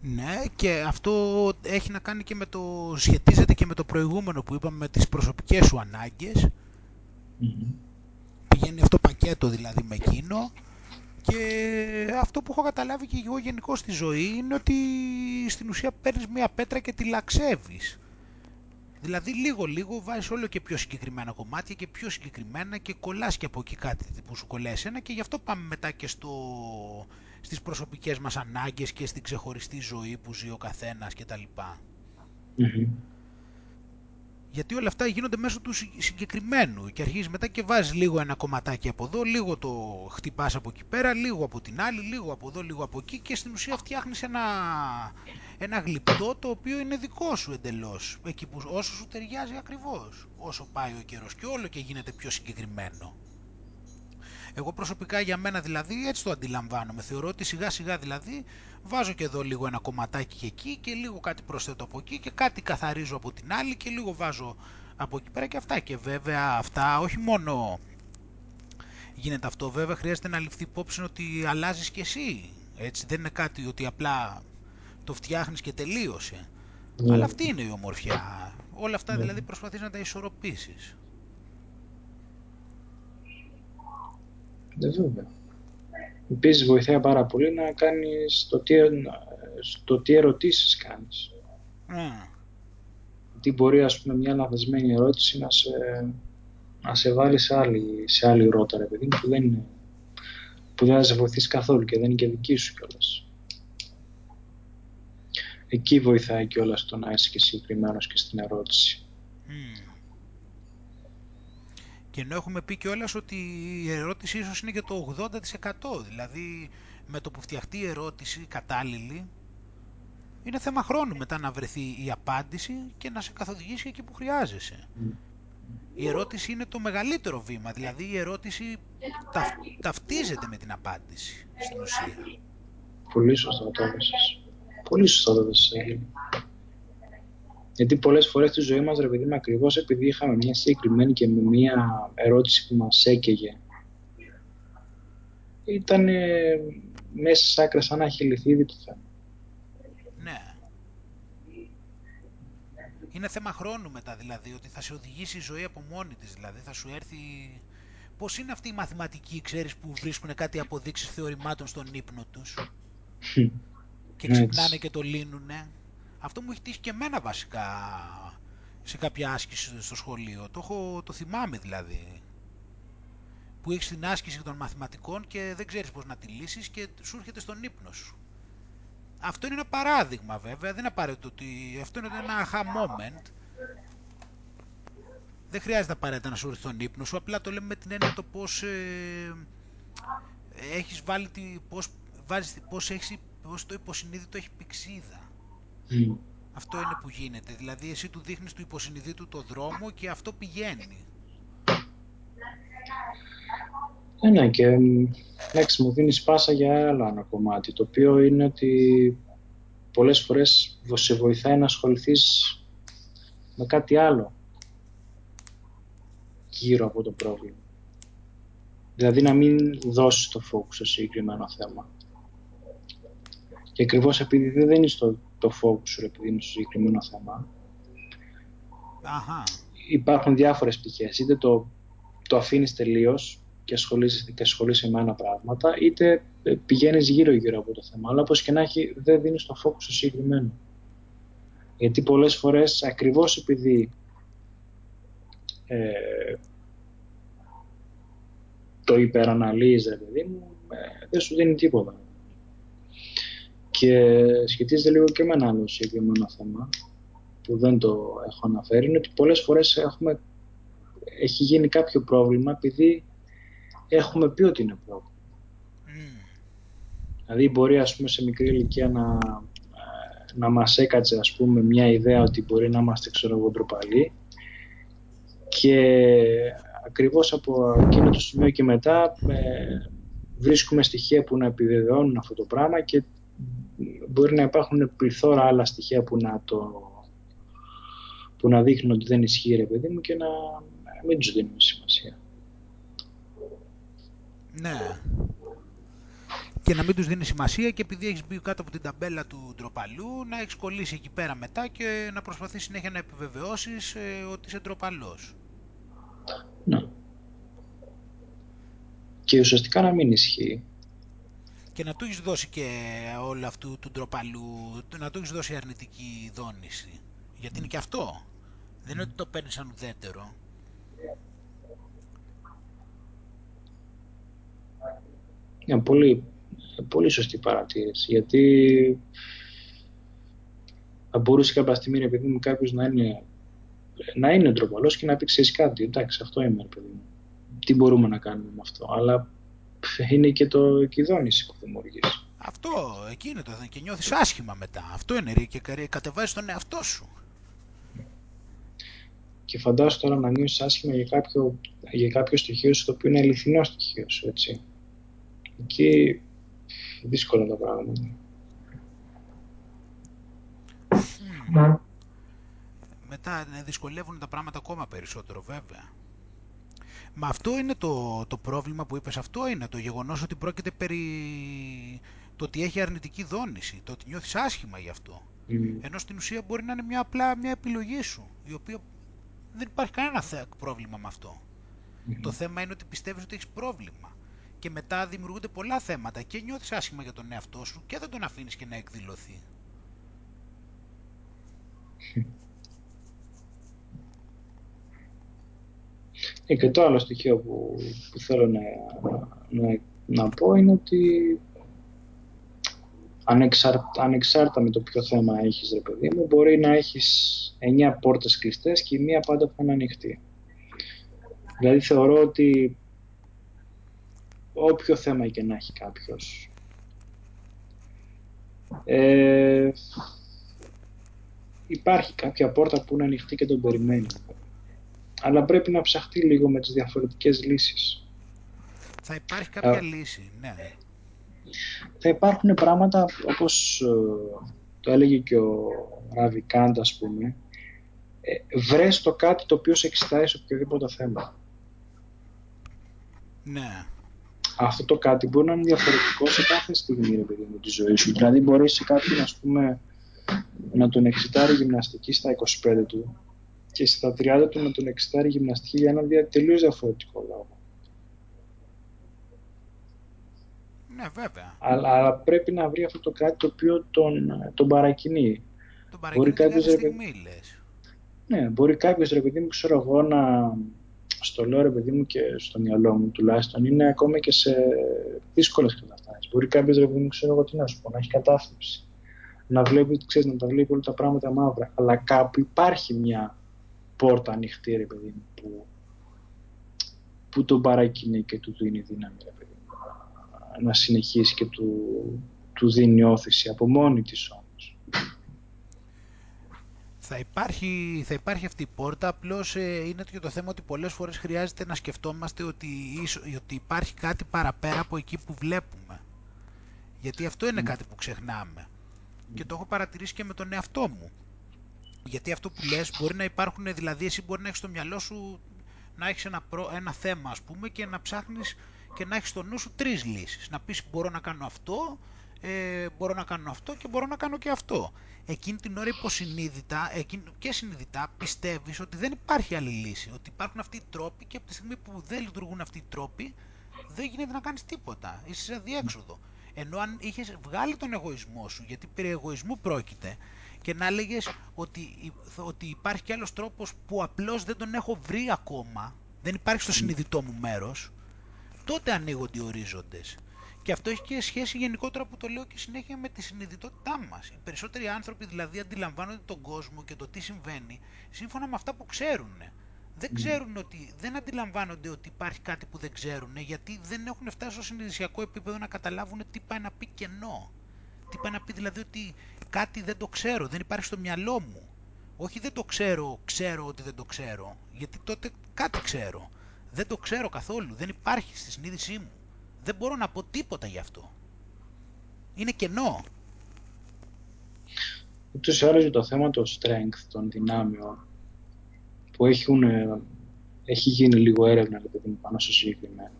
[SPEAKER 1] Ναι και αυτό έχει να κάνει και με το, σχετίζεται και με το προηγούμενο που είπαμε με τις προσωπικές σου ανάγκες. Πηγαίνει αυτό πακέτο δηλαδή με εκείνο και αυτό που έχω καταλάβει και εγώ γενικώ στη ζωή είναι ότι στην ουσία παίρνεις μια πέτρα και τη λαξεύεις. Δηλαδή λίγο λίγο βάζεις όλο και πιο συγκεκριμένα κομμάτια και πιο συγκεκριμένα και κολλάς και από εκεί κάτι που σου κολλάει ένα και γι' αυτό πάμε μετά και στο, στις προσωπικές μας ανάγκες και στην ξεχωριστή ζωή που ζει ο καθένας κτλ. Mm-hmm. Γιατί όλα αυτά γίνονται μέσω του συγκεκριμένου και αρχίζεις μετά και βάζεις λίγο ένα κομματάκι από εδώ, λίγο το χτυπάς από εκεί πέρα, λίγο από την άλλη, λίγο από εδώ, λίγο από εκεί και στην ουσία φτιάχνεις ένα, ένα γλυπτό το οποίο είναι δικό σου εντελώς, εκεί που όσο σου ταιριάζει ακριβώς, όσο πάει ο καιρός και όλο και γίνεται πιο συγκεκριμένο. Εγώ προσωπικά για μένα δηλαδή έτσι το αντιλαμβάνομαι. Θεωρώ ότι σιγά σιγά δηλαδή βάζω και εδώ λίγο ένα κομματάκι και εκεί και λίγο κάτι προσθέτω από εκεί και κάτι καθαρίζω από την άλλη και λίγο βάζω από εκεί πέρα και αυτά. Και βέβαια αυτά όχι μόνο γίνεται αυτό, βέβαια χρειάζεται να ληφθεί υπόψη ότι αλλάζεις και εσύ. Έτσι δεν είναι κάτι ότι απλά το φτιάχνεις και τελείωσε. Ναι. Αλλά αυτή είναι η ομορφιά. Όλα αυτά ναι. δηλαδή προσπαθείς να τα ισορροπήσεις.
[SPEAKER 2] Βέβαια. Επίσης βοηθάει πάρα πολύ να κάνεις το τι, στο τι ερωτήσεις κάνεις. Mm. Τι μπορεί ας πούμε μια λαθασμένη ερώτηση να σε, να σε βάλει σε άλλη, σε άλλη ρότα ρε παιδί που δεν, είναι, που δεν θα σε βοηθήσει καθόλου και δεν είναι και δική σου κιόλας. Εκεί βοηθάει κιόλας το να είσαι και συγκεκριμένος και στην ερώτηση. Mm.
[SPEAKER 1] Και ενώ έχουμε πει κιόλας ότι η ερώτηση ίσως είναι και το 80%. Δηλαδή με το που φτιαχτεί η ερώτηση κατάλληλη, είναι θέμα χρόνου μετά να βρεθεί η απάντηση και να σε καθοδηγήσει εκεί που χρειάζεσαι. Η ερώτηση είναι το μεγαλύτερο βήμα, δηλαδή η ερώτηση ταφ, ταυτίζεται με την απάντηση στην ουσία.
[SPEAKER 2] Πολύ σωστά το Πολύ σωστά το γιατί πολλές φορές στη ζωή μας, ρε παιδί μου, ακριβώς επειδή είχαμε μια συγκεκριμένη και μια ερώτηση που μας έκαιγε, ήταν μέσα σ' άκρα σαν να έχει λυθεί ήδη το θέμα.
[SPEAKER 1] Ναι. Είναι θέμα χρόνου μετά δηλαδή, ότι θα σε οδηγήσει η ζωή από μόνη της, δηλαδή θα σου έρθει... Πώς είναι αυτή η μαθηματική, ξέρεις, που βρίσκουν κάτι αποδείξεις θεωρημάτων στον ύπνο τους και ξυπνάνε και το λύνουνε. Αυτό μου έχει τύχει και εμένα βασικά σε κάποια άσκηση στο σχολείο. Το, έχω, το θυμάμαι δηλαδή. Που έχεις την άσκηση των μαθηματικών και δεν ξέρεις πώς να τη λύσεις και σου έρχεται στον ύπνο σου. Αυτό είναι ένα παράδειγμα βέβαια, δεν είναι απαραίτητο ότι αυτό είναι ένα aha moment. Δεν χρειάζεται απαραίτητα να σου έρθει στον ύπνο σου, απλά το λέμε με την έννοια το πώς ε, έχεις βάλει, τη, πώς, βάζεις, πώς, έχεις, πώς το υποσυνείδητο έχει πηξίδα. Αυτό είναι που γίνεται. Δηλαδή εσύ του δείχνεις του υποσυνειδήτου το δρόμο και αυτό πηγαίνει.
[SPEAKER 2] Ναι, ναι, και εντάξει, μου δίνεις πάσα για άλλο ένα κομμάτι, το οποίο είναι ότι πολλές φορές σε βοηθάει να ασχοληθείς με κάτι άλλο γύρω από το πρόβλημα. Δηλαδή να μην δώσεις το focus σε συγκεκριμένο θέμα. Και ακριβώς επειδή δεν είναι στο το focus σου επειδή είναι στο συγκεκριμένο θέμα.
[SPEAKER 1] Αχα.
[SPEAKER 2] Υπάρχουν διάφορες πτυχές. Είτε το, το αφήνεις τελείως και ασχολείσαι, και ασχολείσαι με ένα πράγματα, είτε πηγαίνεις γύρω-γύρω από το θέμα. Αλλά όπως και να έχει, δεν δίνεις το focus στο συγκεκριμένο. Γιατί πολλές φορές, ακριβώς επειδή ε, το υπεραναλύεις, δηλαδή μου, ε, δεν σου δίνει τίποτα. Και σχετίζεται λίγο και με ένα άλλο συγκεκριμένο θέμα που δεν το έχω αναφέρει, είναι ότι πολλές φορές έχουμε, έχει γίνει κάποιο πρόβλημα επειδή έχουμε πει ότι είναι πρόβλημα. Mm. Δηλαδή μπορεί ας πούμε σε μικρή ηλικία να, να μας έκατσε ας πούμε μια ιδέα ότι μπορεί να είμαστε ξέρω εγώ ντροπαλοί και ακριβώς από εκείνο το σημείο και μετά ε, βρίσκουμε στοιχεία που να επιβεβαιώνουν αυτό το πράγμα και μπορεί να υπάρχουν πληθώρα άλλα στοιχεία που να, το, που να δείχνουν ότι δεν ισχύει ρε παιδί μου και να μην τους δίνουμε σημασία.
[SPEAKER 1] Ναι. Και να μην τους δίνει σημασία και επειδή έχεις μπει κάτω από την ταμπέλα του ντροπαλού να έχεις κολλήσει εκεί πέρα μετά και να προσπαθείς συνέχεια να επιβεβαιώσεις ε, ότι είσαι ντροπαλός.
[SPEAKER 2] Ναι. Και ουσιαστικά να μην ισχύει
[SPEAKER 1] και να του έχεις δώσει και όλο αυτού του ντροπαλού, να του έχεις δώσει αρνητική δόνηση. Γιατί είναι και αυτό. Δεν είναι ότι το παίρνεις σαν ουδέτερο.
[SPEAKER 2] Είναι πολύ, πολύ σωστή παρατήρηση, γιατί θα μπορούσε κάποια στιγμή, ρε παιδί μου, κάποιος να είναι, να είναι ντροπαλός και να πει ξέρεις κάτι. Εντάξει, αυτό είμαι, ρε παιδί μου. Τι μπορούμε να κάνουμε με αυτό. Αλλά είναι και το κυδόνηση που δημιουργείς.
[SPEAKER 1] Αυτό, εκεί είναι το και νιώθεις άσχημα μετά. Αυτό είναι ρε, και κατεβάζεις τον εαυτό σου.
[SPEAKER 2] Και φαντάσου τώρα να νιώσεις άσχημα για κάποιο, για κάποιο στοιχείο σου το οποίο είναι αληθινό στοιχείο σου, έτσι. Εκεί δύσκολα τα πράγματα.
[SPEAKER 1] Mm. Μετά ναι, δυσκολεύουν τα πράγματα ακόμα περισσότερο βέβαια. Μα αυτό είναι το, το πρόβλημα που είπες, αυτό είναι το γεγονός ότι πρόκειται περί το ότι έχει αρνητική δόνηση, το ότι νιώθεις άσχημα γι' αυτό. Mm. Ενώ στην ουσία μπορεί να είναι μια απλά μια επιλογή σου, η οποία δεν υπάρχει κανένα πρόβλημα με αυτό. Mm. Το θέμα είναι ότι πιστεύεις ότι έχεις πρόβλημα και μετά δημιουργούνται πολλά θέματα και νιώθεις άσχημα για τον εαυτό σου και δεν τον αφήνεις και να εκδηλωθεί.
[SPEAKER 2] Ε, και το άλλο στοιχείο που, που θέλω να, να, να πω είναι ότι ανεξάρτητα με το ποιο θέμα έχεις ρε παιδί μου, μπορεί να έχεις 9 πόρτες κλειστές και η μία πάντα θα είναι ανοιχτή. Δηλαδή θεωρώ ότι όποιο θέμα και να έχει κάποιος ε, υπάρχει κάποια πόρτα που είναι ανοιχτή και τον περιμένει. Αλλά πρέπει να ψαχτεί λίγο με τις διαφορετικές λύσεις.
[SPEAKER 1] Θα υπάρχει κάποια λύση, ναι
[SPEAKER 2] θα υπάρχουν πράγματα όπως ε, το έλεγε και ο Ραβικάντ ας πούμε ε, βρες το κάτι το οποίο σε εξητάει σε οποιοδήποτε θέμα.
[SPEAKER 1] Ναι.
[SPEAKER 2] Αυτό το κάτι μπορεί να είναι διαφορετικό σε κάθε στιγμή ρε παιδί μου της ζωής σου. Δηλαδή μπορείς σε κάποιον ας πούμε να τον εξητάρει γυμναστική στα 25 του και στα 30 του να τον εξητάρει γυμναστική για ένα τελείως διαφορετικό λόγο.
[SPEAKER 1] Ναι, βέβαια.
[SPEAKER 2] Αλλά, πρέπει να βρει αυτό το κάτι το οποίο τον, τον παρακινεί.
[SPEAKER 1] Τον παρακινεί μπορεί κάποιος, στιγμή, λες.
[SPEAKER 2] Ναι, μπορεί κάποιος, ρε παιδί μου, ξέρω εγώ, να... Στο λέω, ρε παιδί μου, και στο μυαλό μου τουλάχιστον, είναι ακόμα και σε δύσκολε καταστάσει. Μπορεί κάποιος, ρε παιδί μου, ξέρω εγώ τι να σου πω, να έχει κατάθλιψη. Να βλέπει, ξέρεις, να τα βλέπει όλα τα πράγματα μαύρα. Αλλά κάπου υπάρχει μια πόρτα ανοιχτή, ρε παιδί μου, που, που τον παρακινεί και του δίνει δύναμη, ρε παιδί να συνεχίσει και του, του δίνει όθηση από μόνη της όμως.
[SPEAKER 1] Θα υπάρχει, θα υπάρχει αυτή η πόρτα, απλώς ε, είναι και το θέμα ότι πολλές φορές χρειάζεται να σκεφτόμαστε ότι, ότι υπάρχει κάτι παραπέρα από εκεί που βλέπουμε. Γιατί αυτό είναι κάτι που ξεχνάμε. Και το έχω παρατηρήσει και με τον εαυτό μου. Γιατί αυτό που λες μπορεί να υπάρχουν, δηλαδή εσύ μπορεί να έχεις στο μυαλό σου να έχεις ένα, ένα θέμα ας πούμε και να ψάχνεις και να έχεις στο νου σου τρεις λύσεις. Να πεις μπορώ να κάνω αυτό, ε, μπορώ να κάνω αυτό και μπορώ να κάνω και αυτό. Εκείνη την ώρα υποσυνείδητα και συνειδητά πιστεύεις ότι δεν υπάρχει άλλη λύση. Ότι υπάρχουν αυτοί οι τρόποι και από τη στιγμή που δεν λειτουργούν αυτοί οι τρόποι δεν γίνεται να κάνεις τίποτα. Είσαι σε διέξοδο. Ενώ αν είχες βγάλει τον εγωισμό σου, γιατί περί εγωισμού πρόκειται, και να έλεγες ότι, ότι υπάρχει κι άλλος τρόπος που απλώς δεν τον έχω βρει ακόμα, δεν υπάρχει στο συνειδητό μου μέρος, τότε ανοίγονται οι ορίζοντες. Και αυτό έχει και σχέση γενικότερα που το λέω και συνέχεια με τη συνειδητότητά μας. Οι περισσότεροι άνθρωποι δηλαδή αντιλαμβάνονται τον κόσμο και το τι συμβαίνει σύμφωνα με αυτά που ξέρουν. Δεν ναι. ξέρουν ότι, δεν αντιλαμβάνονται ότι υπάρχει κάτι που δεν ξέρουν γιατί δεν έχουν φτάσει στο συνειδησιακό επίπεδο να καταλάβουν τι πάει να πει κενό. Τι πάει να πει δηλαδή ότι κάτι δεν το ξέρω, δεν υπάρχει στο μυαλό μου. Όχι δεν το ξέρω, ξέρω ότι δεν το ξέρω, γιατί τότε κάτι ξέρω. Δεν το ξέρω καθόλου. Δεν υπάρχει στη συνείδησή μου. Δεν μπορώ να πω τίποτα γι' αυτό. Είναι κενό.
[SPEAKER 2] Ούτως ή άλλως το θέμα των strength, των δυνάμεων, που έχουν, ε, έχει γίνει λίγο έρευνα δηλαδή, πάνω στο συγκεκριμένο.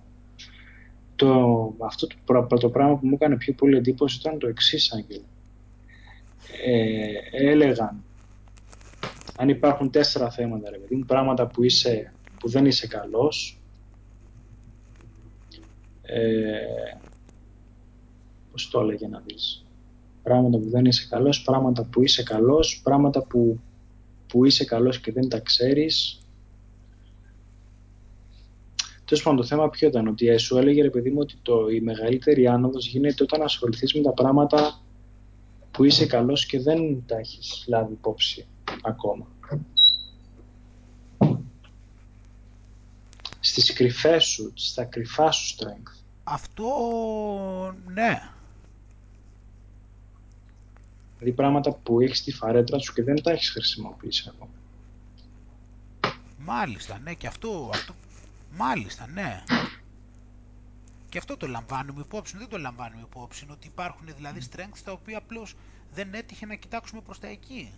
[SPEAKER 2] Το, αυτό το, το πράγμα που μου έκανε πιο πολύ εντύπωση ήταν το εξής Άγγελ. Ε, έλεγαν, αν υπάρχουν τέσσερα θέματα, ρε παιδί πράγματα που είσαι που δεν είσαι καλός ε, πώς το έλεγε να δεις πράγματα που δεν είσαι καλός, πράγματα που είσαι καλός, πράγματα που, που είσαι καλός και δεν τα ξέρεις. Τέλος πάντων, το θέμα ποιο ήταν, ότι σου έλεγε ρε παιδί μου ότι το, η μεγαλύτερη άνοδος γίνεται όταν ασχοληθείς με τα πράγματα που είσαι καλός και δεν τα έχεις λάβει υπόψη ακόμα. Στις κρυφές σου, στα κρυφά σου strength.
[SPEAKER 1] Αυτό, ναι.
[SPEAKER 2] Δηλαδή πράγματα που έχεις στη φαρέτρα σου και δεν τα έχεις χρησιμοποιήσει ακόμα.
[SPEAKER 1] Μάλιστα, ναι, και αυτό, αυτό Μάλιστα, ναι. Και αυτό το λαμβάνουμε υπόψη, δεν το λαμβάνουμε υπόψη, ότι υπάρχουν δηλαδή strengths τα οποία απλώς δεν έτυχε να κοιτάξουμε προς τα εκεί.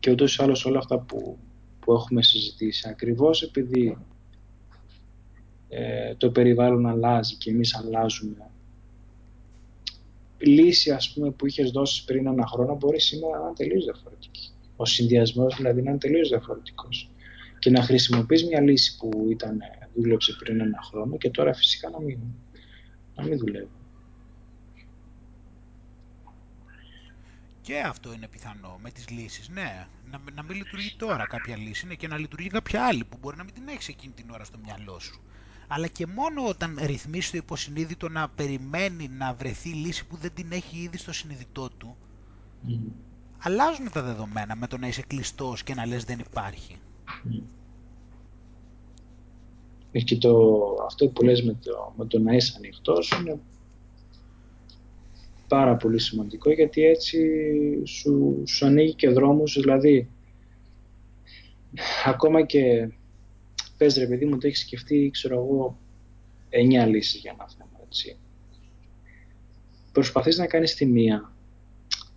[SPEAKER 2] Και ούτως ή άλλως όλα αυτά που, που έχουμε συζητήσει, ακριβώς επειδή ε, το περιβάλλον αλλάζει και εμείς αλλάζουμε, λύση ας πούμε που είχες δώσει πριν ένα χρόνο μπορεί σήμερα να είναι τελείως διαφορετική. Ο συνδυασμός δηλαδή να είναι τελείως διαφορετικός. Και να χρησιμοποιείς μια λύση που ήταν, δούλεψε πριν ένα χρόνο και τώρα φυσικά να μην, να μην δουλεύει.
[SPEAKER 1] Και αυτό είναι πιθανό με τις λύσεις, ναι. Να, να μην λειτουργεί τώρα κάποια λύση ναι, και να λειτουργεί κάποια άλλη που μπορεί να μην την έχεις εκείνη την ώρα στο μυαλό σου. Αλλά και μόνο όταν ρυθμίσεις το υποσυνείδητο να περιμένει να βρεθεί λύση που δεν την έχει ήδη στο συνειδητό του, αλλάζουν τα δεδομένα με το να είσαι κλειστός και να λες δεν υπάρχει.
[SPEAKER 2] Και το, αυτό που λες με το, με το να είσαι ανοιχτός είναι πάρα πολύ σημαντικό γιατί έτσι σου, σου ανοίγει και δρόμους, δηλαδή ακόμα και πες ρε παιδί μου το έχεις σκεφτεί ξέρω εγώ εννιά λύσεις για ένα θέμα έτσι. Προσπαθείς να κάνεις τη μία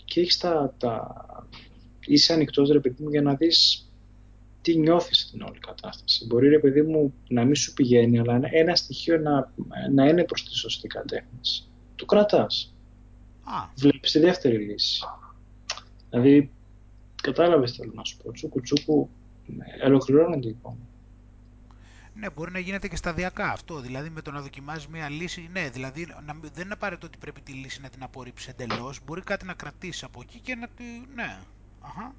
[SPEAKER 2] και έχεις τα, τα... είσαι ανοιχτός ρε παιδί μου για να δεις τι νιώθεις στην όλη κατάσταση. Μπορεί ρε παιδί μου να μην σου πηγαίνει, αλλά ένα στοιχείο να, να είναι προς τη σωστή κατεύθυνση. Το κρατάς.
[SPEAKER 1] Α.
[SPEAKER 2] Βλέπεις τη δεύτερη λύση. Δηλαδή, κατάλαβες θέλω να σου πω, τσούκου τσούκου, ολοκληρώνεται η εικόνα.
[SPEAKER 1] Ναι, μπορεί να γίνεται και σταδιακά αυτό. Δηλαδή με το να δοκιμάζεις μια λύση, ναι, δηλαδή να, δεν είναι απαραίτητο ότι πρέπει τη λύση να την απορρίψεις εντελώς. Μπορεί κάτι να κρατήσεις από εκεί και να τη. Ναι. Αχα.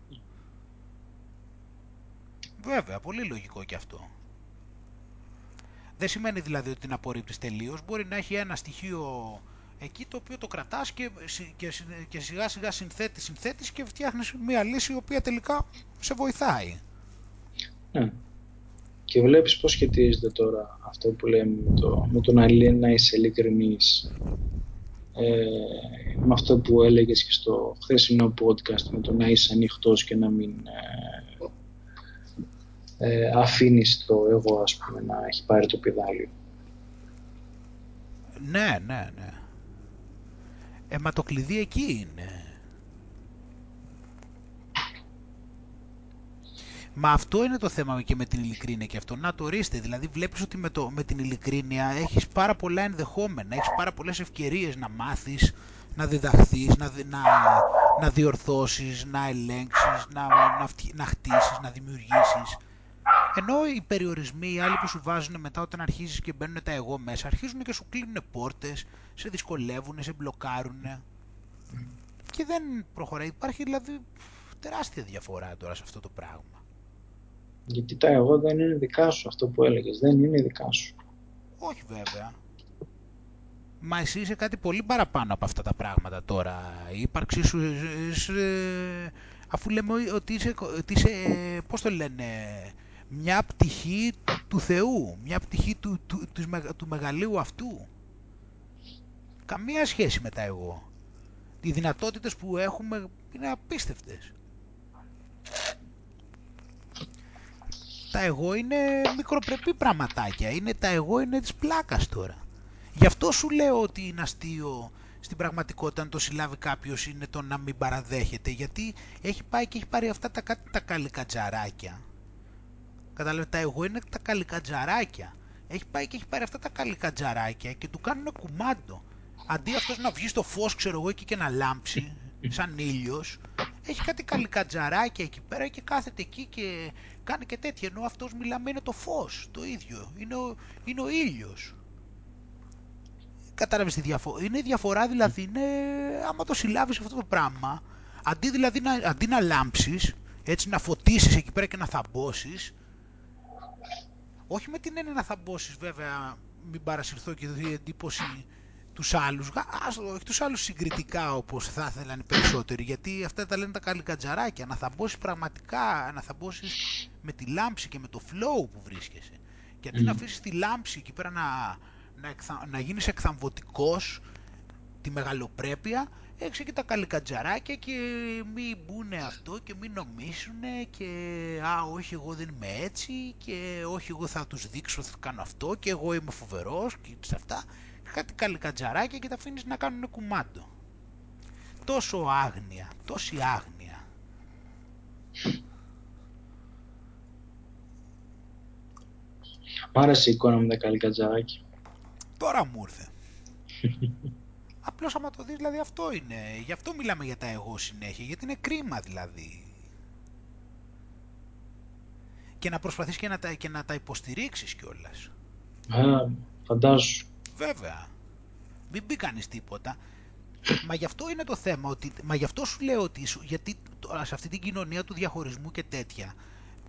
[SPEAKER 1] Βέβαια, πολύ λογικό και αυτό. Δεν σημαίνει δηλαδή ότι την απορρίπτεις τελείως. Μπορεί να έχει ένα στοιχείο εκεί το οποίο το κρατάς και, και, και σιγά σιγά συνθέτεις, συνθέτεις και φτιάχνεις μια λύση η οποία τελικά σε βοηθάει.
[SPEAKER 2] Ναι. Και βλέπεις πώς σχετίζεται τώρα αυτό που λέμε με το, με το να, να είσαι ειλικρινής ε, με αυτό που έλεγες και στο χθεσινό podcast με το να είσαι ανοιχτός και να μην ε, ε, αφήνεις το εγώ ας πούμε να έχει πάρει το πιδάλιο.
[SPEAKER 1] Ναι, ναι, ναι. Ε, μα το κλειδί εκεί είναι. Μα αυτό είναι το θέμα και με την ειλικρίνεια και αυτό. Να το ορίστε. Δηλαδή, βλέπεις ότι με, το, με την ειλικρίνεια έχεις πάρα πολλά ενδεχόμενα. Έχεις πάρα πολλές ευκαιρίες να μάθεις, να διδαχθείς, να, να, να διορθώσεις, να ελέγξεις, να, να, να χτίσεις, να δημιουργήσεις. Ενώ οι περιορισμοί, οι άλλοι που σου βάζουν μετά όταν αρχίζεις και μπαίνουν τα εγώ μέσα, αρχίζουν και σου κλείνουν πόρτες, σε δυσκολεύουν, σε μπλοκάρουν. Και δεν προχωράει. Υπάρχει δηλαδή τεράστια διαφορά τώρα σε αυτό το πράγμα.
[SPEAKER 2] Γιατί τα εγώ δεν είναι δικά σου, αυτό που έλεγες, δεν είναι δικά σου.
[SPEAKER 1] Όχι βέβαια. Μα εσύ είσαι κάτι πολύ παραπάνω από αυτά τα πράγματα τώρα. Η ύπαρξή σου, ε, αφού λέμε ότι είσαι, ότι είσαι, πώς το λένε, μια πτυχή του Θεού, μια πτυχή του, του, του, του μεγαλείου αυτού. Καμία σχέση με τα εγώ. Οι δυνατότητες που έχουμε είναι απίστευτες. τα εγώ είναι μικροπρεπή πραγματάκια. Είναι, τα εγώ είναι της πλάκας τώρα. Γι' αυτό σου λέω ότι είναι αστείο στην πραγματικότητα αν το συλλάβει κάποιος είναι το να μην παραδέχεται. Γιατί έχει πάει και έχει πάρει αυτά τα, τα καλικατζαράκια. Κατάλαβες, τα εγώ είναι τα καλικατζαράκια. Έχει πάει και έχει πάρει αυτά τα καλικατζαράκια και του κάνουν κουμάντο. Αντί αυτός να βγει στο φως, ξέρω εγώ, εκεί και να λάμψει, σαν ήλιος, έχει κάτι καλικατζαράκια εκεί πέρα και κάθεται εκεί και κάνει και τέτοια. Ενώ αυτός μιλάμε είναι το φως, το ίδιο. Είναι ο, είναι ο ήλιος. Κατάλαβες τη διαφορά. Είναι διαφορά δηλαδή, είναι, άμα το συλλάβεις αυτό το πράγμα, Αντί δηλαδή να, αντί να λάμψεις, έτσι να φωτίσεις εκεί πέρα και να θαμπώσεις, όχι με την έννοια να θαμπώσεις βέβαια, μην παρασυρθώ και δει εντύπωση τους άλλους, όχι τους άλλους συγκριτικά όπως θα ήθελαν οι περισσότεροι, γιατί αυτά τα λένε τα καλικατζαράκια, να θαμπώσεις πραγματικά, να θαμπώσεις με τη λάμψη και με το flow που βρίσκεσαι. Και αντί να αφήσεις τη λάμψη εκεί πέρα να, να, να γίνεις εκθαμβωτικός, τη μεγαλοπρέπεια, έξω και τα καλικατζαράκια και μη μπουνε αυτό και μη νομίσουνε και α όχι εγώ δεν είμαι έτσι και όχι εγώ θα τους δείξω θα κάνω αυτό και εγώ είμαι φοβερός και σε αυτά κάτι καλικατζαράκια και τα αφήνεις να κάνουν κουμάντο. Τόσο άγνοια, τόση άγνοια.
[SPEAKER 2] Μ' άρεσε η εικόνα με τα καλικατζαράκια.
[SPEAKER 1] Τώρα μου ήρθε. Απλώς άμα το δεις, δηλαδή αυτό είναι. Γι' αυτό μιλάμε για τα εγώ συνέχεια, γιατί είναι κρίμα δηλαδή. Και να προσπαθείς και να τα, και να τα υποστηρίξεις κιόλας.
[SPEAKER 2] Α, φαντάζομαι.
[SPEAKER 1] Βέβαια. Μην πει κανείς τίποτα. Μα γι' αυτό είναι το θέμα, ότι, μα γι' αυτό σου λέω ότι, γιατί σε αυτή την κοινωνία του διαχωρισμού και τέτοια,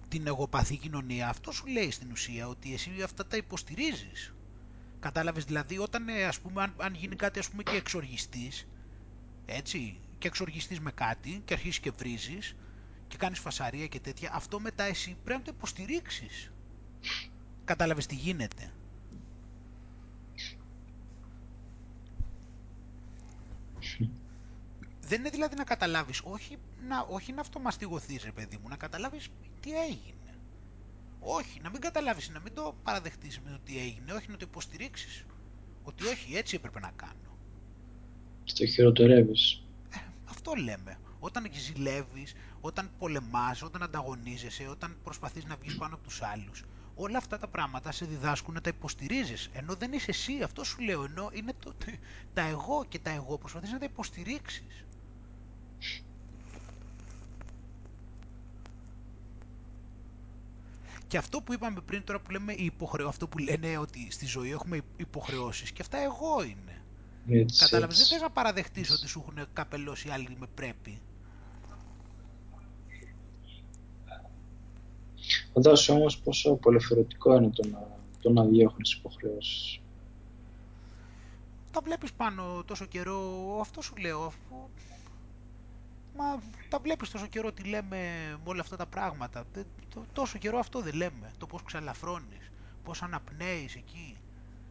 [SPEAKER 1] την εγωπαθή κοινωνία, αυτό σου λέει στην ουσία, ότι εσύ αυτά τα υποστηρίζεις. Κατάλαβες δηλαδή όταν ε, ας πούμε αν, αν γίνει κάτι ας πούμε και εξοργιστής, έτσι, και εξοργιστής με κάτι και αρχίσεις και βρίζεις και κάνεις φασαρία και τέτοια, αυτό μετά εσύ πρέπει να το υποστηρίξεις. Κατάλαβες τι γίνεται. Δεν είναι δηλαδή να καταλάβεις, όχι να, όχι να αυτομαστιγωθείς ρε παιδί μου, να καταλάβεις τι έγινε. Όχι, να μην καταλάβεις, να μην το παραδεχτείς με το τι έγινε, όχι να το υποστηρίξεις. Ότι όχι, έτσι έπρεπε να κάνω.
[SPEAKER 2] Στο χειροτερεύεις.
[SPEAKER 1] Ε, αυτό λέμε. Όταν ζηλεύεις, όταν πολεμάς, όταν ανταγωνίζεσαι, όταν προσπαθείς να βγεις πάνω από τους άλλους, όλα αυτά τα πράγματα σε διδάσκουν να τα υποστηρίζεις. Ενώ δεν είσαι εσύ, αυτό σου λέω, ενώ είναι το, τα εγώ και τα εγώ προσπαθείς να τα υποστηρίξεις. Και αυτό που είπαμε πριν τώρα που λέμε υποχρεώ, αυτό που λένε ότι στη ζωή έχουμε υποχρεώσεις και αυτά εγώ είναι.
[SPEAKER 2] Έτσι,
[SPEAKER 1] Κατάλαβες, δεν θες να παραδεχτείς ότι σου έχουν καπελώσει άλλοι με πρέπει.
[SPEAKER 2] Φαντάσου όμως πόσο απολευθερωτικό είναι το να, το να διώχνεις υποχρεώσεις.
[SPEAKER 1] Τα βλέπεις πάνω τόσο καιρό, αυτό σου λέω, αφού Μα τα βλέπεις τόσο καιρό τι λέμε με όλα αυτά τα πράγματα. τόσο καιρό αυτό δεν λέμε. Το πώς ξαλαφρώνεις, πώς αναπνέεις εκεί,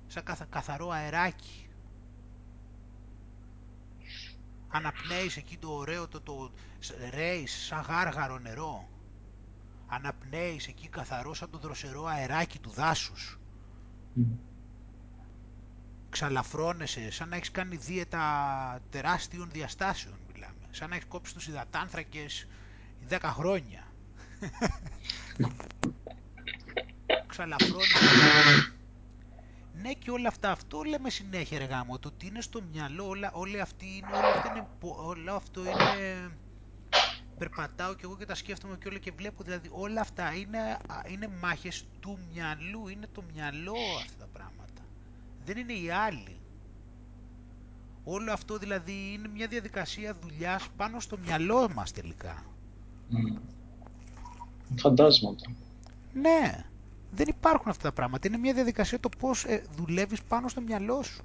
[SPEAKER 1] σαν καθαρό αεράκι. Αναπνέεις εκεί το ωραίο, το, το ρέεις σαν γάργαρο νερό. Αναπνέεις εκεί καθαρό σαν το δροσερό αεράκι του δάσους. Mm. Ξαλαφρώνεσαι σαν να έχεις κάνει δίαιτα τεράστιων διαστάσεων σαν να έχεις κόψει τους υδατάνθρακες 10 χρόνια. Ξαλαφρώνεις. ναι και όλα αυτά, αυτό λέμε συνέχεια ρε γάμο, το ότι είναι στο μυαλό, όλα, όλα, αυτή είναι, όλα, αυτά είναι, όλα αυτό είναι... Περπατάω και εγώ και τα σκέφτομαι και όλα και βλέπω, δηλαδή όλα αυτά είναι, είναι μάχες του μυαλού, είναι το μυαλό αυτά τα πράγματα. Δεν είναι οι άλλοι. Όλο αυτό δηλαδή είναι μια διαδικασία δουλειάς πάνω στο μυαλό μας τελικά.
[SPEAKER 2] Mm. Φαντάσματα.
[SPEAKER 1] Ναι, δεν υπάρχουν αυτά τα πράγματα. Είναι μια διαδικασία το πώς ε, δουλεύεις πάνω στο μυαλό σου.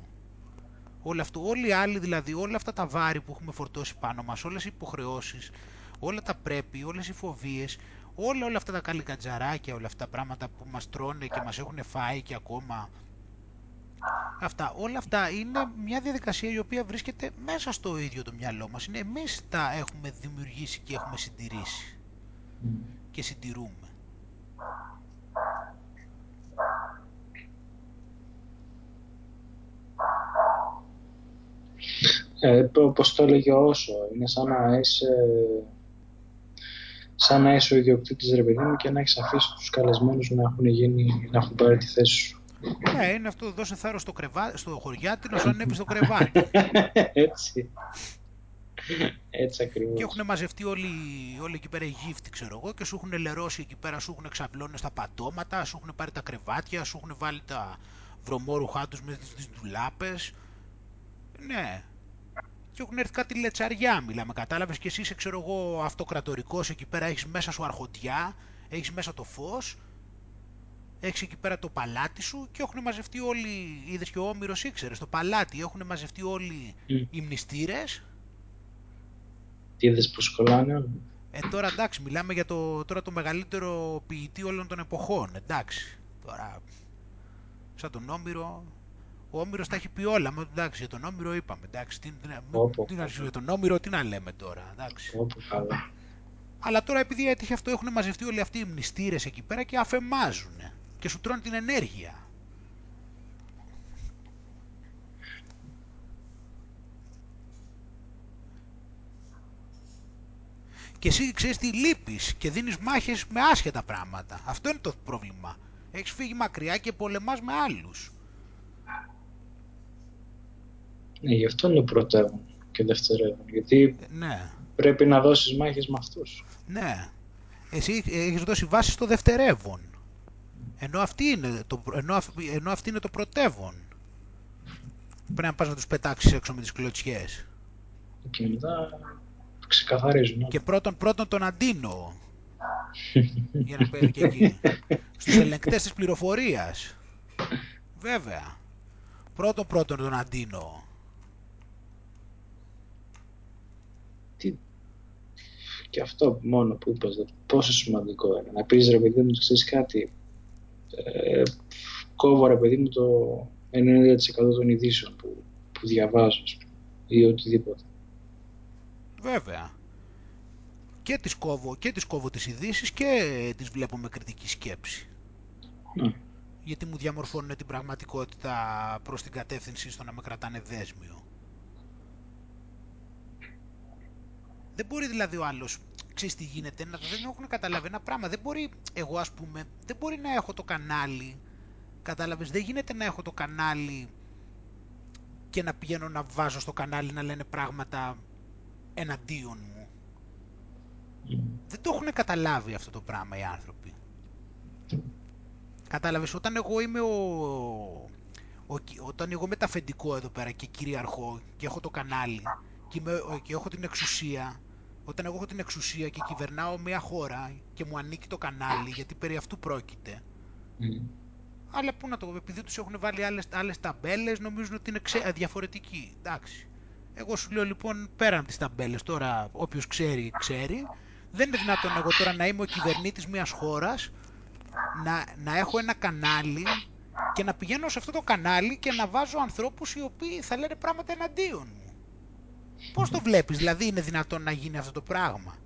[SPEAKER 1] Όλο αυτό, όλοι οι άλλοι δηλαδή, όλα αυτά τα βάρη που έχουμε φορτώσει πάνω μας, όλες οι υποχρεώσεις, όλα τα πρέπει, όλες οι φοβίες, όλα, όλα αυτά τα καλικατζαράκια, όλα αυτά τα πράγματα που μας τρώνε και μας έχουν φάει και ακόμα Αυτά, όλα αυτά είναι μια διαδικασία η οποία βρίσκεται μέσα στο ίδιο το μυαλό μας. Είναι εμείς τα έχουμε δημιουργήσει και έχουμε συντηρήσει και συντηρούμε.
[SPEAKER 2] Ε, όπως το έλεγε όσο, είναι σαν να είσαι σαν να είσαι ο ιδιοκτήτης ρε παιδί μου και να έχεις αφήσει τους καλεσμένους να έχουν, γίνει, να έχουν πάρει τη θέση σου.
[SPEAKER 1] Ναι, είναι αυτό, δώσε θάρρος στο, κρεβά, στο χωριάτι να σου ανέβει στο κρεβάτι.
[SPEAKER 2] Έτσι. Έτσι ακριβώς.
[SPEAKER 1] Και έχουν μαζευτεί όλοι, όλοι εκεί πέρα οι γύφτοι, ξέρω εγώ, και σου έχουν λερώσει εκεί πέρα, σου έχουν ξαπλώνει στα πατώματα, σου έχουν πάρει τα κρεβάτια, σου έχουν βάλει τα βρωμόρουχά τους με τις ντουλάπες. Ναι. και έχουν έρθει κάτι λετσαριά, μιλάμε, κατάλαβες; Και εσύ είσαι, ξέρω εγώ, αυτοκρατορικός, εκεί πέρα έχεις μέσα σου αρχοντιά, έχεις μέσα το φως, έχεις εκεί πέρα το παλάτι σου και έχουν μαζευτεί όλοι, είδες και ο Όμηρος ήξερε, στο παλάτι έχουν μαζευτεί όλοι οι μνηστήρες.
[SPEAKER 2] Τι είδες πως κολλάνε.
[SPEAKER 1] Ε, τώρα εντάξει, μιλάμε για το, τώρα το μεγαλύτερο ποιητή όλων των εποχών, εντάξει. Τώρα, σαν τον Όμηρο, ο Όμηρος τα έχει πει όλα. Μα, εντάξει, για τον Όμηρο είπαμε. Εντάξει, τι, τι, τι, για τον Όμηρο τι να λέμε τώρα. Εντάξει.
[SPEAKER 2] Όπο, καλά.
[SPEAKER 1] Αλλά τώρα επειδή έτυχε αυτό έχουν μαζευτεί όλοι αυτοί οι μνηστήρες εκεί πέρα και αφεμάζουν και σου τρώνε την ενέργεια. Και εσύ ξέρεις τι λείπεις και δίνεις μάχες με άσχετα πράγματα. Αυτό είναι το πρόβλημα. Έχεις φύγει μακριά και πολεμάς με άλλους.
[SPEAKER 2] Ναι, γι' αυτό είναι πρωτεύον και δευτερεύον. Γιατί
[SPEAKER 1] ναι.
[SPEAKER 2] πρέπει να δώσεις μάχες με αυτούς.
[SPEAKER 1] Ναι. Εσύ έχεις δώσει βάση στο δευτερεύον. Ενώ αυτή είναι το, ενώ, ενώ αυτή είναι το πρωτεύον. Πρέπει να πας να τους πετάξεις έξω με τις κλωτσιές.
[SPEAKER 2] Και μετά ξεκαθαρίζουν.
[SPEAKER 1] Και πρώτον, πρώτον τον Αντίνο. για να παίρνει και εκεί. Στους ελεγκτές της πληροφορίας. Βέβαια. Πρώτον πρώτον τον Αντίνο.
[SPEAKER 2] Τι... Και αυτό μόνο που είπες, πόσο σημαντικό είναι. Να πεις ρε παιδί μου, ξέρεις κάτι, ε, κόβω ρε παιδί μου το 90% των ειδήσεων που, που διαβάζω ή οτιδήποτε.
[SPEAKER 1] Βέβαια. Και τις κόβω, και τις κόβω τις ειδήσεις και τις βλέπω με κριτική σκέψη.
[SPEAKER 2] Ναι.
[SPEAKER 1] Γιατί μου διαμορφώνουν την πραγματικότητα προς την κατεύθυνση στο να με κρατάνε δέσμιο. Δεν μπορεί δηλαδή ο άλλος, ξέρεις τι γίνεται, να δεν έχουν καταλάβει ένα πράγμα. Δεν μπορεί, εγώ ας πούμε, δεν μπορεί να έχω το κανάλι, κατάλαβες, δεν γίνεται να έχω το κανάλι και να πηγαίνω να βάζω στο κανάλι να λένε πράγματα εναντίον μου. Δεν το έχουν καταλάβει αυτό το πράγμα οι άνθρωποι. Κατάλαβες, όταν εγώ είμαι ο... ο όταν εγώ μεταφεντικό εδώ πέρα και κυριαρχώ και έχω το κανάλι και, και έχω την εξουσία, όταν εγώ έχω την εξουσία και κυβερνάω μια χώρα και μου ανήκει το κανάλι, γιατί περί αυτού πρόκειται, αλλά πού να το επειδή τους έχουν βάλει άλλες, άλλες ταμπέλες, νομίζουν ότι είναι ξέ, διαφορετικοί. Εντάξει. Εγώ σου λέω λοιπόν πέραν τις ταμπέλες, τώρα όποιος ξέρει, ξέρει. Δεν είναι δυνατόν εγώ τώρα να είμαι ο κυβερνήτης μιας χώρας, να, να έχω ένα κανάλι και να πηγαίνω σε αυτό το κανάλι και να βάζω ανθρώπους οι οποίοι θα λένε πράγματα εναντίον μου. Πώς το βλέπεις, δηλαδή είναι δυνατόν να γίνει αυτό το πράγμα;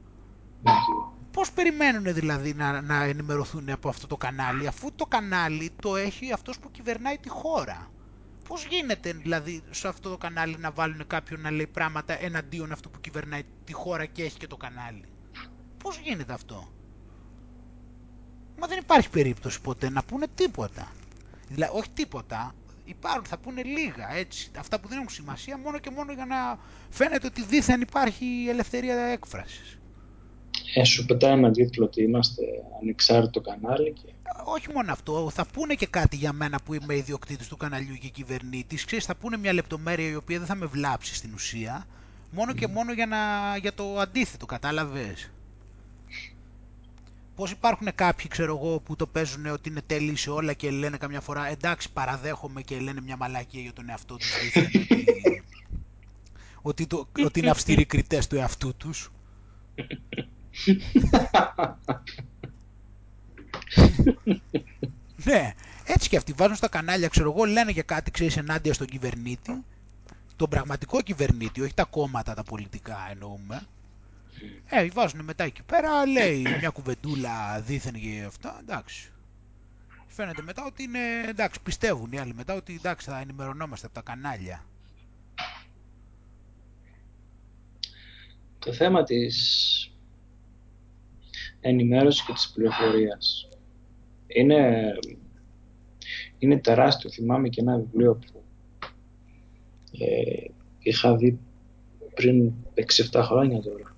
[SPEAKER 1] Πώς περιμένουν δηλαδή να, να ενημερωθούν από αυτό το κανάλι, αφού το κανάλι το έχει αυτός που κυβερνάει τη χώρα; Πώς γίνεται δηλαδή σε αυτό το κανάλι να βάλουν κάποιον να λέει πράγματα εναντίον αυτού που κυβερνάει τη χώρα και έχει και το κανάλι; Πώς γίνεται αυτό; Μα δεν υπάρχει περίπτωση ποτέ να πούνε τίποτα. Δηλαδή, όχι τίποτα, υπάρχουν, θα πούνε λίγα έτσι. Αυτά που δεν έχουν σημασία μόνο και μόνο για να φαίνεται ότι δίθεν υπάρχει ελευθερία έκφρασης.
[SPEAKER 2] Ε, σου πετάει ένα τίτλο ότι είμαστε ανεξάρτητο κανάλι. Και...
[SPEAKER 1] Όχι μόνο αυτό, θα πούνε και κάτι για μένα που είμαι ιδιοκτήτης του καναλιού και κυβερνήτης. Ξέρεις, θα πούνε μια λεπτομέρεια η οποία δεν θα με βλάψει στην ουσία. Μόνο και μόνο για, να, για το αντίθετο, κατάλαβες. Πώς υπάρχουν κάποιοι, ξέρω εγώ, που το παίζουν ότι είναι τέλειοι σε όλα και λένε καμιά φορά εντάξει παραδέχομαι και λένε μια μαλακία για τον εαυτό τους ότι, ότι, το, ότι είναι αυστηροί κριτές του εαυτού τους. ναι, έτσι και αυτοί βάζουν στα κανάλια, ξέρω εγώ, λένε για κάτι, ξέρεις, ενάντια στον κυβερνήτη, τον πραγματικό κυβερνήτη, όχι τα κόμματα, τα πολιτικά εννοούμε, ε, βάζουν μετά εκεί πέρα, λέει μια κουβεντούλα δίθεν και αυτά, εντάξει. Φαίνεται μετά ότι είναι, εντάξει, πιστεύουν οι άλλοι μετά ότι εντάξει θα ενημερωνόμαστε από τα κανάλια.
[SPEAKER 2] Το θέμα της ενημέρωσης και της πληροφορίας είναι, είναι τεράστιο. Θυμάμαι και ένα βιβλίο που ε, είχα δει πριν 6-7 χρόνια τώρα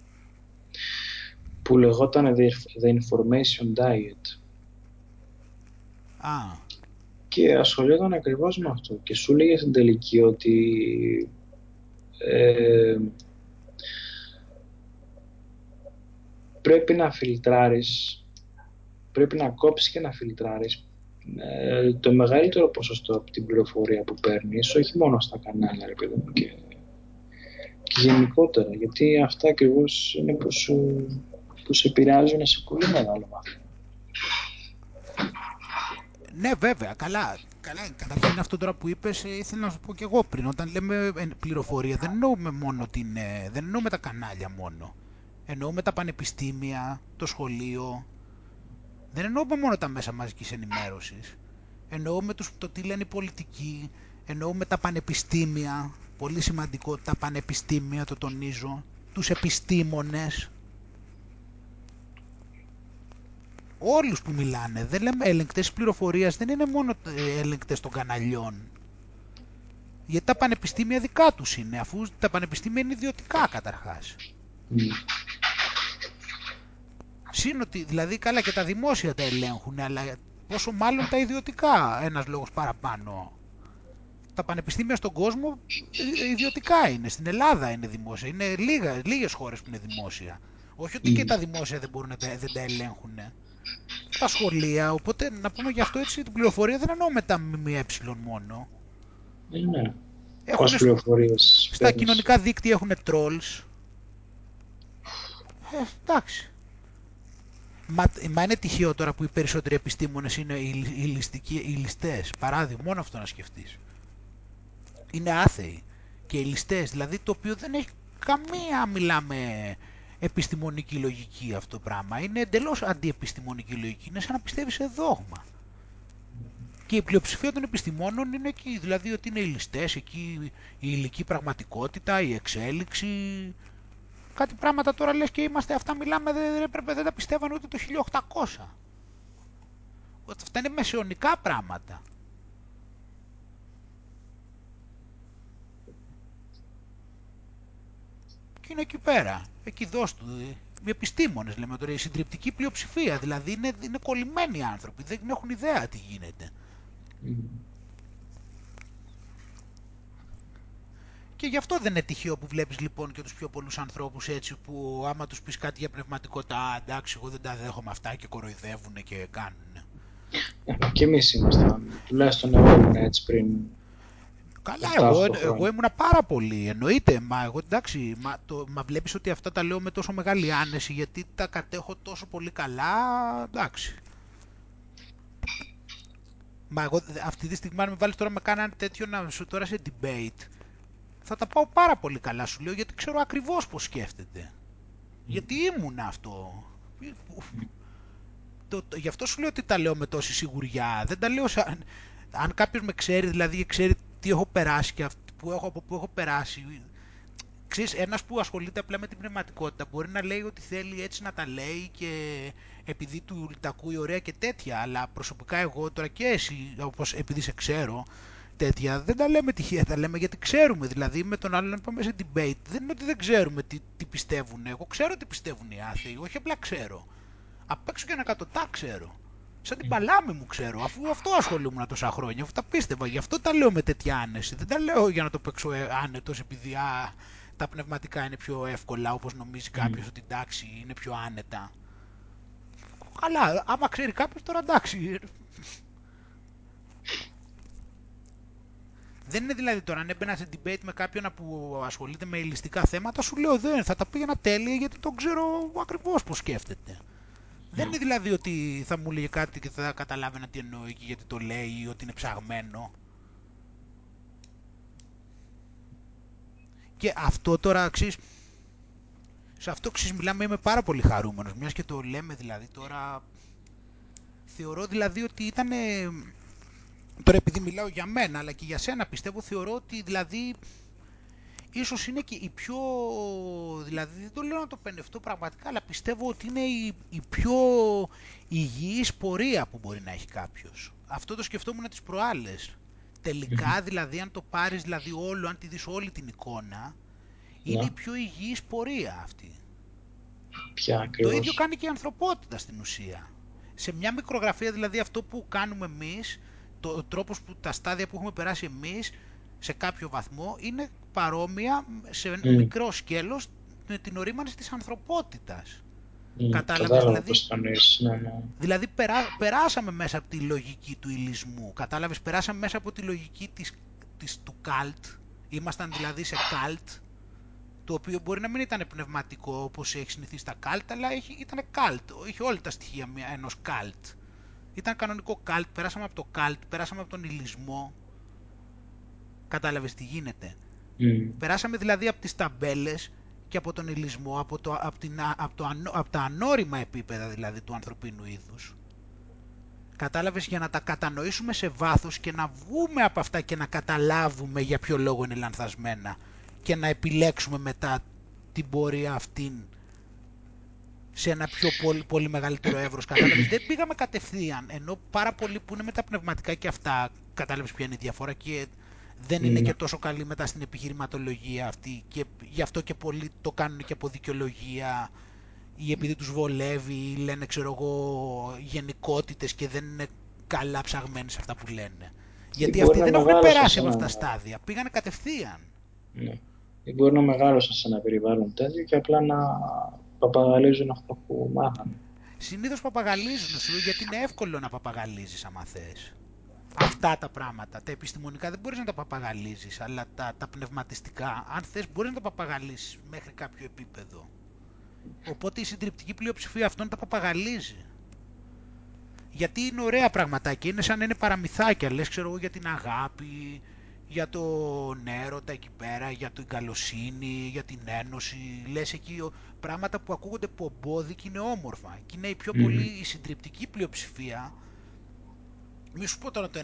[SPEAKER 2] που λεγόταν The Information Diet.
[SPEAKER 1] Α.
[SPEAKER 2] Και ασχολιόταν ακριβώς με αυτό και σου λέγε στην τελική ότι ε, πρέπει να φιλτράρεις, πρέπει να κόψεις και να φιλτράρεις ε, το μεγαλύτερο ποσοστό από την πληροφορία που παίρνεις, όχι μόνο στα κανάλια, ρε παιδί μου, και, και γενικότερα, γιατί αυτά ακριβώς είναι που, σου, που σε επηρεάζουν σε πολύ μεγάλο βαθμό.
[SPEAKER 1] Ναι, βέβαια, καλά. Καλά, καταρχήν αυτό τώρα που είπες, ε, ήθελα να σου πω και εγώ πριν. Όταν λέμε ε, πληροφορία, δεν εννοούμε μόνο την, ε, δεν εννοούμε τα κανάλια μόνο. Εννοούμε τα πανεπιστήμια, το σχολείο. Δεν εννοούμε μόνο τα μέσα μαζικής ενημέρωσης. Εννοούμε τους, το τι λένε οι πολιτικοί, εννοούμε τα πανεπιστήμια, πολύ σημαντικό, τα πανεπιστήμια, το τονίζω, τους επιστήμονες, όλους που μιλάνε. Δεν λέμε έλεγκτες πληροφορίας, δεν είναι μόνο έλεγκτες των καναλιών. Γιατί τα πανεπιστήμια δικά τους είναι, αφού τα πανεπιστήμια είναι ιδιωτικά καταρχάς. Mm. Σύνοτι, δηλαδή καλά και τα δημόσια τα ελέγχουν, αλλά πόσο μάλλον τα ιδιωτικά ένας λόγος παραπάνω. Τα πανεπιστήμια στον κόσμο ε, ιδιωτικά είναι, στην Ελλάδα είναι δημόσια, είναι λίγα, λίγες χώρες που είναι δημόσια. Όχι ότι και τα δημόσια δεν μπορούν να τα, δεν τα ελέγχουν τα σχολεία, οπότε να πούμε γι' αυτό έτσι την πληροφορία δεν εννοώ με τα ΜΜΕ μόνο.
[SPEAKER 2] Ναι, ναι. Έχουν πληροφορίες
[SPEAKER 1] στα κοινωνικά δίκτυα έχουν trolls. Ε, εντάξει. Μα, μα είναι τυχαίο τώρα που οι περισσότεροι επιστήμονες είναι οι, οι, ληστικοί, οι ληστές. Παράδειγμα, μόνο αυτό να σκεφτείς. Είναι άθεοι. Και οι ληστές, δηλαδή το οποίο δεν έχει καμία, μιλάμε, επιστημονική λογική αυτό το πράγμα. Είναι εντελώς αντιεπιστημονική λογική. Είναι σαν να πιστεύεις σε δόγμα. Και η πλειοψηφία των επιστημόνων είναι εκεί. Δηλαδή ότι είναι οι ληστές, εκεί η υλική πραγματικότητα, η εξέλιξη. Κάτι πράγματα τώρα λες και είμαστε, αυτά μιλάμε, δεν, δεν, δεν τα πιστεύανε ούτε το 1800. Αυτά είναι μεσαιωνικά πράγματα. Και είναι εκεί πέρα εκεί δώσ' του. Οι επιστήμονες λέμε τώρα, η συντριπτική πλειοψηφία, δηλαδή είναι, είναι κολλημένοι άνθρωποι, δεν έχουν ιδέα τι γίνεται. Και γι' αυτό δεν είναι τυχαίο που βλέπεις λοιπόν και τους πιο πολλούς ανθρώπους έτσι που άμα τους πεις κάτι για πνευματικότητα, εντάξει εγώ δεν τα δέχομαι αυτά και κοροϊδεύουν και κάνουν.
[SPEAKER 2] Ε, και εμείς ήμασταν, τουλάχιστον εγώ ήμουν έτσι πριν
[SPEAKER 1] Καλά, εγώ, εγώ ήμουνα πάρα πολύ. Εννοείται, μα εγώ εντάξει, μα, το, μα βλέπεις ότι αυτά τα λέω με τόσο μεγάλη άνεση γιατί τα κατέχω τόσο πολύ καλά, εντάξει. Μα εγώ αυτή τη στιγμή αν με βάλεις τώρα με κάνανε τέτοιο να σου τώρα σε debate, θα τα πάω πάρα πολύ καλά σου λέω γιατί ξέρω ακριβώς πώς σκέφτεται. Γιατί ήμουν αυτό. Το, το, γι' αυτό σου λέω ότι τα λέω με τόση σιγουριά. Δεν τα λέω σαν... Αν κάποιος με ξέρει, δηλαδή ξέρει τι έχω περάσει και που έχω, από πού έχω περάσει. Ξέρεις, ένας που ασχολείται απλά με την πνευματικότητα μπορεί να λέει ότι θέλει έτσι να τα λέει και επειδή του τα ακούει ωραία και τέτοια, αλλά προσωπικά εγώ τώρα και εσύ, όπως επειδή σε ξέρω, τέτοια, δεν τα λέμε τυχαία, τα λέμε γιατί ξέρουμε. Δηλαδή με τον άλλον να πάμε σε debate, δεν είναι ότι δεν ξέρουμε τι, τι πιστεύουν. Εγώ ξέρω τι πιστεύουν οι άθεοι, όχι απλά ξέρω. Απ' έξω και ένα κατωτά ξέρω. Σαν την παλάμη μου ξέρω, αφού αυτό ασχολούμουν τόσα χρόνια, αφού τα πίστευα. Γι' αυτό τα λέω με τέτοια άνεση. Δεν τα λέω για να το παίξω ε, άνετος επειδή α, τα πνευματικά είναι πιο εύκολα, όπως νομίζει κάποιος ότι εντάξει είναι πιο άνετα. Καλά, άμα ξέρει κάποιος τώρα εντάξει. Δεν είναι δηλαδή τώρα αν έμπαινα σε debate με κάποιον που ασχολείται με ελιστικά θέματα, σου λέω δεν, θα τα πήγαινα τέλεια γιατί τον ξέρω ακριβώς πώς σκέφτεται. Δεν είναι δηλαδή ότι θα μου λέει κάτι και θα καταλάβαινα τι εννοεί και γιατί το λέει ή ότι είναι ψαγμένο. Και αυτό τώρα αξίζει. Σε αυτό ξέρεις μιλάμε είμαι πάρα πολύ χαρούμενος, μιας και το λέμε δηλαδή τώρα... Θεωρώ δηλαδή ότι ήταν... Τώρα επειδή μιλάω για μένα αλλά και για σένα πιστεύω θεωρώ ότι δηλαδή ίσως είναι και η πιο, δηλαδή δεν το λέω να το πενευτώ πραγματικά, αλλά πιστεύω ότι είναι η, η πιο υγιής πορεία που μπορεί να έχει κάποιος. Αυτό το σκεφτόμουν τις προάλλες. Τελικά δηλαδή αν το πάρεις δηλαδή όλο, αν τη δεις όλη την εικόνα, είναι ναι. η πιο υγιής πορεία αυτή.
[SPEAKER 2] Ποια,
[SPEAKER 1] το ίδιο κάνει και η ανθρωπότητα στην ουσία. Σε μια μικρογραφία δηλαδή αυτό που κάνουμε εμείς, το, ο τρόπος που τα στάδια που έχουμε περάσει εμείς, σε κάποιο βαθμό είναι παρόμοια σε μικρό σκέλος με την ορίμανση της ανθρωπότητας.
[SPEAKER 2] Mm,
[SPEAKER 1] Κατάλαβες, δηλαδή,
[SPEAKER 2] ναι, ναι.
[SPEAKER 1] δηλαδή περάσαμε μέσα από τη λογική του ηλισμού, κατάλαβες, περάσαμε μέσα από τη λογική της, της, του καλτ, ήμασταν δηλαδή σε καλτ, το οποίο μπορεί να μην ήταν πνευματικό όπως έχει συνηθίσει τα καλτ, αλλά έχει, ήταν καλτ, είχε όλα τα στοιχεία ενός καλτ. Ήταν κανονικό καλτ, περάσαμε από το καλτ, περάσαμε από τον ηλισμό, κατάλαβες τι γίνεται.
[SPEAKER 2] Mm.
[SPEAKER 1] Περάσαμε δηλαδή από τις ταμπέλες και από τον ηλισμό, από, το, από, την, από, το, από τα ανώριμα επίπεδα δηλαδή του ανθρωπίνου είδους. Κατάλαβες για να τα κατανοήσουμε σε βάθος και να βγούμε από αυτά και να καταλάβουμε για ποιο λόγο είναι λανθασμένα και να επιλέξουμε μετά την πορεία αυτήν σε ένα πιο πολύ, πολύ μεγαλύτερο εύρος, κατάλαβες. Δεν πήγαμε κατευθείαν, ενώ πάρα πολλοί που είναι με τα πνευματικά και αυτά, κατάλαβες ποια είναι η διαφορά και δεν είναι
[SPEAKER 2] Ναι.
[SPEAKER 1] και τόσο καλή μετά στην επιχειρηματολογία αυτή και γι' αυτό και πολλοί το κάνουν και από δικαιολογία ή επειδή τους βολεύει ή λένε ξέρω εγώ γενικότητες και δεν είναι καλά ψαγμένοι σε αυτά που λένε. Γιατί
[SPEAKER 2] μπορεί
[SPEAKER 1] αυτοί
[SPEAKER 2] να
[SPEAKER 1] δεν έχουν
[SPEAKER 2] μεγάλωσαν
[SPEAKER 1] περάσει
[SPEAKER 2] σε
[SPEAKER 1] από
[SPEAKER 2] ένα-
[SPEAKER 1] αυτά τα στάδια, πήγανε κατευθείαν.
[SPEAKER 2] Ναι. Ή μπορεί να μεγάλωσαν σε ένα περιβάλλον τέτοιο και απλά να παπαγαλίζουν αυτό που μάθανε.
[SPEAKER 1] Συνήθως παπαγαλίζουν σου γιατί είναι εύκολο να παπαγαλίζεις άμα θες. Αυτά τα πράγματα, τα επιστημονικά δεν μπορείς να τα παπαγαλίζεις, αλλά τα, τα πνευματιστικά, αν θες μπορείς να τα παπαγαλίσεις μέχρι κάποιο επίπεδο. Οπότε η συντριπτική πλειοψηφία αυτών τα παπαγαλίζει. Γιατί είναι ωραία πραγματάκια, είναι σαν να είναι παραμυθάκια, λες ξέρω εγώ για την αγάπη, για τον έρωτα εκεί πέρα, για την καλοσύνη, για την ένωση, λες εκεί ο- πράγματα που ακούγονται πομπόδι και είναι όμορφα. Και είναι η πιο
[SPEAKER 2] Μμμ.
[SPEAKER 1] πολύ η συντριπτική πλειοψηφία, μη σου πω τώρα το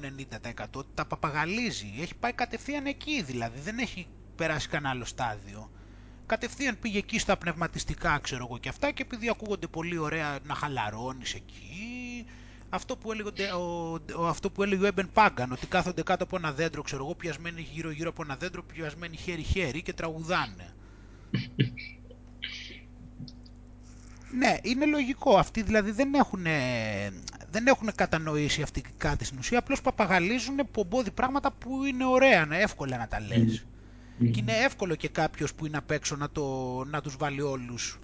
[SPEAKER 1] 90% τα παπαγαλίζει, έχει πάει κατευθείαν εκεί δηλαδή, δεν έχει περάσει κανένα άλλο στάδιο. Κατευθείαν πήγε εκεί στα πνευματιστικά, ξέρω εγώ και αυτά, και επειδή ακούγονται πολύ ωραία να χαλαρώνεις εκεί, αυτό που έλεγε, ο, ο, αυτό που έλεγε ο Έμπεν Πάγκαν, ότι κάθονται κάτω από ένα δέντρο, ξέρω εγώ, πιασμένοι γύρω-γύρω από ένα δέντρο, πιασμένοι χέρι-χέρι και τραγουδάνε. Ναι, είναι λογικό. Αυτοί δηλαδή δεν έχουν, δεν έχουν κατανοήσει αυτή κάτι στην ουσία, απλώς παπαγαλίζουν πομπόδι πράγματα που είναι ωραία, είναι εύκολα να τα λες.
[SPEAKER 2] Μμμ.
[SPEAKER 1] Και είναι εύκολο και κάποιος που είναι απ' έξω να, το, να τους βάλει όλους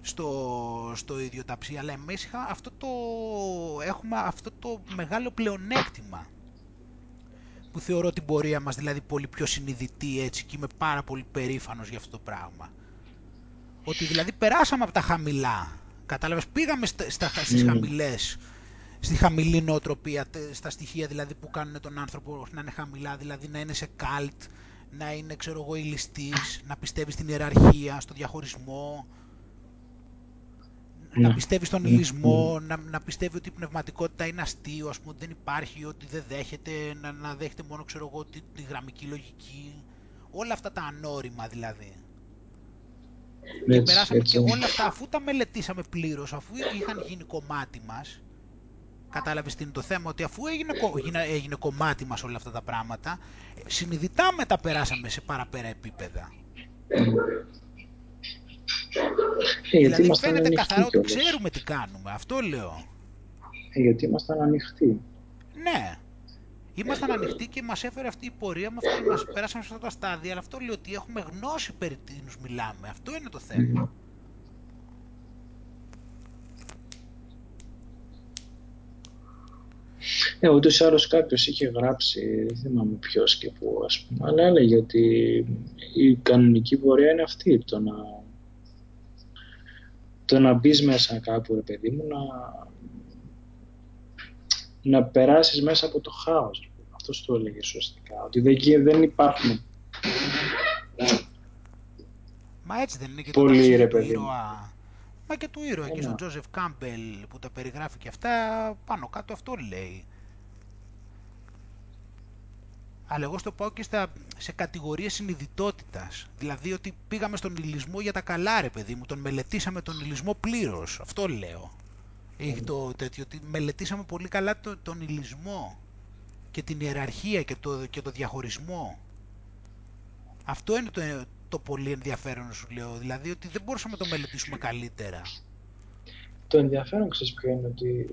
[SPEAKER 1] στο, στο ίδιο ταψί. Αλλά εμείς είχα αυτό το, έχουμε αυτό το μεγάλο πλεονέκτημα που θεωρώ την πορεία μας δηλαδή πολύ πιο συνειδητή έτσι και είμαι πάρα πολύ περήφανος για αυτό το πράγμα. Ότι δηλαδή περάσαμε από τα χαμηλά. Κατάλαβες, πήγαμε στα, στα, στις
[SPEAKER 2] Μμμ.
[SPEAKER 1] χαμηλές, στη χαμηλή νοοτροπία, τε- στα στοιχεία δηλαδή που κάνουν τον άνθρωπο να είναι χαμηλά, δηλαδή να είναι σε καλτ, να είναι ξέρω εγώ ηλιστής, να πιστεύει στην ιεραρχία, στο διαχωρισμό, να
[SPEAKER 2] Ναι.
[SPEAKER 1] πιστεύει στον
[SPEAKER 2] Ναι.
[SPEAKER 1] ηλισμό, να, να πιστεύει ότι η πνευματικότητα είναι αστείο, ας πούμε, ότι δεν υπάρχει, ότι δεν δέχεται, να, να δέχεται μόνο ξέρω εγώ τη, τη γραμμική λογική, όλα αυτά τα ανώριμα δηλαδή. Και
[SPEAKER 2] Έτσι,
[SPEAKER 1] περάσαμε
[SPEAKER 2] έτσι.
[SPEAKER 1] και όλα αυτά, αφού τα μελετήσαμε πλήρως, αφού είχαν γίνει κομμάτι μας, κατάλαβες τι είναι το θέμα, ότι αφού έγινε, κο- γίνα- έγινε κομμάτι μας όλα αυτά τα πράγματα, ε, συνειδητά μετά περάσαμε σε παραπέρα επίπεδα.
[SPEAKER 2] Ε, γιατί
[SPEAKER 1] δηλαδή
[SPEAKER 2] ήμασταν
[SPEAKER 1] φαίνεται
[SPEAKER 2] ανοιχτοί
[SPEAKER 1] καθαρά ότι
[SPEAKER 2] κιόλας.
[SPEAKER 1] ξέρουμε τι κάνουμε, αυτό λέω.
[SPEAKER 2] Ε, γιατί ήμασταν ανοιχτοί.
[SPEAKER 1] Ναι. Ήμασταν ανοιχτοί και μας έφερε αυτή η πορεία, με αυτό, μας πέρασαμε σε αυτά τα στάδια, αλλά αυτό λέω ότι έχουμε γνώση περί τίνους μιλάμε. Αυτό είναι το θέμα.
[SPEAKER 2] Μμμ. Ε, ούτως ή άλλως κάποιος είχε γράψει, δεν θυμάμαι ποιος και πού, ας πούμε, αλλά έλεγε ότι η κανονική πορεία είναι αυτή, το να, το να μπεις μέσα κάπου, ρε παιδί μου, να, να περάσεις μέσα από το χάος. Αυτός το έλεγε σωστικά, ότι δεν, γι- δεν υπάρχουν
[SPEAKER 1] Μα έτσι δεν είναι και το
[SPEAKER 2] Πολύ,
[SPEAKER 1] ταξίδι
[SPEAKER 2] ρε
[SPEAKER 1] του
[SPEAKER 2] παιδί μου.
[SPEAKER 1] ήρωα. Μα και του ήρωα εκεί
[SPEAKER 2] Ένα.
[SPEAKER 1] στον Τζόζεφ Κάμπελ που τα περιγράφει και αυτά, πάνω κάτω αυτό λέει. Αλλά εγώ στο πάω και στα, σε κατηγορίες συνειδητότητας. Δηλαδή ότι πήγαμε στον ηλισμό για τα καλά ρε παιδί μου, τον μελετήσαμε τον ηλισμό πλήρως. Αυτό λέω. Έχει το τέτοιο, ότι μελετήσαμε πολύ καλά το- τον ηλισμό και την ιεραρχία και το, και το διαχωρισμό. Αυτό είναι το, το πολύ ενδιαφέρον σου λέω. Δηλαδή ότι δεν μπορούσαμε να το μελετήσουμε καλύτερα.
[SPEAKER 2] Το ενδιαφέρον ξέρεις ποιο είναι ότι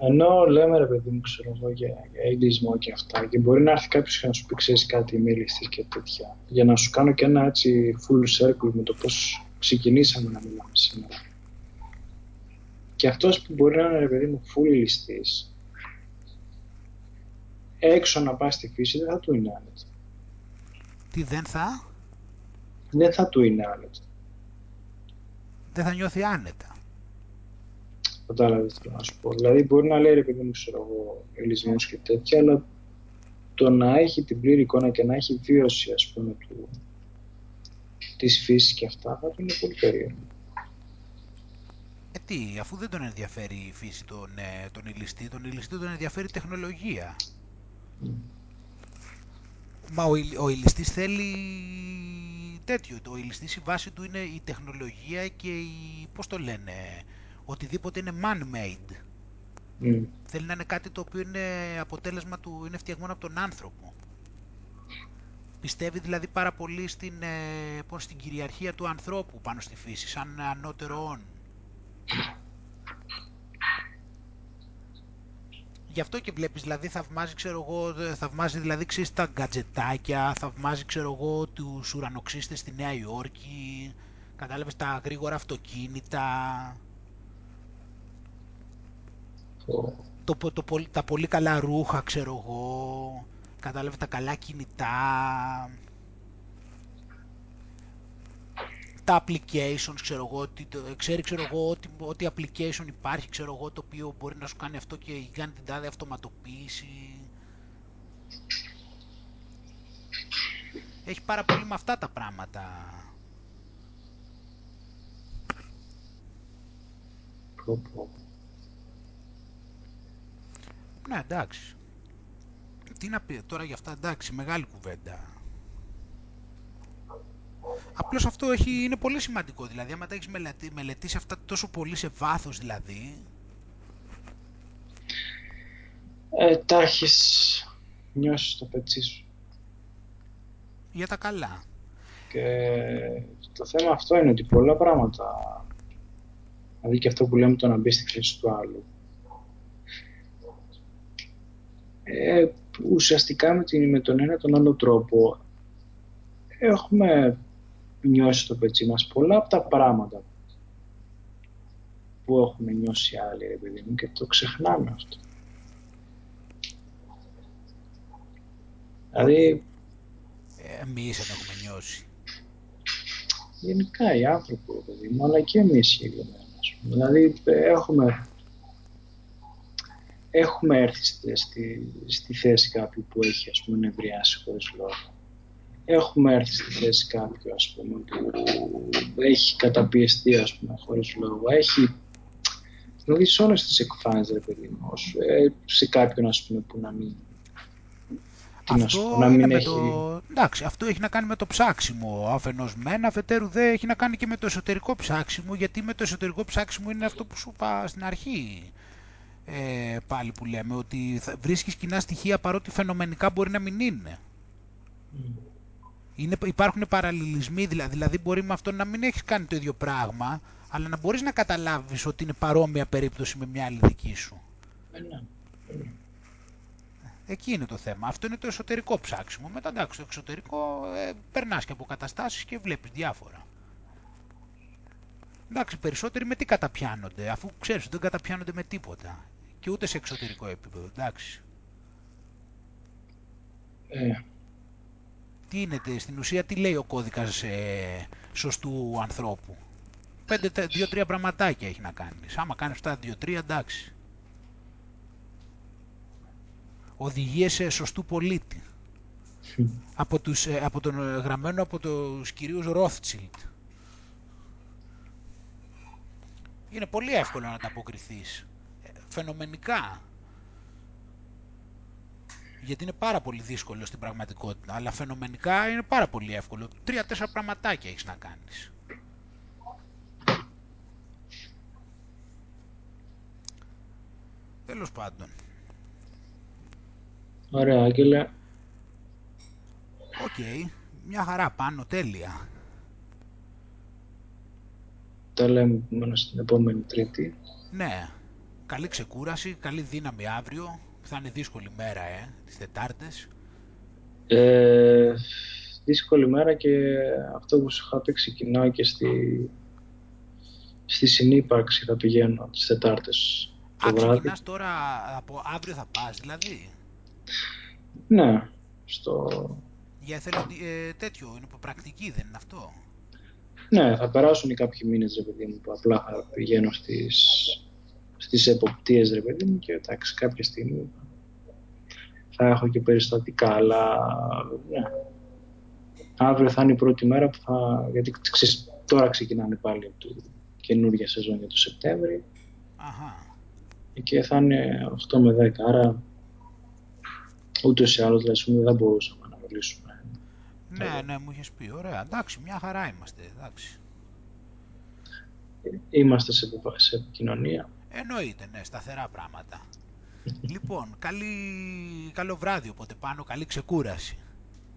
[SPEAKER 2] Ενώ λέμε ρε παιδί μου, ξέρω εγώ, για, για και αυτά, και μπορεί να έρθει κάποιος και να σου πει: Ξέρεις κάτι, είμαι ληστή και τέτοια, για να σου κάνω και ένα έτσι full circle με το πώς ξεκινήσαμε να μιλάμε σήμερα. Και αυτός που μπορεί να είναι ρε παιδί μου full ληστής, έξω να πάει στη φύση δεν θα του είναι άνετο.
[SPEAKER 1] Τι δεν θα;
[SPEAKER 2] Δεν θα του είναι άνετο.
[SPEAKER 1] Δεν θα νιώθει άνετα.
[SPEAKER 2] Κατάλαβε τι θέλω να σου πω. Δηλαδή, μπορεί να λέει ρε παιδί μου, ξέρω εγώ, ελισμού και τέτοια, αλλά το να έχει την πλήρη εικόνα και να έχει βίωση, ας πούμε, του, της φύσης και αυτά, θα του είναι πολύ περίεργο.
[SPEAKER 1] Ε, τι, αφού δεν τον ενδιαφέρει η φύση τον, ε, τον ηλιστή, τον ηλιστή τον ενδιαφέρει η τεχνολογία. Mm. Μα ο, ο ηλιστής θέλει τέτοιο. Ο ηλιστής η βάση του είναι η τεχνολογία και η, πώς το λένε, οτιδήποτε είναι man-made. Mm. Θέλει να είναι κάτι το οποίο είναι αποτέλεσμα του, είναι φτιαγμένο από τον άνθρωπο. Πιστεύει δηλαδή πάρα πολύ στην, ε, στην κυριαρχία του ανθρώπου πάνω στη φύση, σαν ανώτερο όν. Γι' αυτό και βλέπεις, δηλαδή θαυμάζει, ξέρω εγώ, θαυμάζει δηλαδή ξέρεις τα γκατζετάκια, θαυμάζει ξέρω εγώ τους ουρανοξύστες στη Νέα Υόρκη, κατάλαβες τα γρήγορα αυτοκίνητα, το, το, τα πολύ καλά ρούχα, ξέρω εγώ, κατάλαβες τα καλά κινητά, τα applications, ξέρω εγώ, ότι, ξέρει ξέρω εγώ ότι, ότι application υπάρχει, ξέρω εγώ, το οποίο μπορεί να σου κάνει αυτό και κάνει την τάδε αυτοματοποίηση. Έχει πάρα πολύ με αυτά τα πράγματα. Ναι, εντάξει. Τι να πει τώρα για αυτά, εντάξει, μεγάλη κουβέντα. Απλώς αυτό έχει, είναι πολύ σημαντικό, δηλαδή, άμα τα έχεις μελετήσει, μελετήσει αυτά τόσο πολύ σε βάθος, δηλαδή.
[SPEAKER 2] Ε, τα έχεις νιώσει στο πετσί σου.
[SPEAKER 1] Για τα καλά.
[SPEAKER 2] Και το θέμα αυτό είναι ότι πολλά πράγματα, δηλαδή και αυτό που λέμε το να μπει στη χρήση του άλλου, ε, ουσιαστικά με, την, με τον ένα τον άλλο τρόπο έχουμε νιώσει στο πετσί μας πολλά από τα πράγματα που έχουμε νιώσει άλλοι, ρε παιδί μου, και το ξεχνάμε αυτό. Δηλαδή...
[SPEAKER 1] Εμείς δεν έχουμε νιώσει.
[SPEAKER 2] Γενικά οι άνθρωποι, ρε παιδί μου, αλλά και εμείς οι Δηλαδή έχουμε έχουμε έρθει στη, στη, στη, θέση κάποιου που έχει ας πούμε νευριάσει χωρίς λόγο. Έχουμε έρθει στη θέση κάποιου ας πούμε που έχει καταπιεστεί ας πούμε χωρίς λόγο. Έχει δηλαδή σε όλες τις εκφάνσεις ρε παιδί μου, ε, σε κάποιον ας πούμε που να μην
[SPEAKER 1] αυτό, να μην είναι έχει... με το... Εντάξει, αυτό έχει να κάνει με το ψάξιμο αφενός μεν, αφετέρου δε έχει να κάνει και με το εσωτερικό ψάξιμο, γιατί με το εσωτερικό ψάξιμο είναι αυτό που σου είπα στην αρχή ε, πάλι που λέμε, ότι θα βρίσκεις κοινά στοιχεία παρότι φαινομενικά μπορεί να μην είναι. Είναι υπάρχουν παραλληλισμοί, δηλαδή, δηλαδή μπορεί με αυτό να μην έχεις κάνει το ίδιο πράγμα, αλλά να μπορείς να καταλάβεις ότι είναι παρόμοια περίπτωση με μια άλλη δική σου.
[SPEAKER 2] Ε, ναι.
[SPEAKER 1] Εκεί είναι το θέμα. Αυτό είναι το εσωτερικό ψάξιμο. Μετά εντάξει, το εξωτερικό ε, περνάς και από καταστάσεις και βλέπεις διάφορα. Εντάξει, περισσότεροι με τι καταπιάνονται, αφού ξέρεις ότι δεν καταπιάνονται με τίποτα και ούτε σε εξωτερικό επίπεδο, εντάξει.
[SPEAKER 2] Ε.
[SPEAKER 1] Τι είναι, στην ουσία τι λέει ο κώδικας ε, σωστού ανθρώπου; Πέντε, δύο-τρία πραγματάκια έχει να κάνει. Άμα κάνει αυτά δύο-τρία, εντάξει. Οδηγίες σε σωστού πολίτη. από, τους, ε, από τον ε, γραμμένο από τους κυρίους Ρόθτσιλτ. Είναι πολύ εύκολο να τα αποκριθείς φαινομενικά. Γιατί είναι πάρα πολύ δύσκολο στην πραγματικότητα, αλλά φαινομενικά είναι πάρα πολύ εύκολο. Τρία-τέσσερα πραγματάκια έχεις να κάνεις. Τέλος πάντων.
[SPEAKER 2] Ωραία, Άγγελε.
[SPEAKER 1] Οκ. Μια χαρά πάνω, τέλεια.
[SPEAKER 2] Τα λέμε μόνο στην επόμενη Τρίτη.
[SPEAKER 1] Ναι καλή ξεκούραση, καλή δύναμη αύριο, θα είναι δύσκολη μέρα, ε, τις Τετάρτες.
[SPEAKER 2] Ε, δύσκολη μέρα και αυτό που σου είχα πει ξεκινάω και στη, στη συνύπαρξη θα πηγαίνω τις Τετάρτες
[SPEAKER 1] το Α, βράδυ. τώρα, από αύριο θα πας δηλαδή;
[SPEAKER 2] Ναι, στο...
[SPEAKER 1] Για εθελον... ε, τέτοιο, είναι πρακτική δεν είναι αυτό;
[SPEAKER 2] Ναι, θα περάσουν κάποιοι μήνες ρε παιδί μου που απλά θα πηγαίνω στις, στις εποπτείες ρε παιδί μου και εντάξει κάποια στιγμή θα έχω και περιστατικά αλλά ναι. Αύριο θα είναι η πρώτη μέρα που θα, γιατί ξέρεις, τώρα ξεκινάνε πάλι το καινούργια σεζόν για το Σεπτέμβρη
[SPEAKER 1] Αχα.
[SPEAKER 2] και θα είναι 8 με 10 άρα ούτως ή άλλως δηλαδή, δεν μπορούσαμε να μιλήσουμε
[SPEAKER 1] ναι, ναι, μου είχες πει. Ωραία, εντάξει, μια χαρά είμαστε. Εντάξει.
[SPEAKER 2] Είμαστε σε, σε επικοινωνία.
[SPEAKER 1] Εννοείται, ναι, σταθερά πράγματα. λοιπόν, καλή, καλό βράδυ οπότε πάνω, καλή ξεκούραση.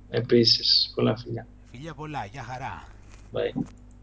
[SPEAKER 2] Επίσης, πολλά φιλιά.
[SPEAKER 1] Φιλιά πολλά, για χαρά.
[SPEAKER 2] Bye.